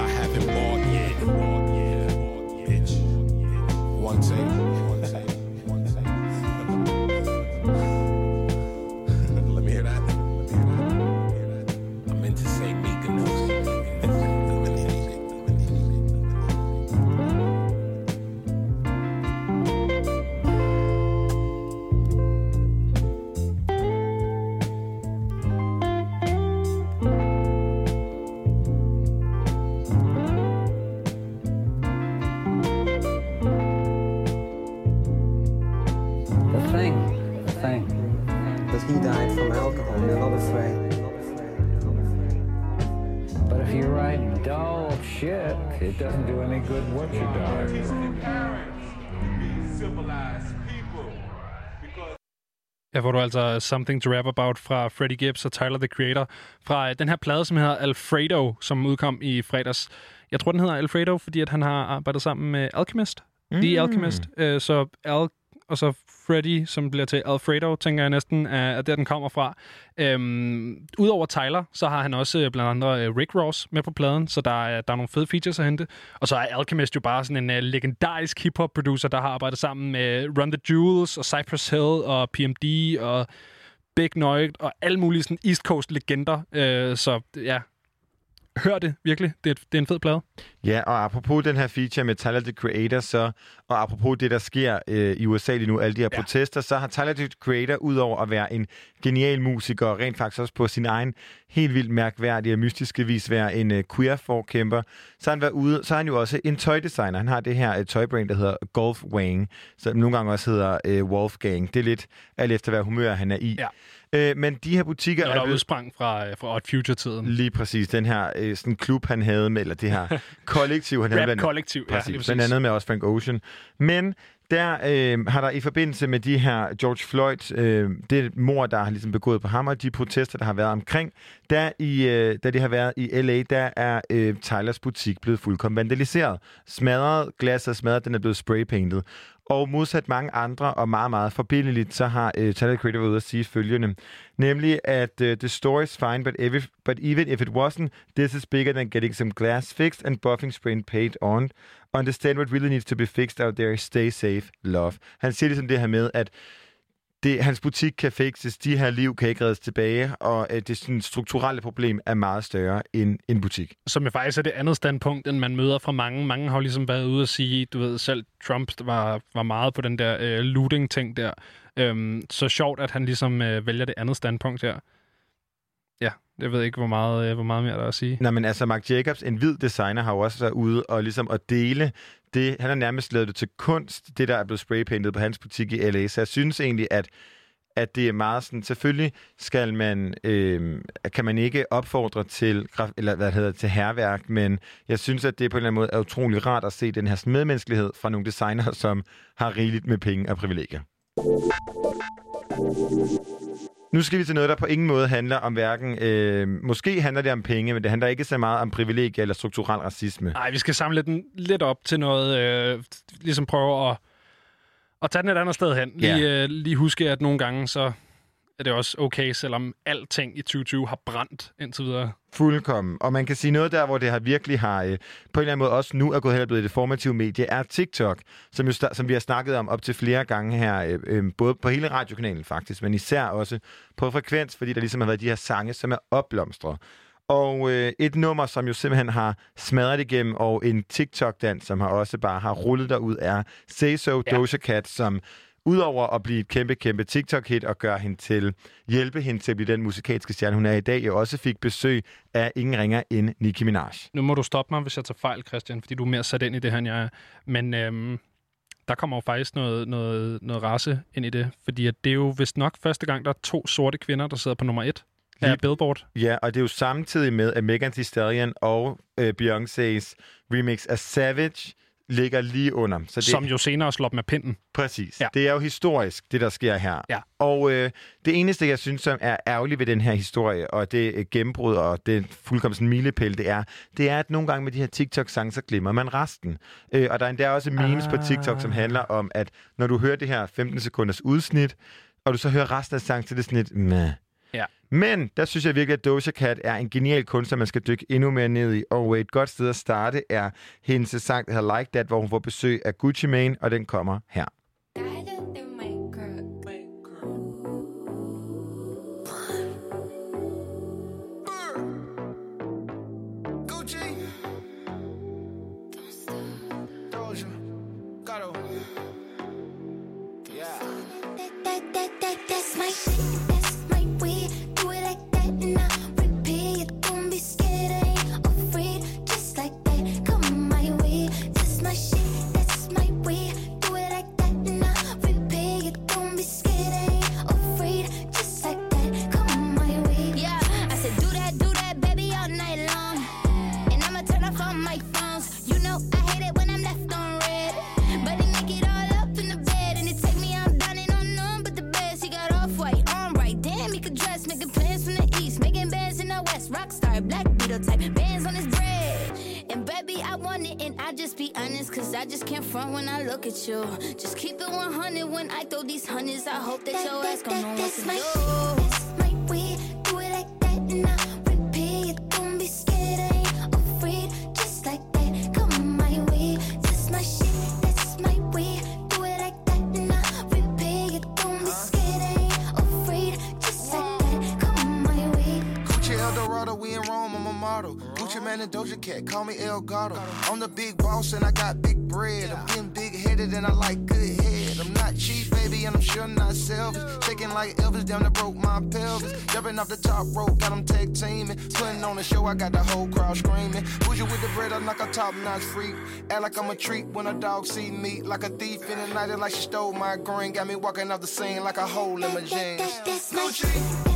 Ja, hvor du altså Something to Rap About fra Freddie Gibbs og Tyler, the Creator, fra øh, den her plade, som hedder Alfredo, som udkom i fredags. Jeg tror, den hedder Alfredo, fordi at han har arbejdet sammen med Alchemist. Mm. The. Alchemist. Øh, så Al og så Freddy, som bliver til Alfredo, tænker jeg næsten, er, der, den kommer fra. Øhm, Udover Tyler, så har han også øh, blandt andre øh, Rick Ross med på pladen, så der er, der er nogle fede features at hente. Og så er Alchemist jo bare sådan en uh, legendarisk hip-hop-producer, der har arbejdet sammen med Run the Jewels og Cypress Hill og PMD og Big Noid og alle mulige sådan East Coast-legender. Øh, så ja, hør det virkelig. Det er, det er en fed plade. Ja, og apropos den her feature med Tyler, the Creator, så, og apropos det, der sker øh, i USA lige nu, alle de her ja. protester, så har Tyler, the Creator, udover at være en genial musiker, og rent faktisk også på sin egen helt vildt mærkværdige og mystiske vis være en øh, queer-forkæmper, så har han været ude, så er han jo også en tøjdesigner. Han har det her øh, tøjbrand, der hedder Golf Wang, som nogle gange også hedder øh, Wolfgang. Det er lidt alt efter, hvad humør han er i. Ja. Øh, men de her butikker Noget, der blevet- udsprang fra, øh, fra Odd Future-tiden. Lige præcis. Den her øh, sådan klub, han havde med, eller det her kollektiv, han havde blandt- Rap-kollektiv, ja, præcis. Blandt andet med også Frank Ocean. Men der øh, har der i forbindelse med de her George Floyd, øh, det mor, der har ligesom begået på ham, og de protester, der har været omkring, der i, øh, da det har været i LA, der er øh, Tylers butik blevet fuldkommen vandaliseret. Smadret, glasset er smadret, den er blevet spraypainted. Og modsat mange andre, og meget, meget forbindeligt, så har øh, Talent Creator været ude at sige følgende. Nemlig, at øh, the story is fine, but, every, but even if it wasn't, this is bigger than getting some glass fixed and buffing sprain paid on. Understand what really needs to be fixed out there. Stay safe. Love. Han siger ligesom det her med, at det, hans butik kan fixes, de her liv kan ikke reddes tilbage, og øh, det sådan, strukturelle problem er meget større end en butik. Som jo faktisk er det andet standpunkt, end man møder fra mange. Mange har jo ligesom været ude og sige, du ved, selv Trump var, var meget på den der øh, looting-ting der. Øhm, så sjovt, at han ligesom øh, vælger det andet standpunkt der. Ja, jeg ved ikke, hvor meget, øh, hvor meget mere der er at sige. Nej, men altså Mark Jacobs, en hvid designer, har jo også været ude og ligesom at dele det. Han har nærmest lavet det til kunst, det der er blevet spraypaintet på hans butik i LA. Så jeg synes egentlig, at at det er meget sådan, selvfølgelig skal man, øh, kan man ikke opfordre til, graf- eller hvad det hedder, til herværk, men jeg synes, at det på en eller anden måde er utrolig rart at se den her medmenneskelighed fra nogle designer, som har rigeligt med penge og privilegier. Nu skal vi til noget, der på ingen måde handler om hverken... Øh, måske handler det om penge, men det handler ikke så meget om privilegier eller strukturel racisme. Nej, vi skal samle den lidt op til noget, øh, ligesom prøve at, at tage den et andet sted hen. Lige, Ja. øh, lige huske, at nogle gange så er det også okay, selvom alting i 2020 har brændt indtil videre. Fuldkommen. Og man kan sige noget der, hvor det har virkelig har, øh, på en eller anden måde også nu er gået hen og blevet et formativt medie, er TikTok, som, jo, som vi har snakket om op til flere gange her, øh, øh, både på hele radiokanalen faktisk, men især også på frekvens, fordi der ligesom har været de her sange, som er opblomstret. Og øh, et nummer, som jo simpelthen har smadret igennem, og en TikTok-dans, som har også bare har rullet derud, er Say So Ja. Doja Cat, som udover at blive et kæmpe, kæmpe TikTok-hit og gøre hende til, hjælpe hende til at blive den musikalske stjerne, hun er i dag, jo også fik besøg af ingen ringer end Nicki Minaj. Nu må du stoppe mig, hvis jeg tager fejl, Christian, fordi du er mere sat ind i det her, end jeg er. Men øhm, der kommer jo faktisk noget, noget, noget race ind i det, fordi at det er jo vist nok første gang, der er to sorte kvinder, der sidder på nummer et af Billboard. Ja, og det er jo samtidig med, at Megan Thee Stallion og øh, Beyoncé's remix af Savage ligger lige under. Så det, Som jo senere slår af pinden. Præcis. Ja. Det er jo historisk, det der sker her. Ja. Og øh, det eneste, jeg synes, som er ærgerligt ved den her historie, og det øh, gennembrud, og det fuldkommen milepæl, det er, det er, at nogle gange med de her TikTok-sange, så glemmer man resten. Øh, og der er endda også memes ah. på TikTok, som handler om, at når du hører det her 15 sekunders udsnit, og du så hører resten af sangen, så er det sådan lidt, meh. Men der synes jeg virkelig, at Doja Cat er en genial kunstner, man skal dykke endnu mere ned i. Og et godt sted at starte er hendes sang, der hedder Like That, hvor hun får besøg af Gucci Mane, og den kommer her. Like I'm a treat when a dog see me. Like a thief in the night, and like she stole my green. Got me walking off the scene like a hole in my jeans. That's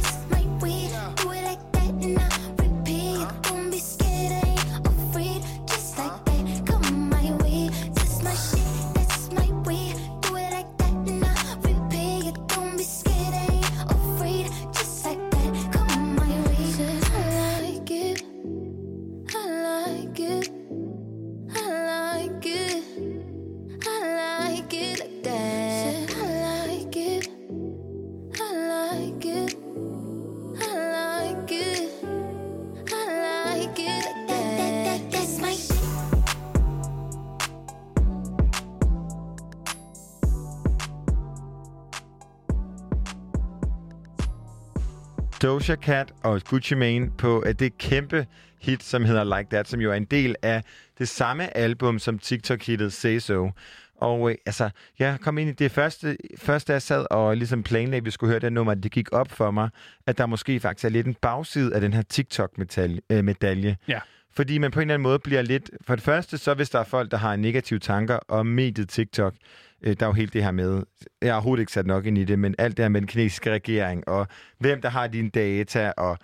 Doja Cat og Gucci Mane på at det kæmpe hit, som hedder Like That, som jo er en del af det samme album som TikTok-hittet Say So. Og øh, altså, jeg kom ind i det første, første jeg sad og ligesom planlagde, at vi skulle høre det nummer, det gik op for mig, at der måske faktisk er lidt en bagside af den her TikTok-medalje. Øh, ja. Fordi man på en eller anden måde bliver lidt... For det første, så hvis der er folk, der har negative tanker om mediet TikTok, øh, der er jo helt det her med... Jeg har overhovedet ikke sat nok ind i det, men alt det her med den kinesiske regering, og hvem der har dine data, og...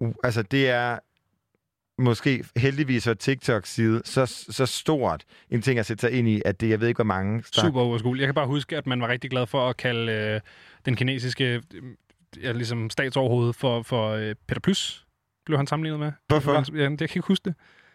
Uh, altså, det er måske heldigvis fra TikToks side så, så stort en ting at sætte sig ind i, at det, jeg ved ikke, hvor mange... der- Super overskueligt. Jeg kan bare huske, at man var rigtig glad for at kalde øh, den kinesiske øh, ligesom statsoverhoved for, for øh, Peter Plus blev han sammenlignet med. Hvorfor? Ja, jeg kan ikke huske det.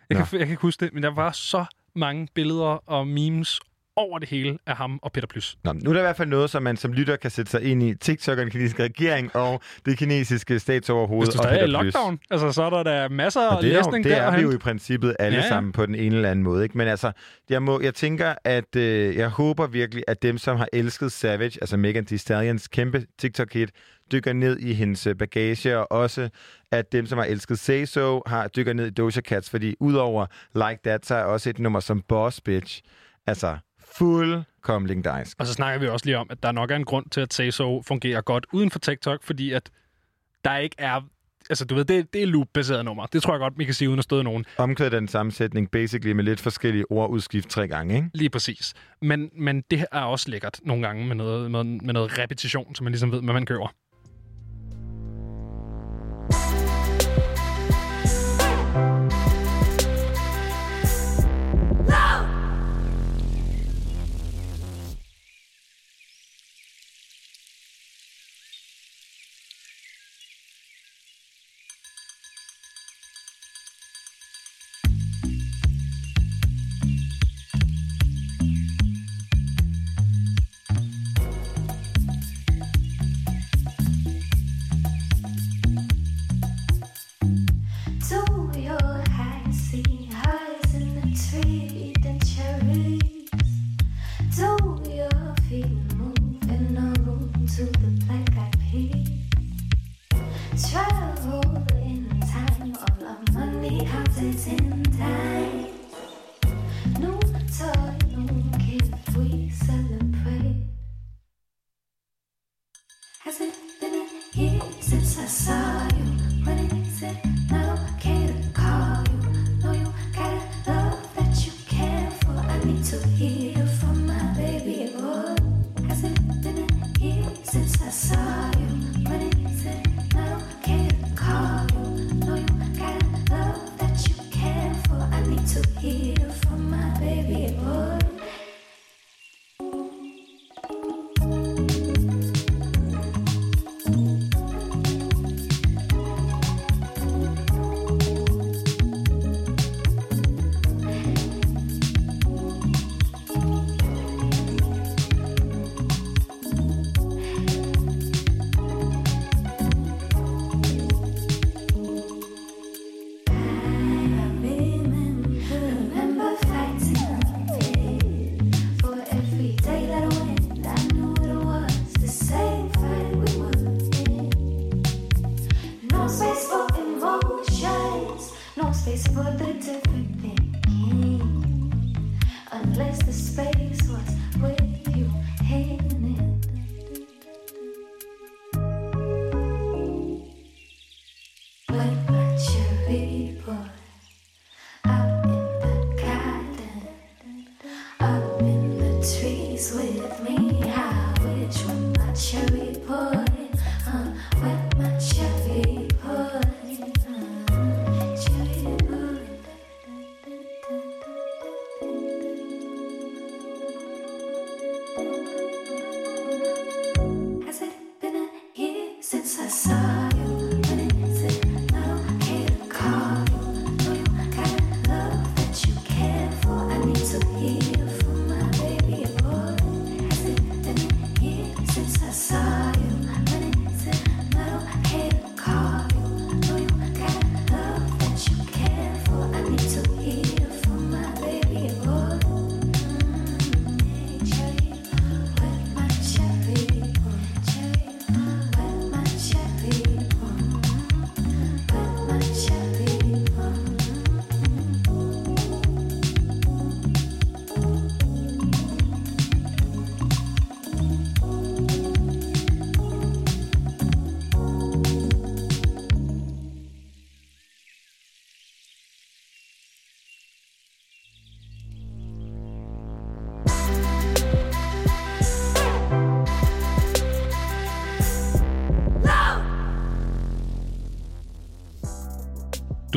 Jeg kan, jeg kan ikke huske det, men der var så mange billeder og memes over det hele af ham og Peter Plys. Nå, nu er der i hvert fald noget, som man som lytter kan sætte sig ind i. TikTok og den kinesiske regering og det kinesiske statsoverhoved Hvis du og er i Plys. lockdown, altså, så er der da masser af det er, læsning det der. er at vi jo i princippet alle Ja, ja, ja. ja. sammen på den ene eller anden måde. Ikke? Men altså, jeg, må, jeg tænker, at øh, jeg håber virkelig, at dem, som har elsket Savage, altså Megan Thee Stallions kæmpe TikTok-hit, dykker ned i hendes øh, bagage, og også at dem, som har elsket Say So, har dykker ned i Doja Cats, fordi udover Like That, så er også et nummer som Boss Bitch, altså fuldkomling dejsk. Og så snakker vi også lige om, at der nok er en grund til, at Say So fungerer godt uden for TikTok, fordi at der ikke er... Altså, du ved, det, det er loop-baseret nummer. Det tror jeg godt, vi kan sige, uden at støde nogen. Omkvædet den sammensætning, basically med lidt forskellige ord udskift tre gange, ikke? Lige præcis. Men, men det er også lækkert nogle gange med noget, med, med noget repetition, så man ligesom ved, hvad man køber.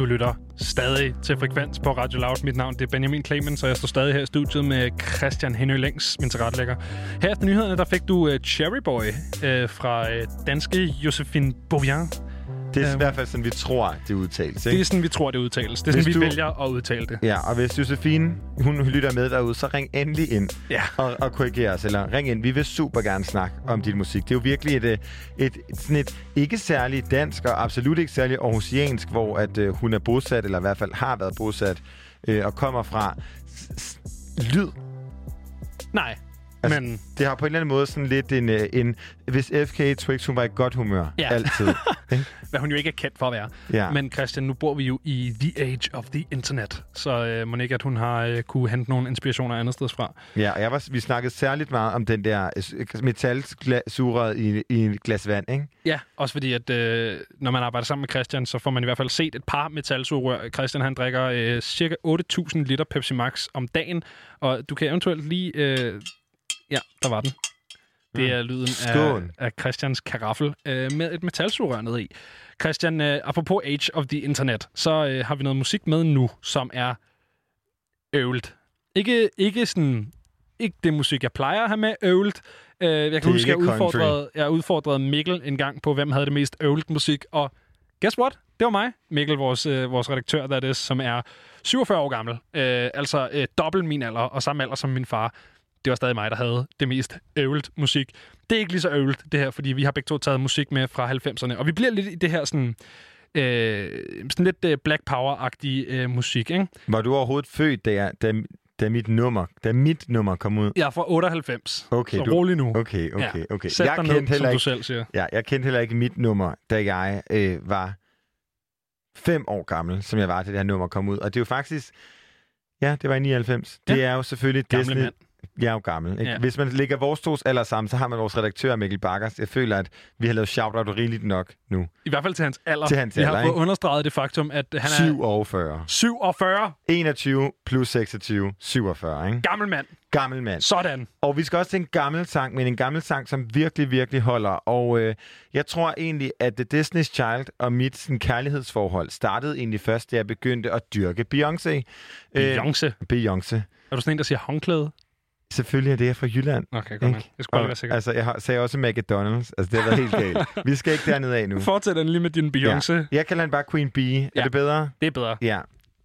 Du lytter stadig til Frekvens på Radio Loud. Mit navn det er Benjamin Clemens, og jeg står stadig her i studiet med Christian Henø Længs, min tilrettelægger. Her efter nyhederne, der fik du uh, Cherry Boy uh, fra uh, danske Josephine Beauvien. Det er i Øhm, hvert fald sådan, vi tror, det udtales. Ikke? Det er sådan, vi tror, det udtales. Det er sådan, Hvis vi du- vælger at udtale det. Ja, og hvis Josefine, hun lytter med derude, så ring endelig ind ja. og, og korriger os, eller ring ind. Vi vil super gerne snakke om din musik. Det er jo virkelig et, øh, et, et, sådan et ikke særligt dansk, og absolut ikke særligt aarhusiansk, hvor at, øh, hun er bosat, eller i hvert fald har været bosat, øh, og kommer fra. S- lyd. Nej, Altså, men... Det har på en eller anden måde sådan lidt en... øh, en hvis FK Twix, hun var i godt humør. Ja. Altid. Hvad hun jo ikke er kendt for at være. Ja. Men Christian, nu bor vi jo i the age of the internet. Så øh, må ikke, at hun har øh, kunne hente nogle inspirationer andet sted fra. Ja, og jeg var, vi snakkede særligt meget om den der øh, metalsuret i, i et glas vand, ikke? Ja, også fordi, at øh, når man arbejder sammen med Christian, så får man i hvert fald set et par metalsugerør. Christian, han drikker øh, cirka 8.000 liter Pepsi Max om dagen, og du kan eventuelt lige... Øh, ja, der var den. Det er lyden af, af Christians karaffel øh, med et metalsugerør ned i. Christian, øh, apropos Age of the Internet, så øh, har vi noget musik med nu, som er øvlet. Ikke, ikke sådan... Ikke det musik, jeg plejer at have med øvlet. Øh, jeg Det kan huske, jeg udfordrede, jeg udfordrede Mikkel en gang på, hvem havde det mest øvlet musik, og guess what? Det var mig, Mikkel, vores, øh, vores redaktør, der er det, som er 47 år gammel. Øh, altså øh, dobbelt min alder, og samme alder som min far. Det var stadig mig, der havde det mest øvlet musik. Det er ikke lige så øvlet, det her, fordi vi har begge to taget musik med fra 90'erne, og vi bliver lidt i det her sådan... Øh, sådan lidt øh, Black Power-agtige øh, musik, ikke? Var du overhovedet født, da, jeg, da, da mit nummer, da mit nummer kom ud? Jeg er fra 98, Okay, så du, rolig nu. Okay, okay, Ja. okay. Sæt dig ned, som heller du ikke, selv siger. Ja, jeg kendte heller ikke mit nummer, da jeg øh, var fem år gammel, som jeg var, til det her nummer kom ud. Og det er jo faktisk... Ja, det var i 99. Det er jo selvfølgelig Gamle Disney. mand. Jeg er jo gammel. Ikke? Ja. Hvis man lægger vores tos alder sammen, så har man vores redaktør Mikkel Bakkers. Jeg føler, at vi har lavet shout-out rigeligt nok nu. I hvert fald til hans alder. Til hans Vi har alder, fået understreget det faktum, at han er 47. 47. 21 plus 26, 47, ikke? Gammel mand. Gammel mand. Sådan. Og vi skal også til en gammel sang, men en gammel sang, som virkelig, virkelig holder. Og øh, jeg tror egentlig, at The Disney's Child og mit sådan, kærlighedsforhold startede egentlig først, da jeg begyndte at dyrke Beyoncé. Beyoncé? Beyoncé. Er du sådan en, der siger håndklæde? Selvfølgelig er det jeg fra Jylland. Okay, godt nok. Jeg skulle Og, være sikker. Altså, jeg har, sagde også McDonald's. Altså, det har været helt galt. Vi skal ikke dernede af nu. Fortsæt den lige med din Beyoncé. Ja. Jeg kalder den bare Queen Bee. Er Ja. det bedre? Det er bedre. Ja.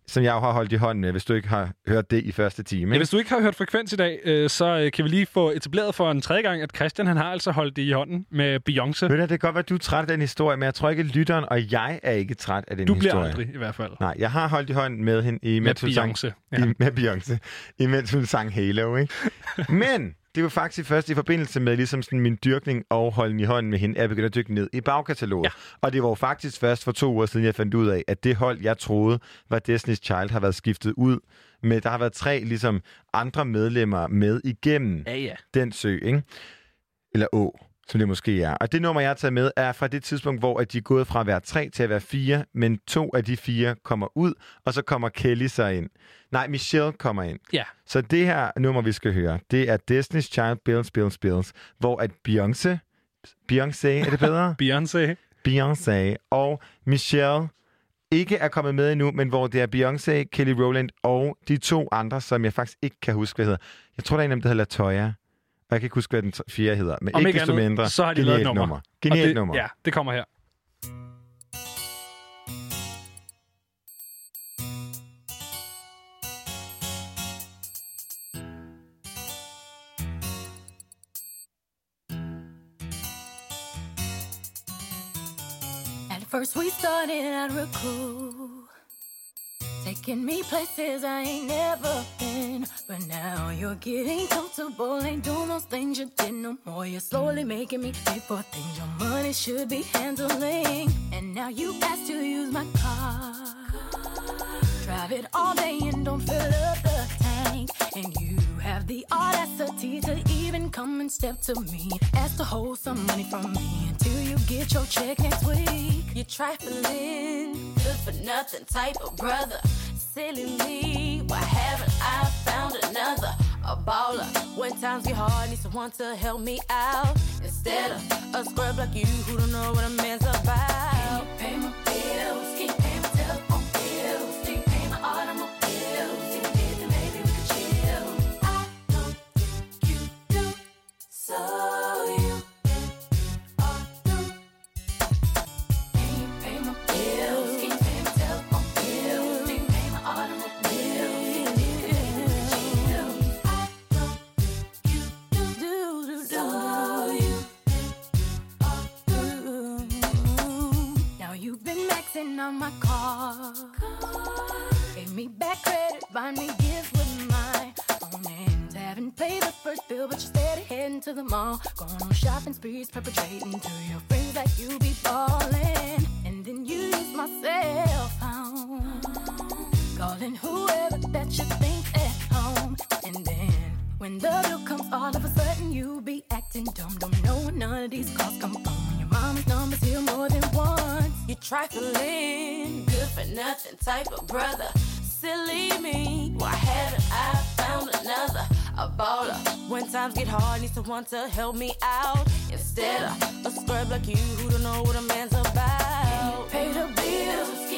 Som jeg jo har holdt i hånden med, hvis du ikke har hørt det i første time. Ja, Ikke? hvis du ikke har hørt Frekvens i dag, øh, så øh, kan vi lige få etableret for en tredje gang, at Christian han har altså holdt det i hånden med Beyoncé. Ved du, det kan godt være, at du er træt af den historie, men jeg tror ikke, lytteren og jeg er ikke træt af den Du historie. bliver aldrig, i hvert fald. Nej, jeg har holdt i hånden med hende, i, Med hun sang, Beyoncé, ja. i, med Beyoncé, imens hun sang Halo, ikke? Men det var faktisk først i forbindelse med ligesom sådan min dyrkning og holden i hånden med hende, at jeg begyndte at dykke ned i bagkataloget. Ja. Og det var jo faktisk først for to uger siden, jeg fandt ud af, at det hold, jeg troede var Destiny's Child, har været skiftet ud med, der har været tre ligesom andre medlemmer med igennem Ja, ja. den sø, ikke? Eller å, som det måske er. Og det nummer, jeg har taget med, er fra det tidspunkt, hvor at de er gået fra at være tre til at være fire, men to af de fire kommer ud, og så kommer Kelly så ind. Nej, Michelle kommer ind. Ja. Så det her nummer, vi skal høre, det er Destiny's Child Bills, Bills, Bills, hvor at Beyoncé, Beyoncé, er det bedre? Beyoncé. Beyoncé og Michelle ikke er kommet med endnu, men hvor det er Beyoncé, Kelly Rowland og de to andre, som jeg faktisk ikke kan huske, hvad hedder. Jeg tror, der er en af dem, der hedder Latoya. Og jeg kan ikke huske, hvad den fjerde hedder. Men Om ikke, ikke desto andet, mindre. så har de lavet et nummer. Og Genialt nummer. Ja, det kommer her. First we started at cool, taking me places I ain't never been. But now you're getting comfortable, ain't doing those things you did no more. You're slowly making me pay for things your money should be handling. And now you ask to use my car. Drive it all day and don't fill up the tank. And you have the audacity to even come and step to me. Ask to hold some money from me until you get your check next week. You're trifling, good for nothing type of brother. Silly me, why haven't I found another? A baller. When times get hard, need someone to help me out. Instead of a scrub like you who don't know what a man's about. Pay my creeps perpetrating through your times get hard, need someone to help me out. Instead of a scrub like you who don't know what a man's about. Pay the bills,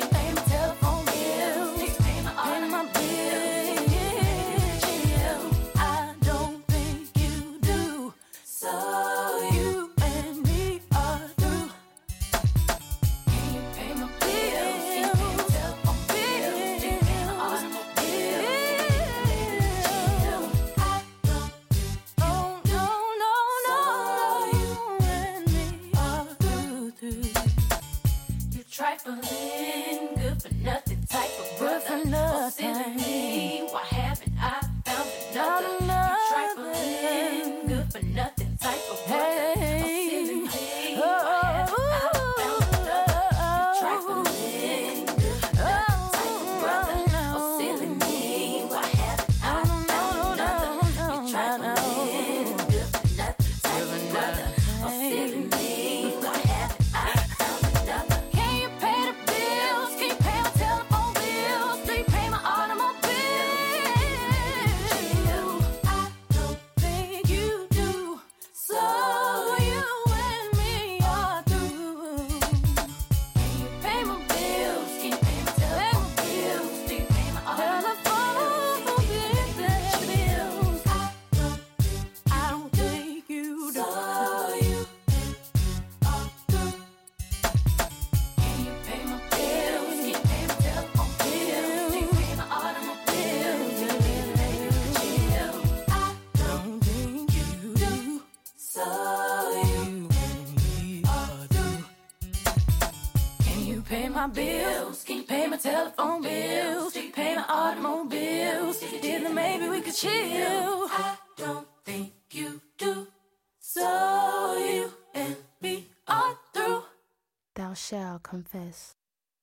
confess.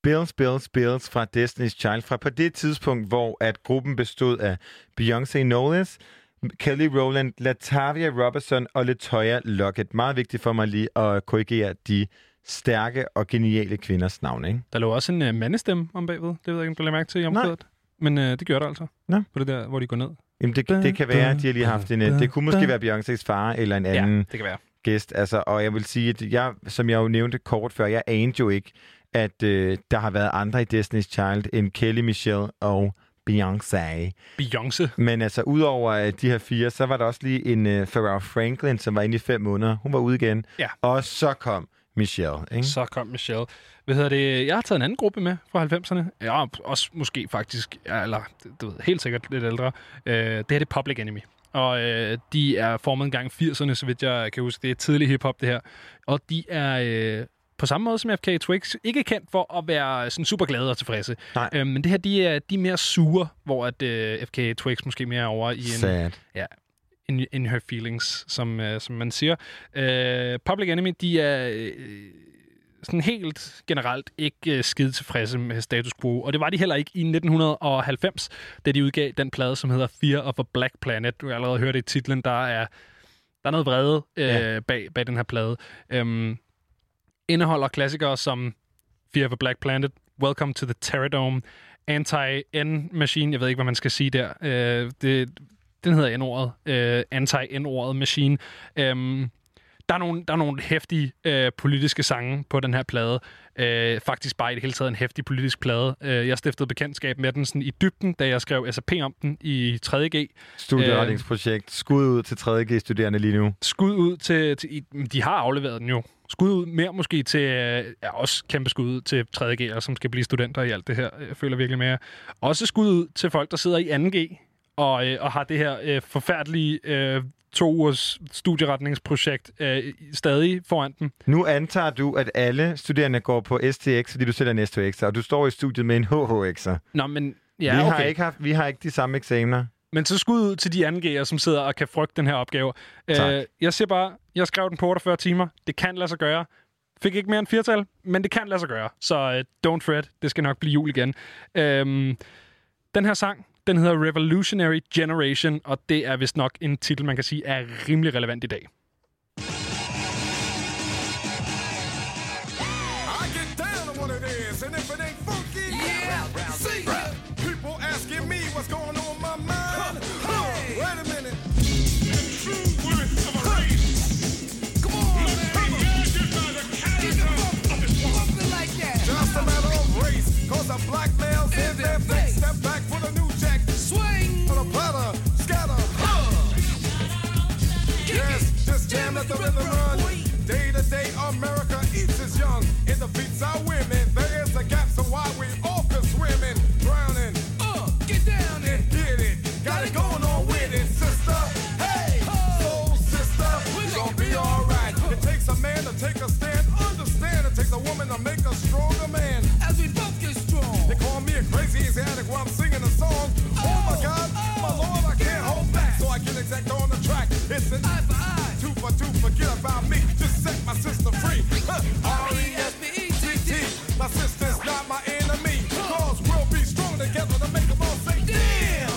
Bills, Bills, Bills fra Destiny's Child. Fra på det tidspunkt, hvor at gruppen bestod af Beyoncé Knowles, Kelly Rowland, Latavia Robertson og Latoya Lockett. Meget vigtigt for mig lige at korrigere de stærke og geniale kvinders navne, ikke? Der lå også en uh, mandestemme om bagved. Det ved jeg ikke, om du lagde mærke til i omkvædet. Men uh, det gør der altså. Nå. På det der, hvor de går ned. Jamen, det, det kan være, at de har lige haft en... øh, Det kunne måske være Beyoncés far eller en anden Ja, det kan være. Gæst. Altså, og jeg vil sige, at jeg, som jeg jo nævnte kort før, jeg anede jo ikke, at øh, der har været andre i Destiny's Child end Kelly Michelle og Beyoncé. Beyoncé. Men altså, udover øh, de her fire, så var der også lige en øh, Pharrell Franklin, som var inde i fem måneder. Hun var ude igen. Ja. Og så kom Michelle, ikke? Så kom Michelle. Hvad hedder det? Jeg har taget en anden gruppe med fra 90'erne. Ja, også måske faktisk, eller du ved, helt sikkert lidt ældre. Øh, det her det er Public Enemy. Og øh, de er formet en gang i 80'erne, så vidt jeg kan huske. Det er tidlig hiphop, det her. Og de er... Øh, på samme måde som FK Twigs, ikke kendt for at være sådan super glade og tilfredse. Nej. Øh, men det her, de er, de er mere sure, hvor at øh, FK Twigs måske mere er over i en... Sad. Ja, in, in her feelings, som, øh, som man siger. Øh, Public Enemy, de er øh, sådan helt generelt ikke øh, skide tilfredse med status quo, og det var de heller ikke i 1990, da de udgav den plade, som hedder Fear of a Black Planet. Du har allerede hørt det i titlen, der er, der er noget vrede øh, Ja. bag, bag den her plade. Øhm, indeholder klassikere som Fear of a Black Planet, Welcome to the Terradome, Anti-N-Machine, jeg ved ikke, hvad man skal sige der. Øh, det, den hedder N-ordet. Øh, Anti-N-ordet Machine. Øhm, der er nogle, der er nogle hæftige øh, politiske sange på den her plade. Øh, faktisk bare i det hele taget en hæftig politisk plade. Øh, jeg stiftede bekendtskab med den sådan i dybden, da jeg skrev SAP om den i 3.G. Studieretningsprojekt. Skud ud til 3.G-studerende lige nu. Skud ud til, til... De har afleveret den jo. Skud ud mere måske til... øh, Ja, også kæmpe skud ud til 3.G'ere, som skal blive studenter i alt det her. Jeg føler virkelig mere. Også skud ud til folk, der sidder i 2G og, øh, og har det her øh, forfærdelige øh, to ugers studieretningsprojekt øh, stadig foran dem. Nu antager du, at alle studerende går på STX, fordi du selv er en STX'er, og du står i studiet med en HHX'er. Nå, men... vi, Ja, har okay. ikke haft, vi har ikke de samme eksamener. Men så skud ud til de 2G'ere, som sidder og kan frygte den her opgave. Tak. Øh, jeg siger bare, jeg skrev den på 48 timer. Det kan lade sig gøre. Fik ikke mere end firtal, men det kan lade sig gøre. Så uh, don't fret, det skal nok blive jul igen. Øhm, den her sang, den hedder Revolutionary Generation, og det er vist nok en titel, man kan sige er rimelig relevant i dag. I get down on what it is, and if it ain't funky, yeah, see ya. People asking me what's going on in my mind. Huh, wait a minute. Come on, man. Get the funk, bumping like that. Just a matter of race, cause a black The platter, scatter. Yes, this jam let the rhythm run. Day to day, America eats its young. In the beats our women, there is a gap, so why we all can swimming, drowning. Uh, get down and get it. Got it going on with it, sister. Hey, soul sister, we gon' be alright. It takes a man to take a stand, understand. It takes a woman to make a stronger man. As we both get strong. They call me a crazy addict while I'm singing I get exact on the track. It's an eye for eye, two for two. Forget about me, just set my sister free. Huh. R-E-S-P-E-T-T. My sister's not my enemy. Cause we'll be strong together to make them all say, damn.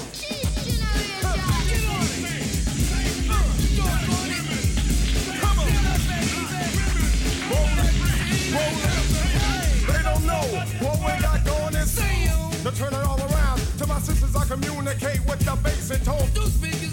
They don't know what we got going is to turn it all around. To my sisters, I communicate with the bass and tone. Do speakers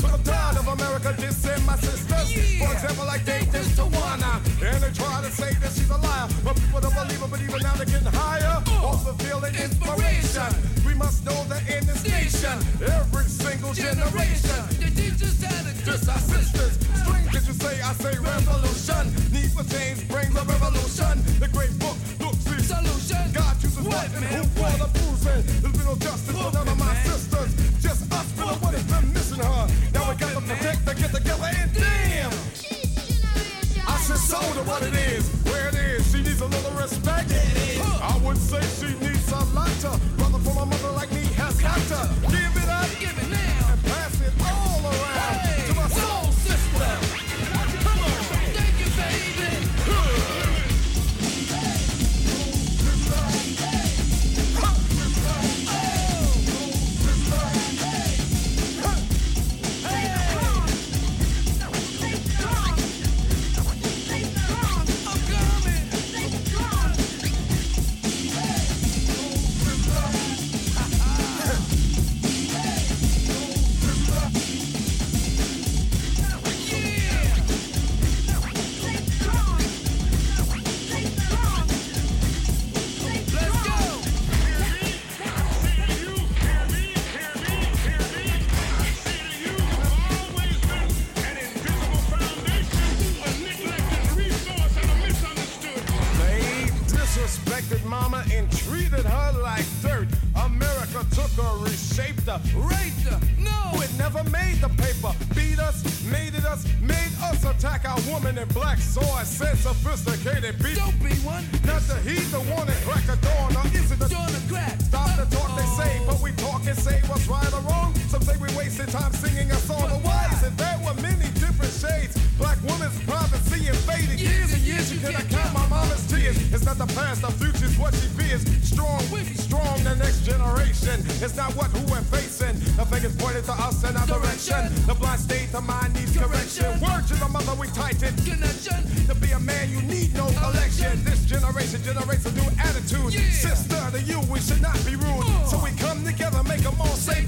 the microphone. I'm tired of America dissing my sisters. For example, like they diss Tawana. And they try to say that she's a liar. But people don't believe her, but even now they're getting higher. Uh. Also feeling inspiration. We must know that in this nation, every single generation, they teach us how to diss our sisters. Strange that you say, I say revolution. Need for change brings a revolution. The great book looks the solution. God chooses what and who for the bruising. There's been no justice for none of my sisters. Just us for the one that's been pushing hard. Now we got to protect the get together and damn. I should so to what it is, where it is. She needs a little respect. I would say she needs a lot to. Brother for a mother like me has got to give it up. Give it up. It's not what who we're facing. The fingers pointed to us in our direction. The blind state of mind needs correction. Word to the mother, we tighten. Connection. To be a man, you need no election. This generation generates a new attitude. Sister to you, we should not be rude. So we come together, make them all say,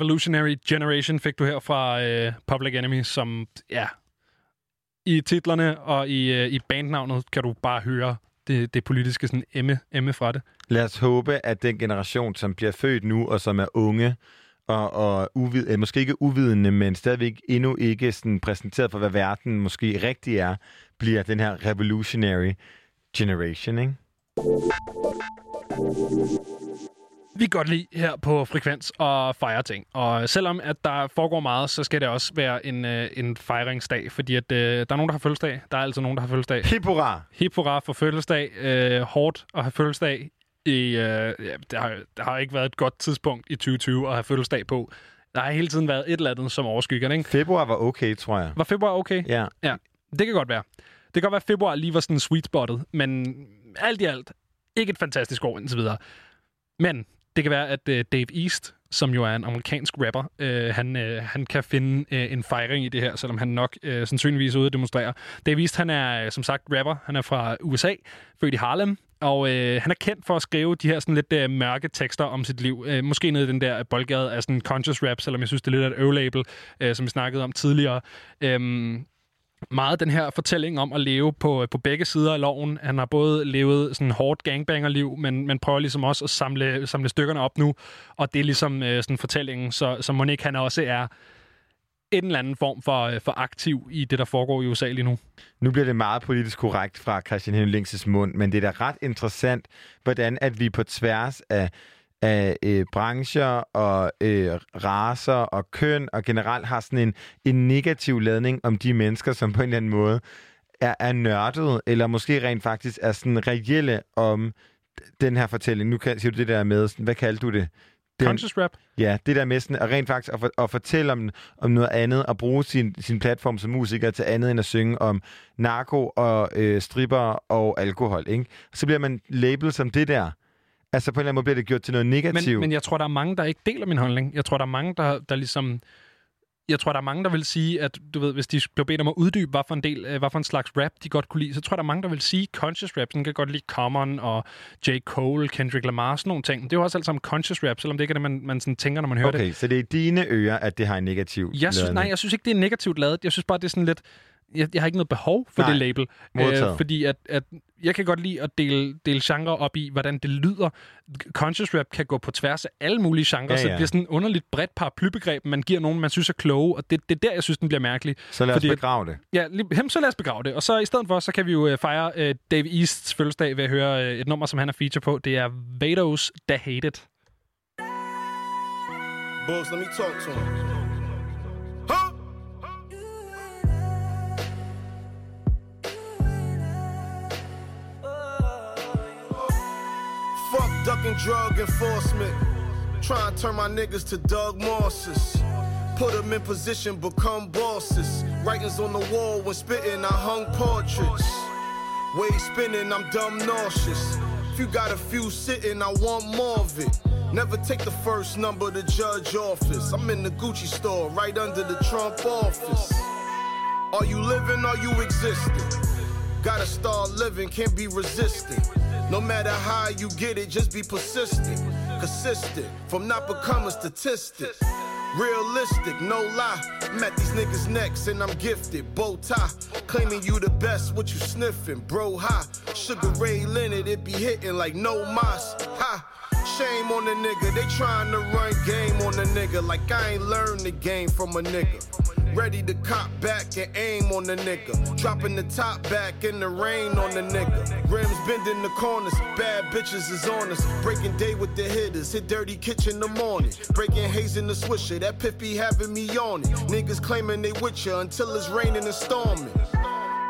Revolutionary Generation fik du her fra øh, Public Enemy, som ja, i titlerne og i, øh, i bandnavnet kan du bare høre det, det politiske sådan emme, emme fra det. Lad os håbe, at den generation, som bliver født nu, og som er unge, og, og uvid, øh, måske ikke uvidende, men stadigvæk endnu ikke sådan præsenteret for, hvad verden måske rigtig er, bliver den her revolutionary generation, ikke? Vi kan godt lide her på Frekvens og fejre ting. Og selvom at der foregår meget, så skal det også være en, øh, en fejringsdag, fordi at, øh, der er nogen, der har fødselsdag. Der er altid nogen, der har fødselsdag. Hip hurra! Hip hurra for fødselsdag. Øh, hårdt at have fødselsdag. I, øh, ja, der, har, der har ikke været et godt tidspunkt i 2020 at have fødselsdag på. Der har hele tiden været et eller andet som overskygger, ikke? Februar var okay, tror jeg. Var februar okay? Ja. Ja, det kan godt være. Det kan godt være, at februar lige var sådan sweet spottet, men alt i alt, ikke et fantastisk år indtil videre. Men det kan være, at øh, Dave East, som jo er en amerikansk rapper, øh, han, øh, han kan finde øh, en fejring i det her, selvom han nok øh, sandsynligvis er ude at demonstrere. Dave East, han er øh, som sagt rapper. Han er fra USA, født i Harlem, og øh, han er kendt for at skrive de her sådan lidt øh, mørke tekster om sit liv. Øh, måske ned i den der boldgade af sådan conscious rap, selvom jeg synes, det er lidt af et øvelabel, øh, som vi snakkede om tidligere. Øh, meget den her fortælling om at leve på, øh, på begge sider af loven. Han har både levet sådan hårdt gangbanger-liv, men, men prøver ligesom også at samle, samle stykkerne op nu. Og det er ligesom øh, sådan fortællingen, så, så Monique han også er en eller anden form for, øh, for aktiv i det, der foregår i USA lige nu. Nu bliver det meget politisk korrekt fra Christian Henning mund, men det er da ret interessant, hvordan at vi på tværs af af øh, brancher og øh, raser og køn, og generelt har sådan en, en negativ ladning om de mennesker, som på en eller anden måde er, er nørdet, eller måske rent faktisk er sådan reelle om den her fortælling. Nu kan, siger du det der med, sådan, hvad kaldte du det? Den, Conscious rap? Ja, det der med sådan, at rent faktisk at, for, at fortælle om, om noget andet, og bruge sin, sin platform som musiker til andet end at synge om narko og øh, stripper og alkohol. Ikke? Så bliver man label som det der. Altså på en eller anden måde bliver det gjort til noget negativt. Men, men jeg tror, der er mange, der ikke deler min holdning. Jeg tror, der er mange, der, der ligesom... jeg tror, der er mange, der vil sige, at du ved, hvis de blev bedt om at uddybe, hvad for en, del, øh, hvad for en slags rap, de godt kunne lide, så tror jeg, der er mange, der vil sige conscious rap. Sådan kan godt lide Common og J. Cole, Kendrick Lamar, sådan nogle ting. Det er jo også alt sammen conscious rap, selvom det ikke er det, man, man sådan tænker, når man hører Okay, det. så det er i dine ører, at det har en negativ Jeg synes, nej, jeg synes ikke, det er negativt lavet. Jeg synes bare, det er sådan lidt... Jeg, jeg har ikke noget behov for Nej, det label. Øh, modtaget. fordi at, at jeg kan godt lide at dele, dele genre op i, hvordan det lyder. Conscious rap kan gå på tværs af alle mulige genrer, Ja, så det ja. bliver sådan et underligt bredt paraplybegreb, man giver nogen, man synes er kloge, og det, det er der, jeg synes, den bliver mærkelig. Så lad os Fordi begrave det. Ja, lige, hem, så lad os begrave det. Og så i stedet for, så kan vi jo øh, fejre øh, Dave Easts fødselsdag ved at høre øh, et nummer, som han er feature på. Det er Vados Da Hate It. Bulls, let me talk to him. Fuck ducking drug enforcement. Try and turn my niggas to Doug Mosses. Put them in position, become bosses. Writings on the wall when spitting, I hung portraits. Wave spinning, I'm dumb nauseous. If you got a few sitting, I want more of it. Never take the first number to judge office. I'm in the Gucci store, right under the Trump office. Are you living? Are you existing? Gotta start living, can't be resistant. No matter how you get it, just be persistent. Consistent, from not becoming statistic. Realistic, no lie. I'm at these niggas' necks and I'm gifted. Bow tie, claiming you the best, what you sniffing? Bro, high. Sugar Ray Leonard, it be hitting like no mas. Ha! Shame on the nigga, they trying to run game on the nigga like I ain't learned the game from a nigga. Ready to cop back and aim on the nigga. Dropping the top back in the rain on the nigga. Rims bending the corners, bad bitches is on us. Breaking day with the hitters, hit dirty kitchen the morning. Breaking haze in the swisher, that piff be having me it. Niggas claiming they with ya until it's raining and storming.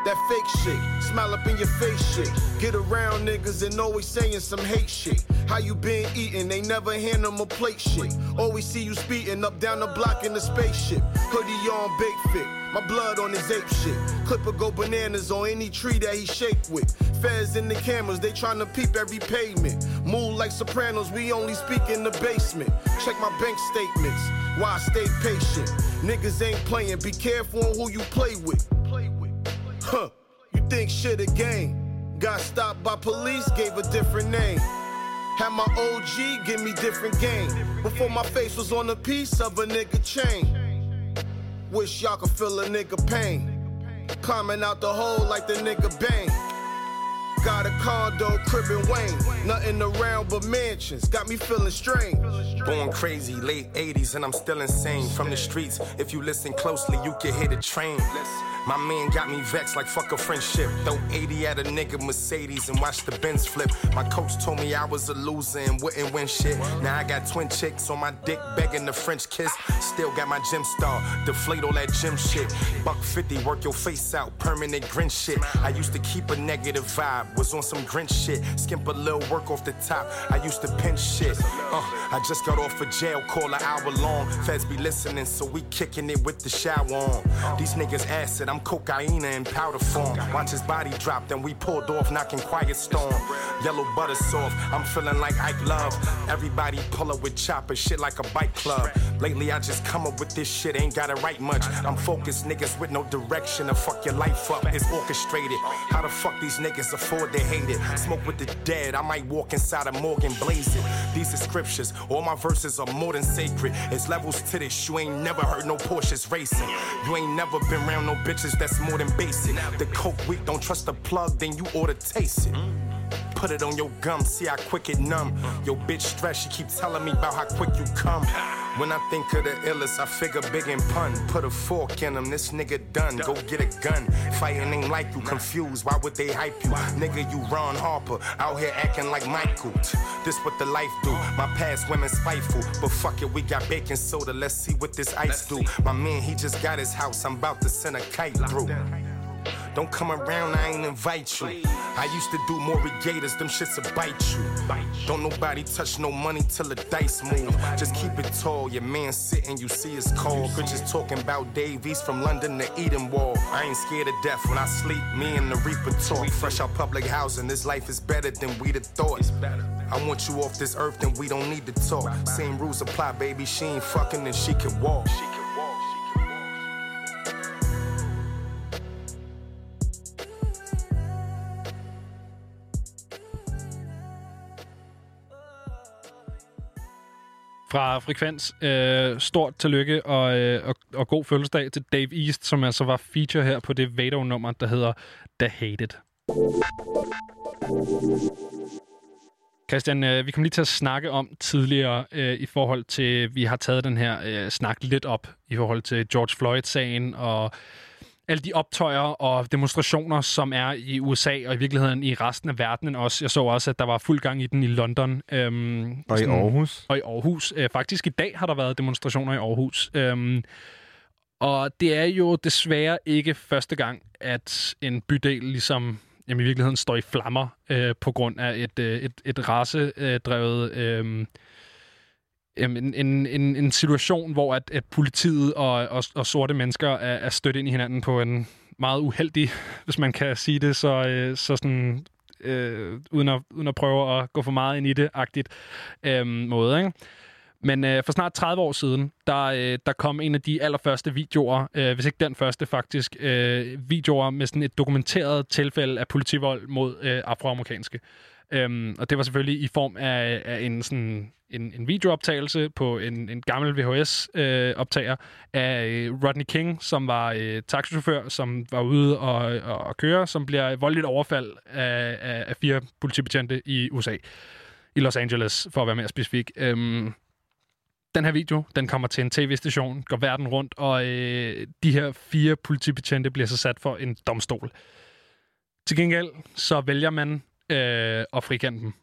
That fake shit, smile up in your face shit. Get around niggas and always saying some hate shit. How you been eating? They never hand them a plate shit. Always see you speeding up down the block in the spaceship. Hoodie on, big fit. My blood on his ape shit. Clipper go bananas on any tree that he shake with. Feds in the cameras, they tryna peep every pavement. Move like sopranos, we only speak in the basement. Check my bank statements, why stay patient. Niggas ain't playing, be careful on who you play with. Huh, you think shit a game. Got stopped by police, gave a different name. Had my OG give me different game. Before my face was on a piece of a nigga chain. Wish y'all could feel a nigga pain. Climbing out the hole like the nigga bang. Got a condo, crib in Wayne. Nothing around but mansions. Got me feeling strange. Born crazy, late 80s, and I'm still insane. From the streets, if you listen closely, you can hear the train. My man got me vexed like fuck a friendship. Throw 80 at a nigga Mercedes and watch the Benz flip. My coach told me I was a loser and wouldn't win shit. Now I got twin chicks on my dick begging the French kiss. Still got my gym star, deflate all that gym shit. Buck 50, work your face out, permanent grin shit. I used to keep a negative vibe, was on some grin shit. Skimp a little work off the top, I used to pinch shit. Uh, I just got off of jail, call an hour long. Feds be listening, so we kicking it with the shower on. These niggas acid, I'm cocaine in powder form. Watch his body drop, then we pulled off, knocking quiet storm. Yellow butter soft, I'm feeling like Ike Love. Everybody pull up with chopper, shit like a bike club. Lately I just come up with this shit, ain't gotta write much. I'm focused, niggas with no direction to fuck your life up. It's orchestrated. How the fuck these niggas afford to hate it? Smoke with the dead, I might walk inside a Morgan blazing. These are scriptures, all my verses are more than sacred. It's levels to this, you ain't never heard no Porsches racing. You ain't never been around no bitches that's more than basic. The coke weak, don't trust the plug, then you oughta taste it. Put it on your gum, see how quick it numb. Yo, bitch stress, she keep telling me about how quick you come. When I think of the illest, I figure big and pun. Put a fork in him, this nigga done. Go get a gun. Fighting ain't like you, confused. Why would they hype you? Nigga, you Ron Harper, out here acting like Michael. This what the life do. My past women spiteful, but fuck it, we got baking soda. Let's see what this ice do. My man, he just got his house. I'm about to send a kite through. Don't come around, I ain't invite you. I used to do more regators, them shits will bite you. Don't nobody touch no money till the dice move. Just keep it tall, your man sitting, you see his call. Bitches talking about Davies from London to Eden Wall. I ain't scared of death when I sleep, me and the Reaper talk. Fresh out public housing, this life is better than we'd have thought. I want you off this earth, then we don't need to talk. Same rules apply, baby. She ain't fucking and she can walk. Fra Frekvens. Øh, stort tillykke og, øh, og, og god fødselsdag til Dave East, som altså var feature her på det Vado-nummer, der hedder The Hated. Christian, øh, vi kom lige til at snakke om tidligere øh, i forhold til, vi har taget den her øh, snak lidt op i forhold til George Floyd-sagen og alle de optøjer og demonstrationer, som er i USA og i virkeligheden i resten af verdenen også. Jeg så også, at der var fuld gang i den i London. Øhm, Og i Aarhus. Og i Aarhus. Øh, faktisk i dag har der været demonstrationer i Aarhus. Øhm, og det er jo desværre ikke første gang, at en bydel ligesom jamen, i virkeligheden står i flammer øh, på grund af et, øh, et, et racedrevet... Øh, en, en, en, en situation, hvor at, at politiet og, og, og sorte mennesker er, er stødt ind i hinanden på en meget uheldig, hvis man kan sige det, så, øh, så sådan, øh, uden, at, uden at prøve at gå for meget ind i det, agtigt øh, måde. Ikke? Men øh, for snart 30 år siden, der, øh, der kom en af de allerførste videoer, øh, hvis ikke den første faktisk, øh, videoer med sådan et dokumenteret tilfælde af politivold mod øh, afroamerikanske. Øhm, og det var selvfølgelig i form af, af en, sådan, en, en videooptagelse på en, en gammel VHS-optager øh, af øh, Rodney King, som var øh, taxichauffør, som var ude og, og, og køre, som bliver voldeligt overfald af, af, af fire politibetjente i USA. I Los Angeles, for at være mere specifik. Øhm, den her video, den kommer til en tv-station, går verden rundt, og øh, de her fire politibetjente bliver så sat for en domstol. Til gengæld, så vælger man øh, og frikanten.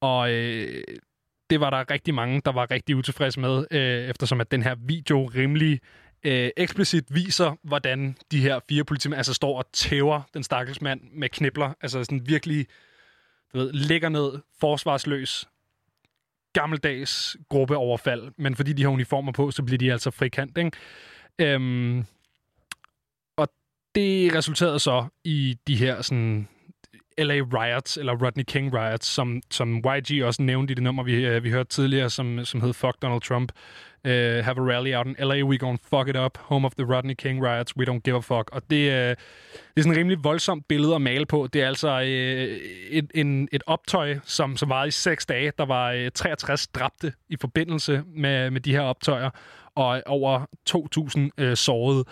Og øh, det var der rigtig mange, der var rigtig utilfredse med, øh, eftersom at den her video rimelig øh, eksplicit viser, hvordan de her fire politimænd altså står og tæver den stakkels mand med knibler. Altså sådan virkelig, du ved, ligger ned, forsvarsløs, gammeldags gruppeoverfald, men fordi de har uniformer på, så bliver de altså frikendt, ikke? Øhm, og det resulterede så i de her sådan LA Riots, eller Rodney King Riots, som, som YG også nævnte i det nummer, vi, øh, vi hørte tidligere, som, som hed Fuck Donald Trump. Uh, have a rally out in LA, we gonna fuck it up. Home of the Rodney King Riots, we don't give a fuck. Og det, uh, det er sådan et rimelig voldsomt billede at male på. Det er altså uh, et, en, et optøj, som, som var i seks dage. Der var uh, 63 dræbte i forbindelse med, med de her optøjer, og over 2.000 uh, sårede.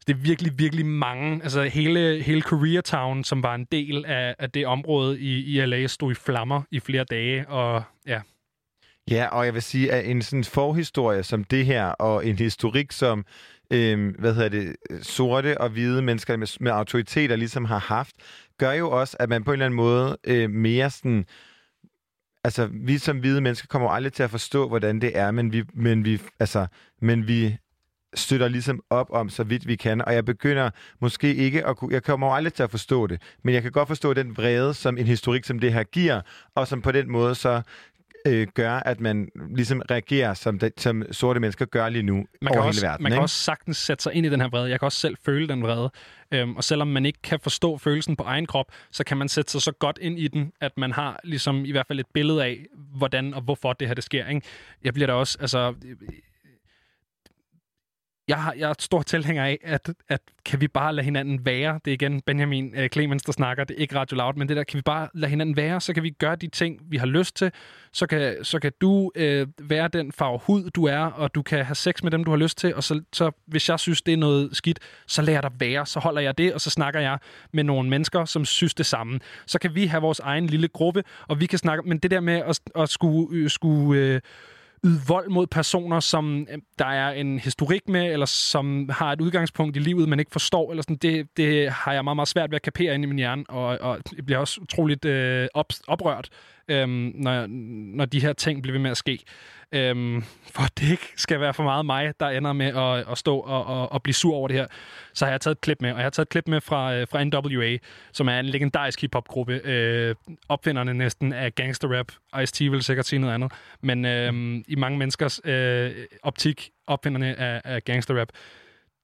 Så det er virkelig, virkelig mange. Altså hele, hele Koreatown, som var en del af, af det område i, i LA, stod i flammer i flere dage, og ja, Ja, og jeg vil sige, at en sådan forhistorie som det her, og en historik som, øhm, hvad hedder det, sorte og hvide mennesker med, med autoriteter ligesom har haft, gør jo også, at man på en eller anden måde øh, mere sådan, altså vi som hvide mennesker kommer aldrig til at forstå, hvordan det er, men vi, men vi, altså, men vi støtter ligesom op om, så vidt vi kan, og jeg begynder måske ikke at kunne, jeg kommer jo aldrig til at forstå det, men jeg kan godt forstå den vrede, som en historik som det her giver, og som på den måde så øh, gør, at man ligesom reagerer, som, det, som sorte mennesker gør lige nu man over kan, hele også, verden. man kan ikke? også sagtens sætte sig ind i den her vrede. Jeg kan også selv føle den vrede. Øhm, og selvom man ikke kan forstå følelsen på egen krop, så kan man sætte sig så godt ind i den, at man har ligesom i hvert fald et billede af, hvordan og hvorfor det her det sker. Ikke? Jeg bliver da også, altså... Jeg, har, jeg er et stor tilhænger af, at, at kan vi bare lade hinanden være? Det er igen Benjamin øh, Clemens, der snakker. Det er ikke Radio Loud, men det der, kan vi bare lade hinanden være? Så kan vi gøre de ting, vi har lyst til. Så kan, så kan du øh, være den farve hud, du er, og du kan have sex med dem, du har lyst til. Og så, så hvis jeg synes, det er noget skidt, så lader jeg dig være. Så holder jeg det, og så snakker jeg med nogle mennesker, som synes det samme. Så kan vi have vores egen lille gruppe, og vi kan snakke... Men det der med at, at skulle... Øh, skulle øh, yde vold mod personer, som øh, der er en historik med, eller som har et udgangspunkt i livet, man ikke forstår, eller sådan, det, det har jeg meget, meget svært ved at kapere ind i min hjerne, og, og jeg bliver også utroligt øh, op, oprørt, øhm, når, når de her ting bliver ved med at ske. Øhm, for at det ikke skal være for meget mig, der ender med at, at stå og, og, og blive sur over det her, så har jeg taget et klip med, og jeg har taget et klip med fra, øh, fra NWA, som er en legendarisk hiphop-gruppe, øh, opfinderne næsten af gangsterrap. Ice-T vil sikkert sige noget andet, men øh, i mange menneskers øh, optik, opfinderne af, af gangsterrap,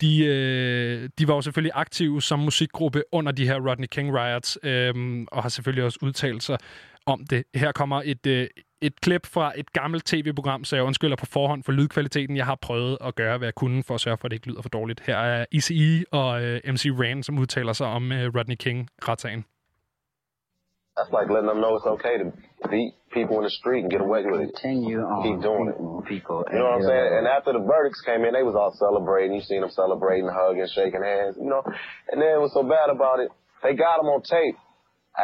de, øh, de var jo selvfølgelig aktive som musikgruppe under de her Rodney King riots, øh, og har selvfølgelig også udtalt sig om det. Her kommer et, øh, et klip fra et gammelt tv-program, så jeg undskylder på forhånd for lydkvaliteten. Jeg har prøvet at gøre, hvad jeg kunne for at sørge for, at det ikke lyder for dårligt. Her er ECE og øh, MC Ran, som udtaler sig om øh, Rodney King-retssagen. That's like letting them know it's okay to beat people in the street and get away with it. Continue on Keep doing it. people. You know what I'm saying? And after the verdicts came in, they was all celebrating. You seen them celebrating, hugging, shaking hands, you know. And then what's so bad about it, they got them on tape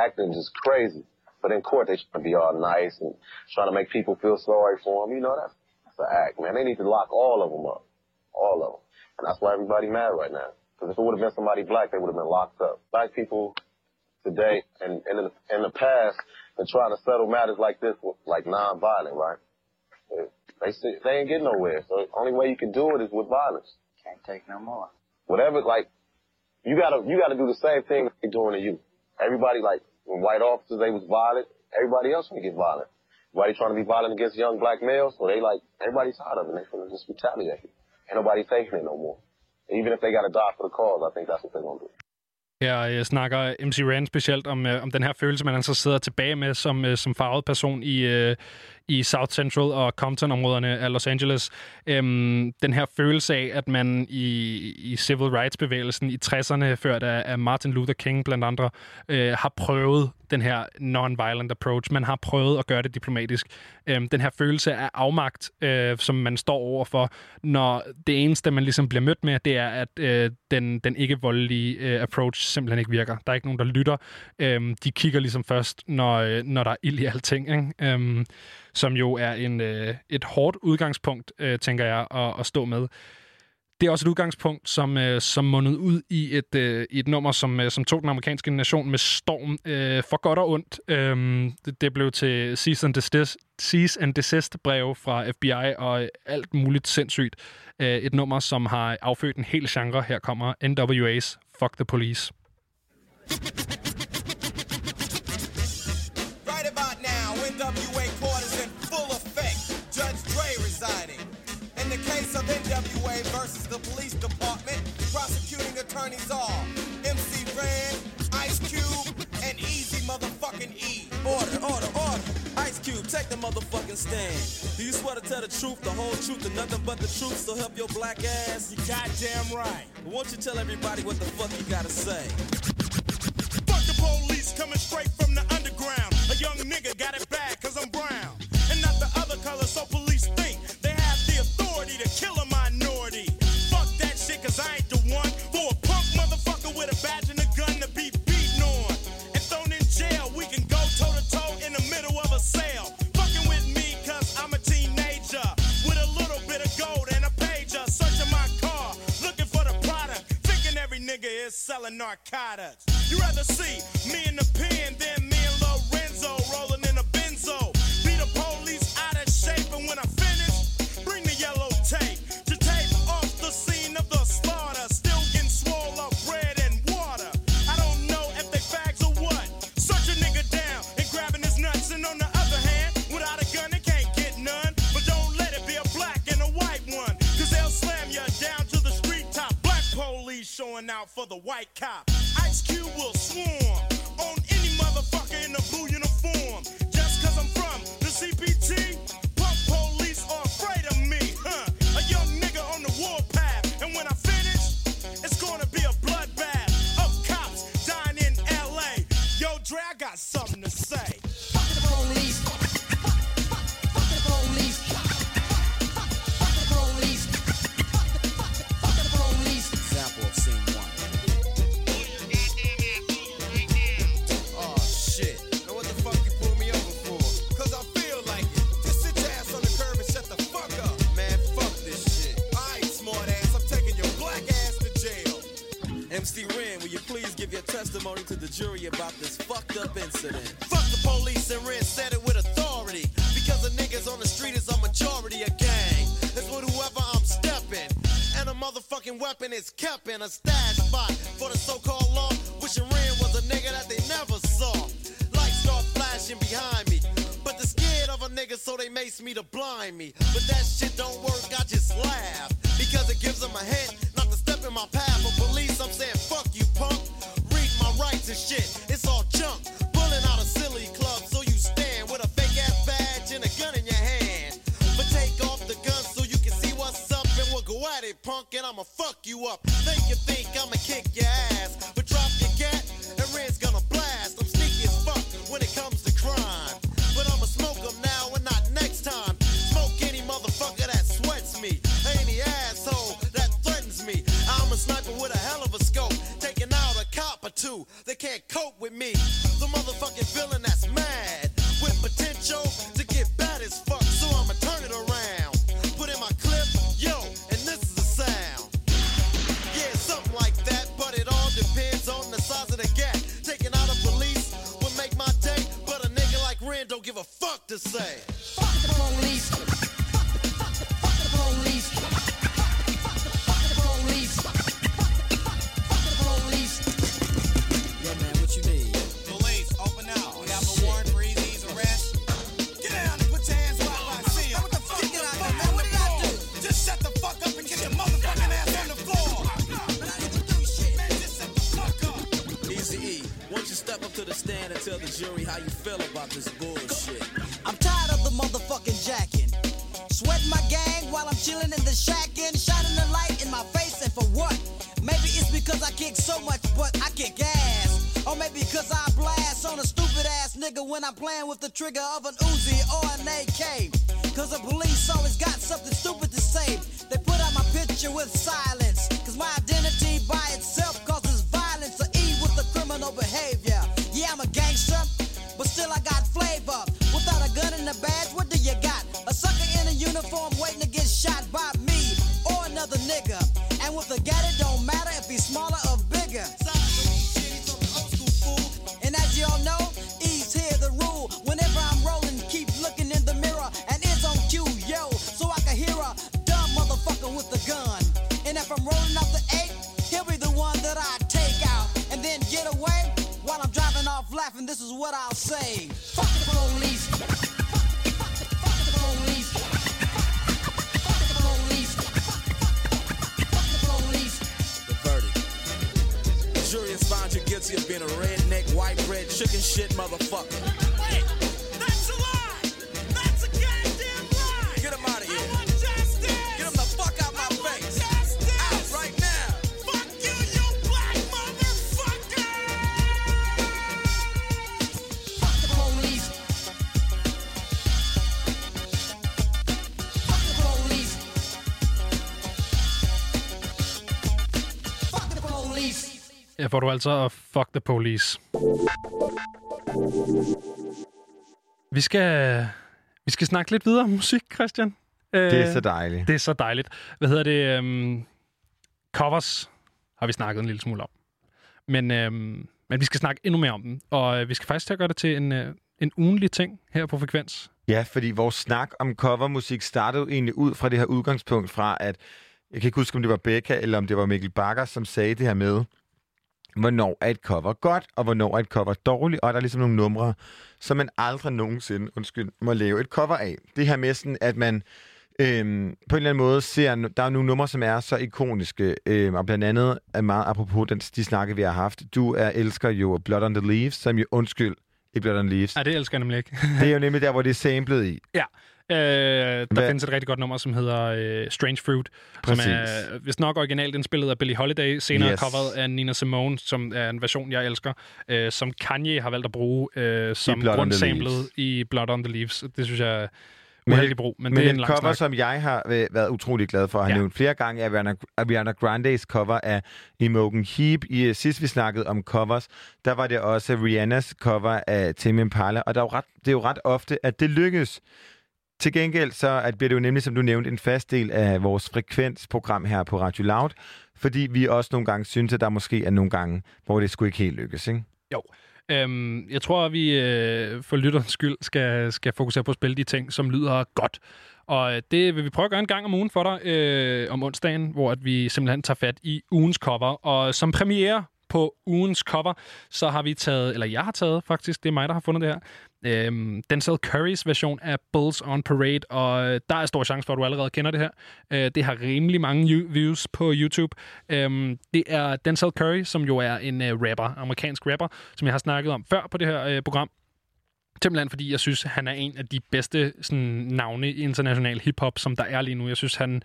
acting just crazy. But in court, they trying to be all nice and trying to make people feel sorry for them. You know, that's, that's an act, man. They need to lock all of them up. All of them. And that's why everybody mad right now. Because if it would have been somebody black, they would have been locked up. Black people today and, and in, the, in the past been trying to settle matters like this like non-violent, right? They they ain't getting nowhere. So the only way you can do it is with violence. Can't take no more. Whatever, like you gotta you gotta do the same thing they doing to you. Everybody like when white officers they was violent, everybody else gonna get violent. Everybody trying to be violent against young black males, so they like everybody's tired of it. They finna just retaliate. Ain't nobody taking it no more. Even if they gotta die for the cause, I think that's what they're gonna do. Her øh, snakker MC Rand specielt om, øh, om den her følelse, man altså sidder tilbage med som, øh, som farvet person i, øh, i South Central og Compton-områderne af Los Angeles. Øhm, den her følelse af, at man i, i civil rights-bevægelsen i 60'erne, ført af, af Martin Luther King blandt andre, øh, har prøvet den her non-violent approach. Man har prøvet at gøre det diplomatisk. Øhm, den her følelse af afmagt, øh, som man står overfor, når det eneste, man ligesom bliver mødt med, det er, at øh, den, den ikke-voldelige øh, approach simpelthen ikke virker. Der er ikke nogen, der lytter. Øhm, de kigger ligesom først, når, øh, når der er ild i alting. Ikke? Øhm, som jo er en, øh, et hårdt udgangspunkt, øh, tænker jeg, at, at stå med. Det er også et udgangspunkt, som, øh, som mundede ud i et, øh, i et nummer, som, øh, som tog den amerikanske nation med storm øh, for godt og ondt. Øhm, det, det blev til cease and desist, cease and desist brev fra FBI og alt muligt sindssygt. Øh, et nummer, som har affødt en hel genre. Her kommer NWA's Fuck the Police. Attorneys are MC Ren, Ice Cube, and Easy motherfucking E. Order, order, order. Ice Cube, take the motherfucking stand. Do you swear to tell the truth, the whole truth, and nothing but the truth, so help your black ass? You goddamn right. Won't you tell everybody what the fuck you gotta say? Fuck the police coming straight from the underground. A young nigga got it bad cause I'm brown. Selling narcotics. You rather see me in the pen than me and Lorenzo rolling for the white cop. The motherfucking trigger of an får du altså Fuck the Police. Vi skal, vi skal snakke lidt videre om musik, Christian. Det er Øh, så dejligt. Det er så dejligt. Hvad hedder det? Um, covers har vi snakket en lille smule om. Men, øhm, men vi skal snakke endnu mere om dem. Og øh, vi skal faktisk til at gøre det til en, øh, en ugenlig ting her på Frekvens. Ja, fordi vores snak om covermusik startede egentlig ud fra det her udgangspunkt fra, at jeg kan ikke huske, om det var Becca eller om det var Mikkel Bakker, som sagde det her med, hvornår er et cover godt, og hvornår er et cover dårligt, og der er ligesom nogle numre, som man aldrig nogensinde, undskyld, må lave et cover af. Det her med sådan, at man øhm, på en eller anden måde ser, der er nogle numre, som er så ikoniske, øhm, og blandt andet er meget apropos den, de snakke, vi har haft. Du er elsker jo Blood on the Leaves, som jo, undskyld, ikke Blood on the Leaves. Ja, det elsker jeg nemlig ikke. det er jo nemlig der, hvor det er samlet i. Ja. Øh, der Hvad- findes et rigtig godt nummer, som hedder øh, Strange Fruit, Præcis. som er hvis nok originalt indspillet af Billie Holiday, senere Yes. coveret af Nina Simone, som er en version, jeg elsker, øh, som Kanye har valgt at bruge øh, som grundsamlet i Blood on the Leaves. Det synes jeg uheldig brug, men, men det er en lang cover, snak. som jeg har øh, været utrolig glad for, har ja. Ja. nævnt flere gange, er Ariana, Grandes cover af Imogen Heap. I, øh, sidst vi snakkede om covers, der var det også Rihannas cover af Tame Impala, og der er jo ret, det er jo ret ofte, at det lykkes. Til gengæld så at bliver det jo nemlig, som du nævnte, en fast del af vores frekvensprogram her på Radio Loud, fordi vi også nogle gange synes, at der måske er nogle gange, hvor det skulle ikke helt lykkes, ikke? Jo. Øhm, jeg tror, at vi øh, for lytterens skyld skal, skal fokusere på at spille de ting, som lyder godt. Og øh, det vil vi prøve at gøre en gang om ugen for dig øh, om onsdagen, hvor at vi simpelthen tager fat i ugens cover. Og som premiere på ugens cover, så har vi taget, eller jeg har taget faktisk, det er mig, der har fundet det her, øhm, Denzel Currys version af Bulls on Parade, og øh, der er stor chance for, at du allerede kender det her. Øh, det har rimelig mange views på YouTube. Øhm, det er Denzel Curry, som jo er en øh, rapper, amerikansk rapper, som jeg har snakket om før på det her øh, program. Simpelthen fordi jeg synes, han er en af de bedste sådan, navne i international hiphop, som der er lige nu. Jeg synes, han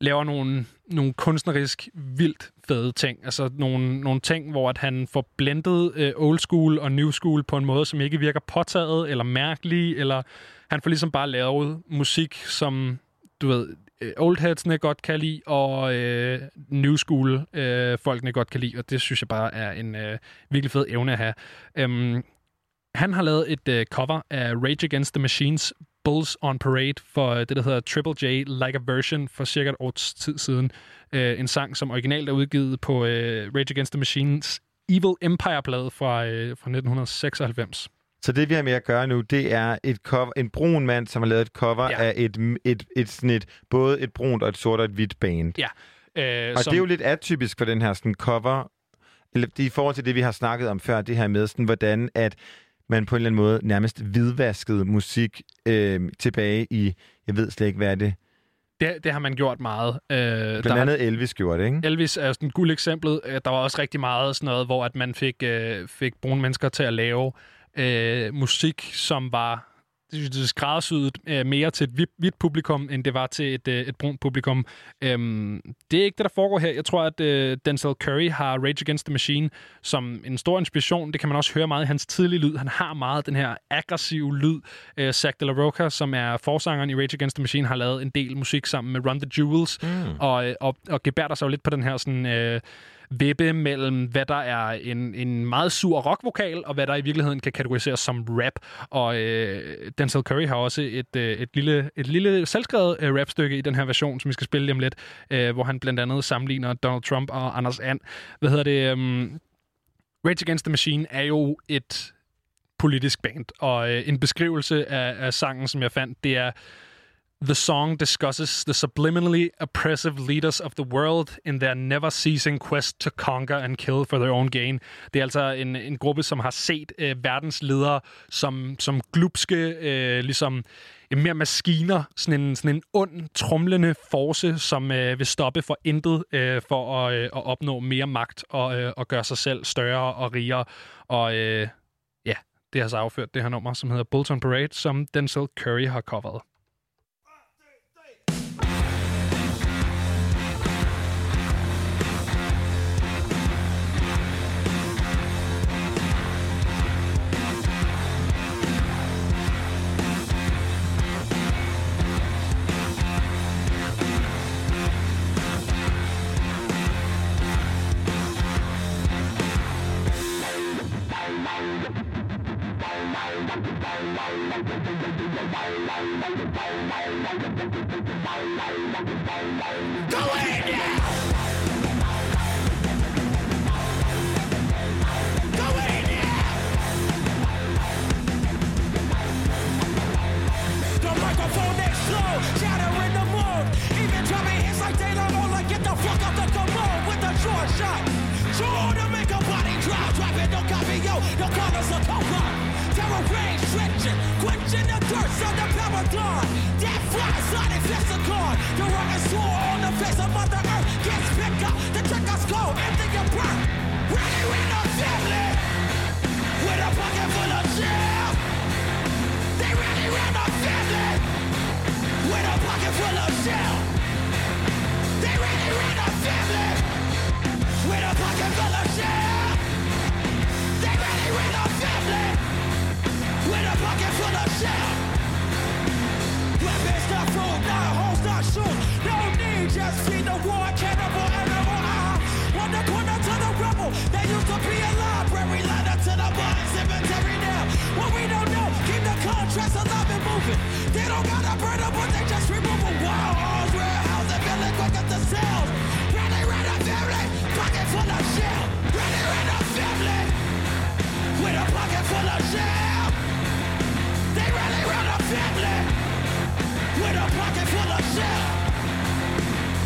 laver nogle, nogle kunstnerisk vildt fede ting. Altså nogle, nogle ting, hvor at han får blendet øh, old school og new school på en måde, som ikke virker påtaget eller mærkelig, eller han får ligesom bare lavet musik, som du ved, øh, oldheadsene godt kan lide, og øh, new school øh, folkene godt kan lide, og det synes jeg bare er en øh, virkelig fed evne at have. Øhm, han har lavet et øh, cover af Rage Against the Machines Bulls on Parade for øh, det, der hedder Triple J Like a Version for cirka et års tid siden. Øh, en sang, som originalt er udgivet på øh, Rage Against the Machines Evil Empire-plade fra, øh, fra 1996. Så det, vi har med at gøre nu, det er et cover, en brun mand, som har lavet et cover ja. af et, et, et, sådan et, både et brunt og et sort og et hvidt band. Ja. Øh, Og som, det er jo lidt atypisk for den her sådan cover, eller i forhold til det, vi har snakket om før, det her med, sådan, hvordan at man på en eller anden måde nærmest hvidvaskede musik øh, tilbage i, jeg ved slet ikke, hvad er det, det, det har man gjort meget. Øh, blandt der andet Elvis gjorde det, ikke? Elvis er sådan et guld eksemplet. Øh, Der var også rigtig meget sådan noget, hvor at man fik, øh, fik brune mennesker til at lave øh, musik, som var det synes jeg, det er skræddersyet øh, mere til et hvidt, hvidt publikum, end det var til et, øh, et brunt publikum. Øhm, det er ikke det, der foregår her. Jeg tror, at øh, Denzel Curry har Rage Against the Machine som en stor inspiration. Det kan man også høre meget i hans tidlige lyd. Han har meget den her aggressive lyd. Øh, Zach De La Roca, som er forsangeren i Rage Against the Machine, har lavet en del musik sammen med Run the Jewels, Mm. og, øh, og, og gebærder sig jo lidt på den her sådan... Øh, vippe mellem, hvad der er en, en meget sur rockvokal, og hvad der i virkeligheden kan kategoriseres som rap. Og øh, Denzel Curry har også et, øh, et, lille, et lille selvskrevet øh, rapstykke i den her version, som vi skal spille lige om lidt, øh, hvor han blandt andet sammenligner Donald Trump og Anders And. Hvad hedder det? Øh, Rage Against the Machine er jo et politisk band, og øh, en beskrivelse af, af sangen, som jeg fandt, det er The song discusses the subliminally oppressive leaders of the world in their never ceasing quest to conquer and kill for their own gain. Det er altså en, en gruppe, som har set øh, verdens ledere som, som glupske, øh, ligesom øh, mere maskiner, sådan en, sådan en ond, trumlende force, som øh, vil stoppe for intet øh, for at, øh, at opnå mere magt og, øh, og gøre sig selv større og rigere. Og øh, ja, det har så afført det her nummer, som hedder Bolton Parade, som Denzel Curry har coveret. Shot. Sure to read the word even Tommy he's like they don't like get the fuck up the come with the shore shot tryna make a body drop, drop it, don't copy yo, don't call us a. Terror range, stretching, quenching the thirst of the paragon. That flies on. The wrong is swore on the face of Mother Earth. Up, the check us cold, empty your. Ready with no family, with a pocket full of shit. They really ran our family with a pocket full of shell. They really ran our family with a pocket full of shell. They really ran our family a pocket full of shell. Weapons not. No need, just feed the war, cannibal animal. Corner to the. They used to be a library, to the cemetery now. What we don't know, keep the contrast alive and moving. They don't gotta but they just remove arms, warehouse, up the cells. Ready, family, pocket full of shell. Ready, family, with a pocket full of shell. Family with a pocket full of shell.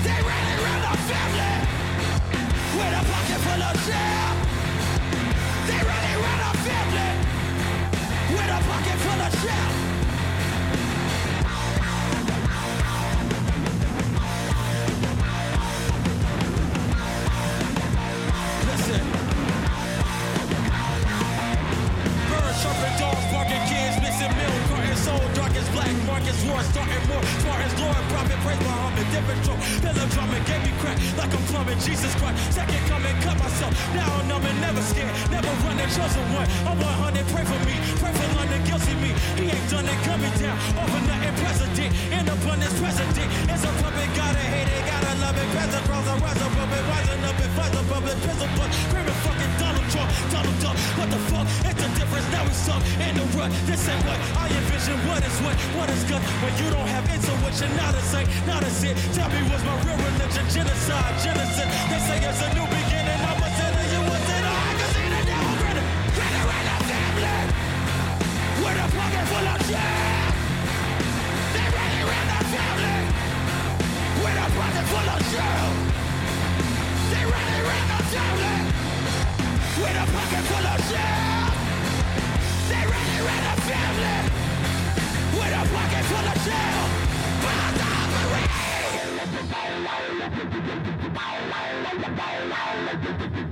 They really run a family with a pocket full of shell. They really run a family with a pocket full of shell. Black, Marcus war, starting more, smart as Lord, prophet, praise Muhammad, different stroke, pillow drumming, gave me crack like I'm plumbing, Jesus Christ, second coming, cut myself, now I'm numb and never scared, never running, chosen one, I'm 100, pray for me, pray for London, guilt see me. He ain't done it, me down. Over nothing president. In abundance president. It's a puppet, gotta hate it, gotta love it. Pass across a rise up, up, rising up and fight the public. Pistol butt, screaming fucking Donald Trump, Donald Duck. What the fuck? It's the difference. Now we suck in the rut. This ain't what I envision. What is what? What is good? When you don't have intuition, not a say, not a sit. Tell me what's my real religion? Genocide, genocide. They say it's a new full of jam. They ready around the family. With a pocket full of jam. They ready around the family. With a pocket full of jam. Bond Go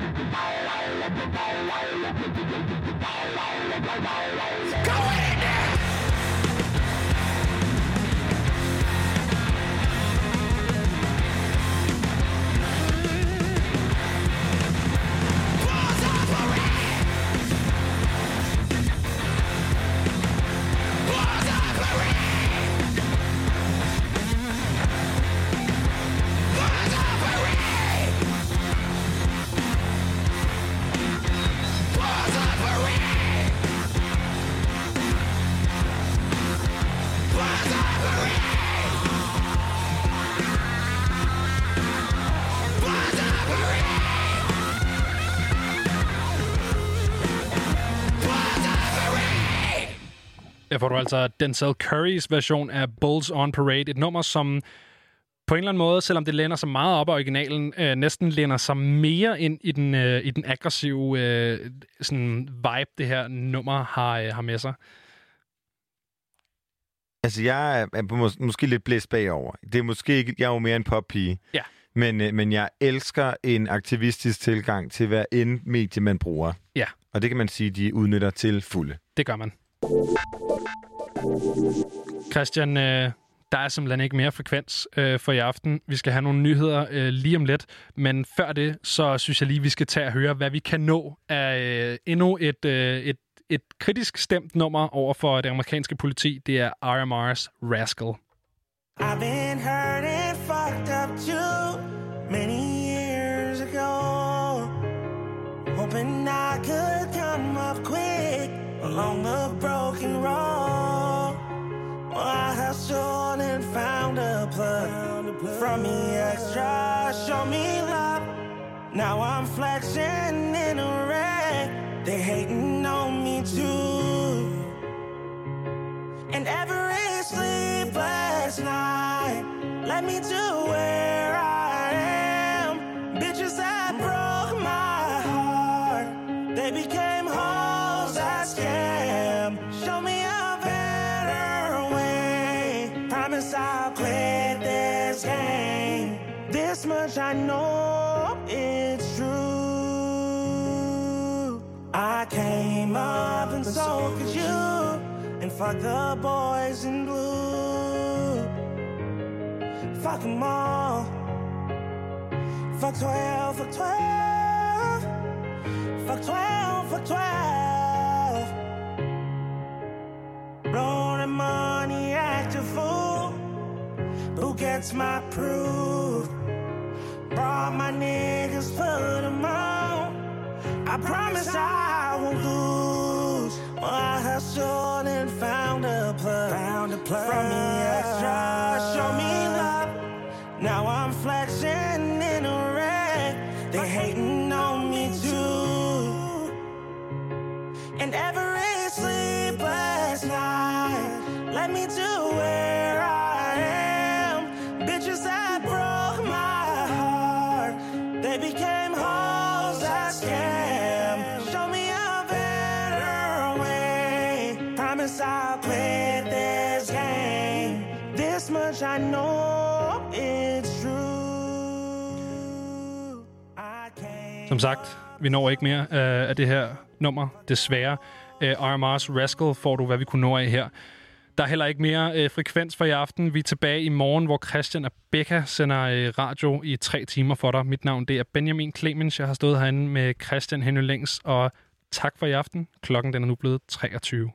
Her får du altså Denzel Currys version af Bulls on Parade. Et nummer, som på en eller anden måde, selvom det læner sig meget op af originalen, øh, næsten læner sig mere ind i den, øh, i den aggressive øh, sådan vibe, det her nummer har, øh, har med sig. Altså, jeg er mås- måske lidt blæst bagover. Det er måske ikke... Jeg er jo mere en poppige. Ja. Men, øh, men jeg elsker en aktivistisk tilgang til hver end medie, man bruger. Ja. Og det kan man sige, de udnytter til fulde. Det gør man. Christian, øh, der er simpelthen ikke mere frekvens øh, for i aften. Vi skal have nogle nyheder øh, lige om lidt, men før det, så synes jeg lige, vi skal tage og høre, hvad vi kan nå af øh, endnu et, øh, et, et kritisk stemt nummer over for det amerikanske politi. Det er RMR's Rascal. I've been hurt and fucked up too many years ago. Hoping I could come up quick along the broken road. Well, I hustled and found a plug from me extra, show me love. Now I'm flexing in a wreck. They hating on me too. And every sleepless night led me to where I am. Bitches that broke my heart, they became this game. This much I know it's true. I came up and so could you. And fuck the boys in blue. Fuck them all. Fuck 12, fuck 12. Fuck 12, fuck 12. Blow the money, act a fool. Who gets my proof? Brought my niggas, put them on. I promise I won't lose. Well, I hustled and found a plug. Found a plug. From me extra, show me love. Now I'm flexing in a red. They hating on me too. And every sleepless night let me to Som sagt, vi når ikke mere øh, af det her nummer, desværre. Øh, RMR's Rascal får du, hvad vi kunne nå af her. Der er heller ikke mere øh, frekvens for i aften. Vi er tilbage i morgen, hvor Christian og Becca sender øh, radio i tre timer for dig. Mit navn det er Benjamin Clemens. Jeg har stået herinde med Christian Henry Længs, og tak for i aften. Klokken den er nu blevet 23.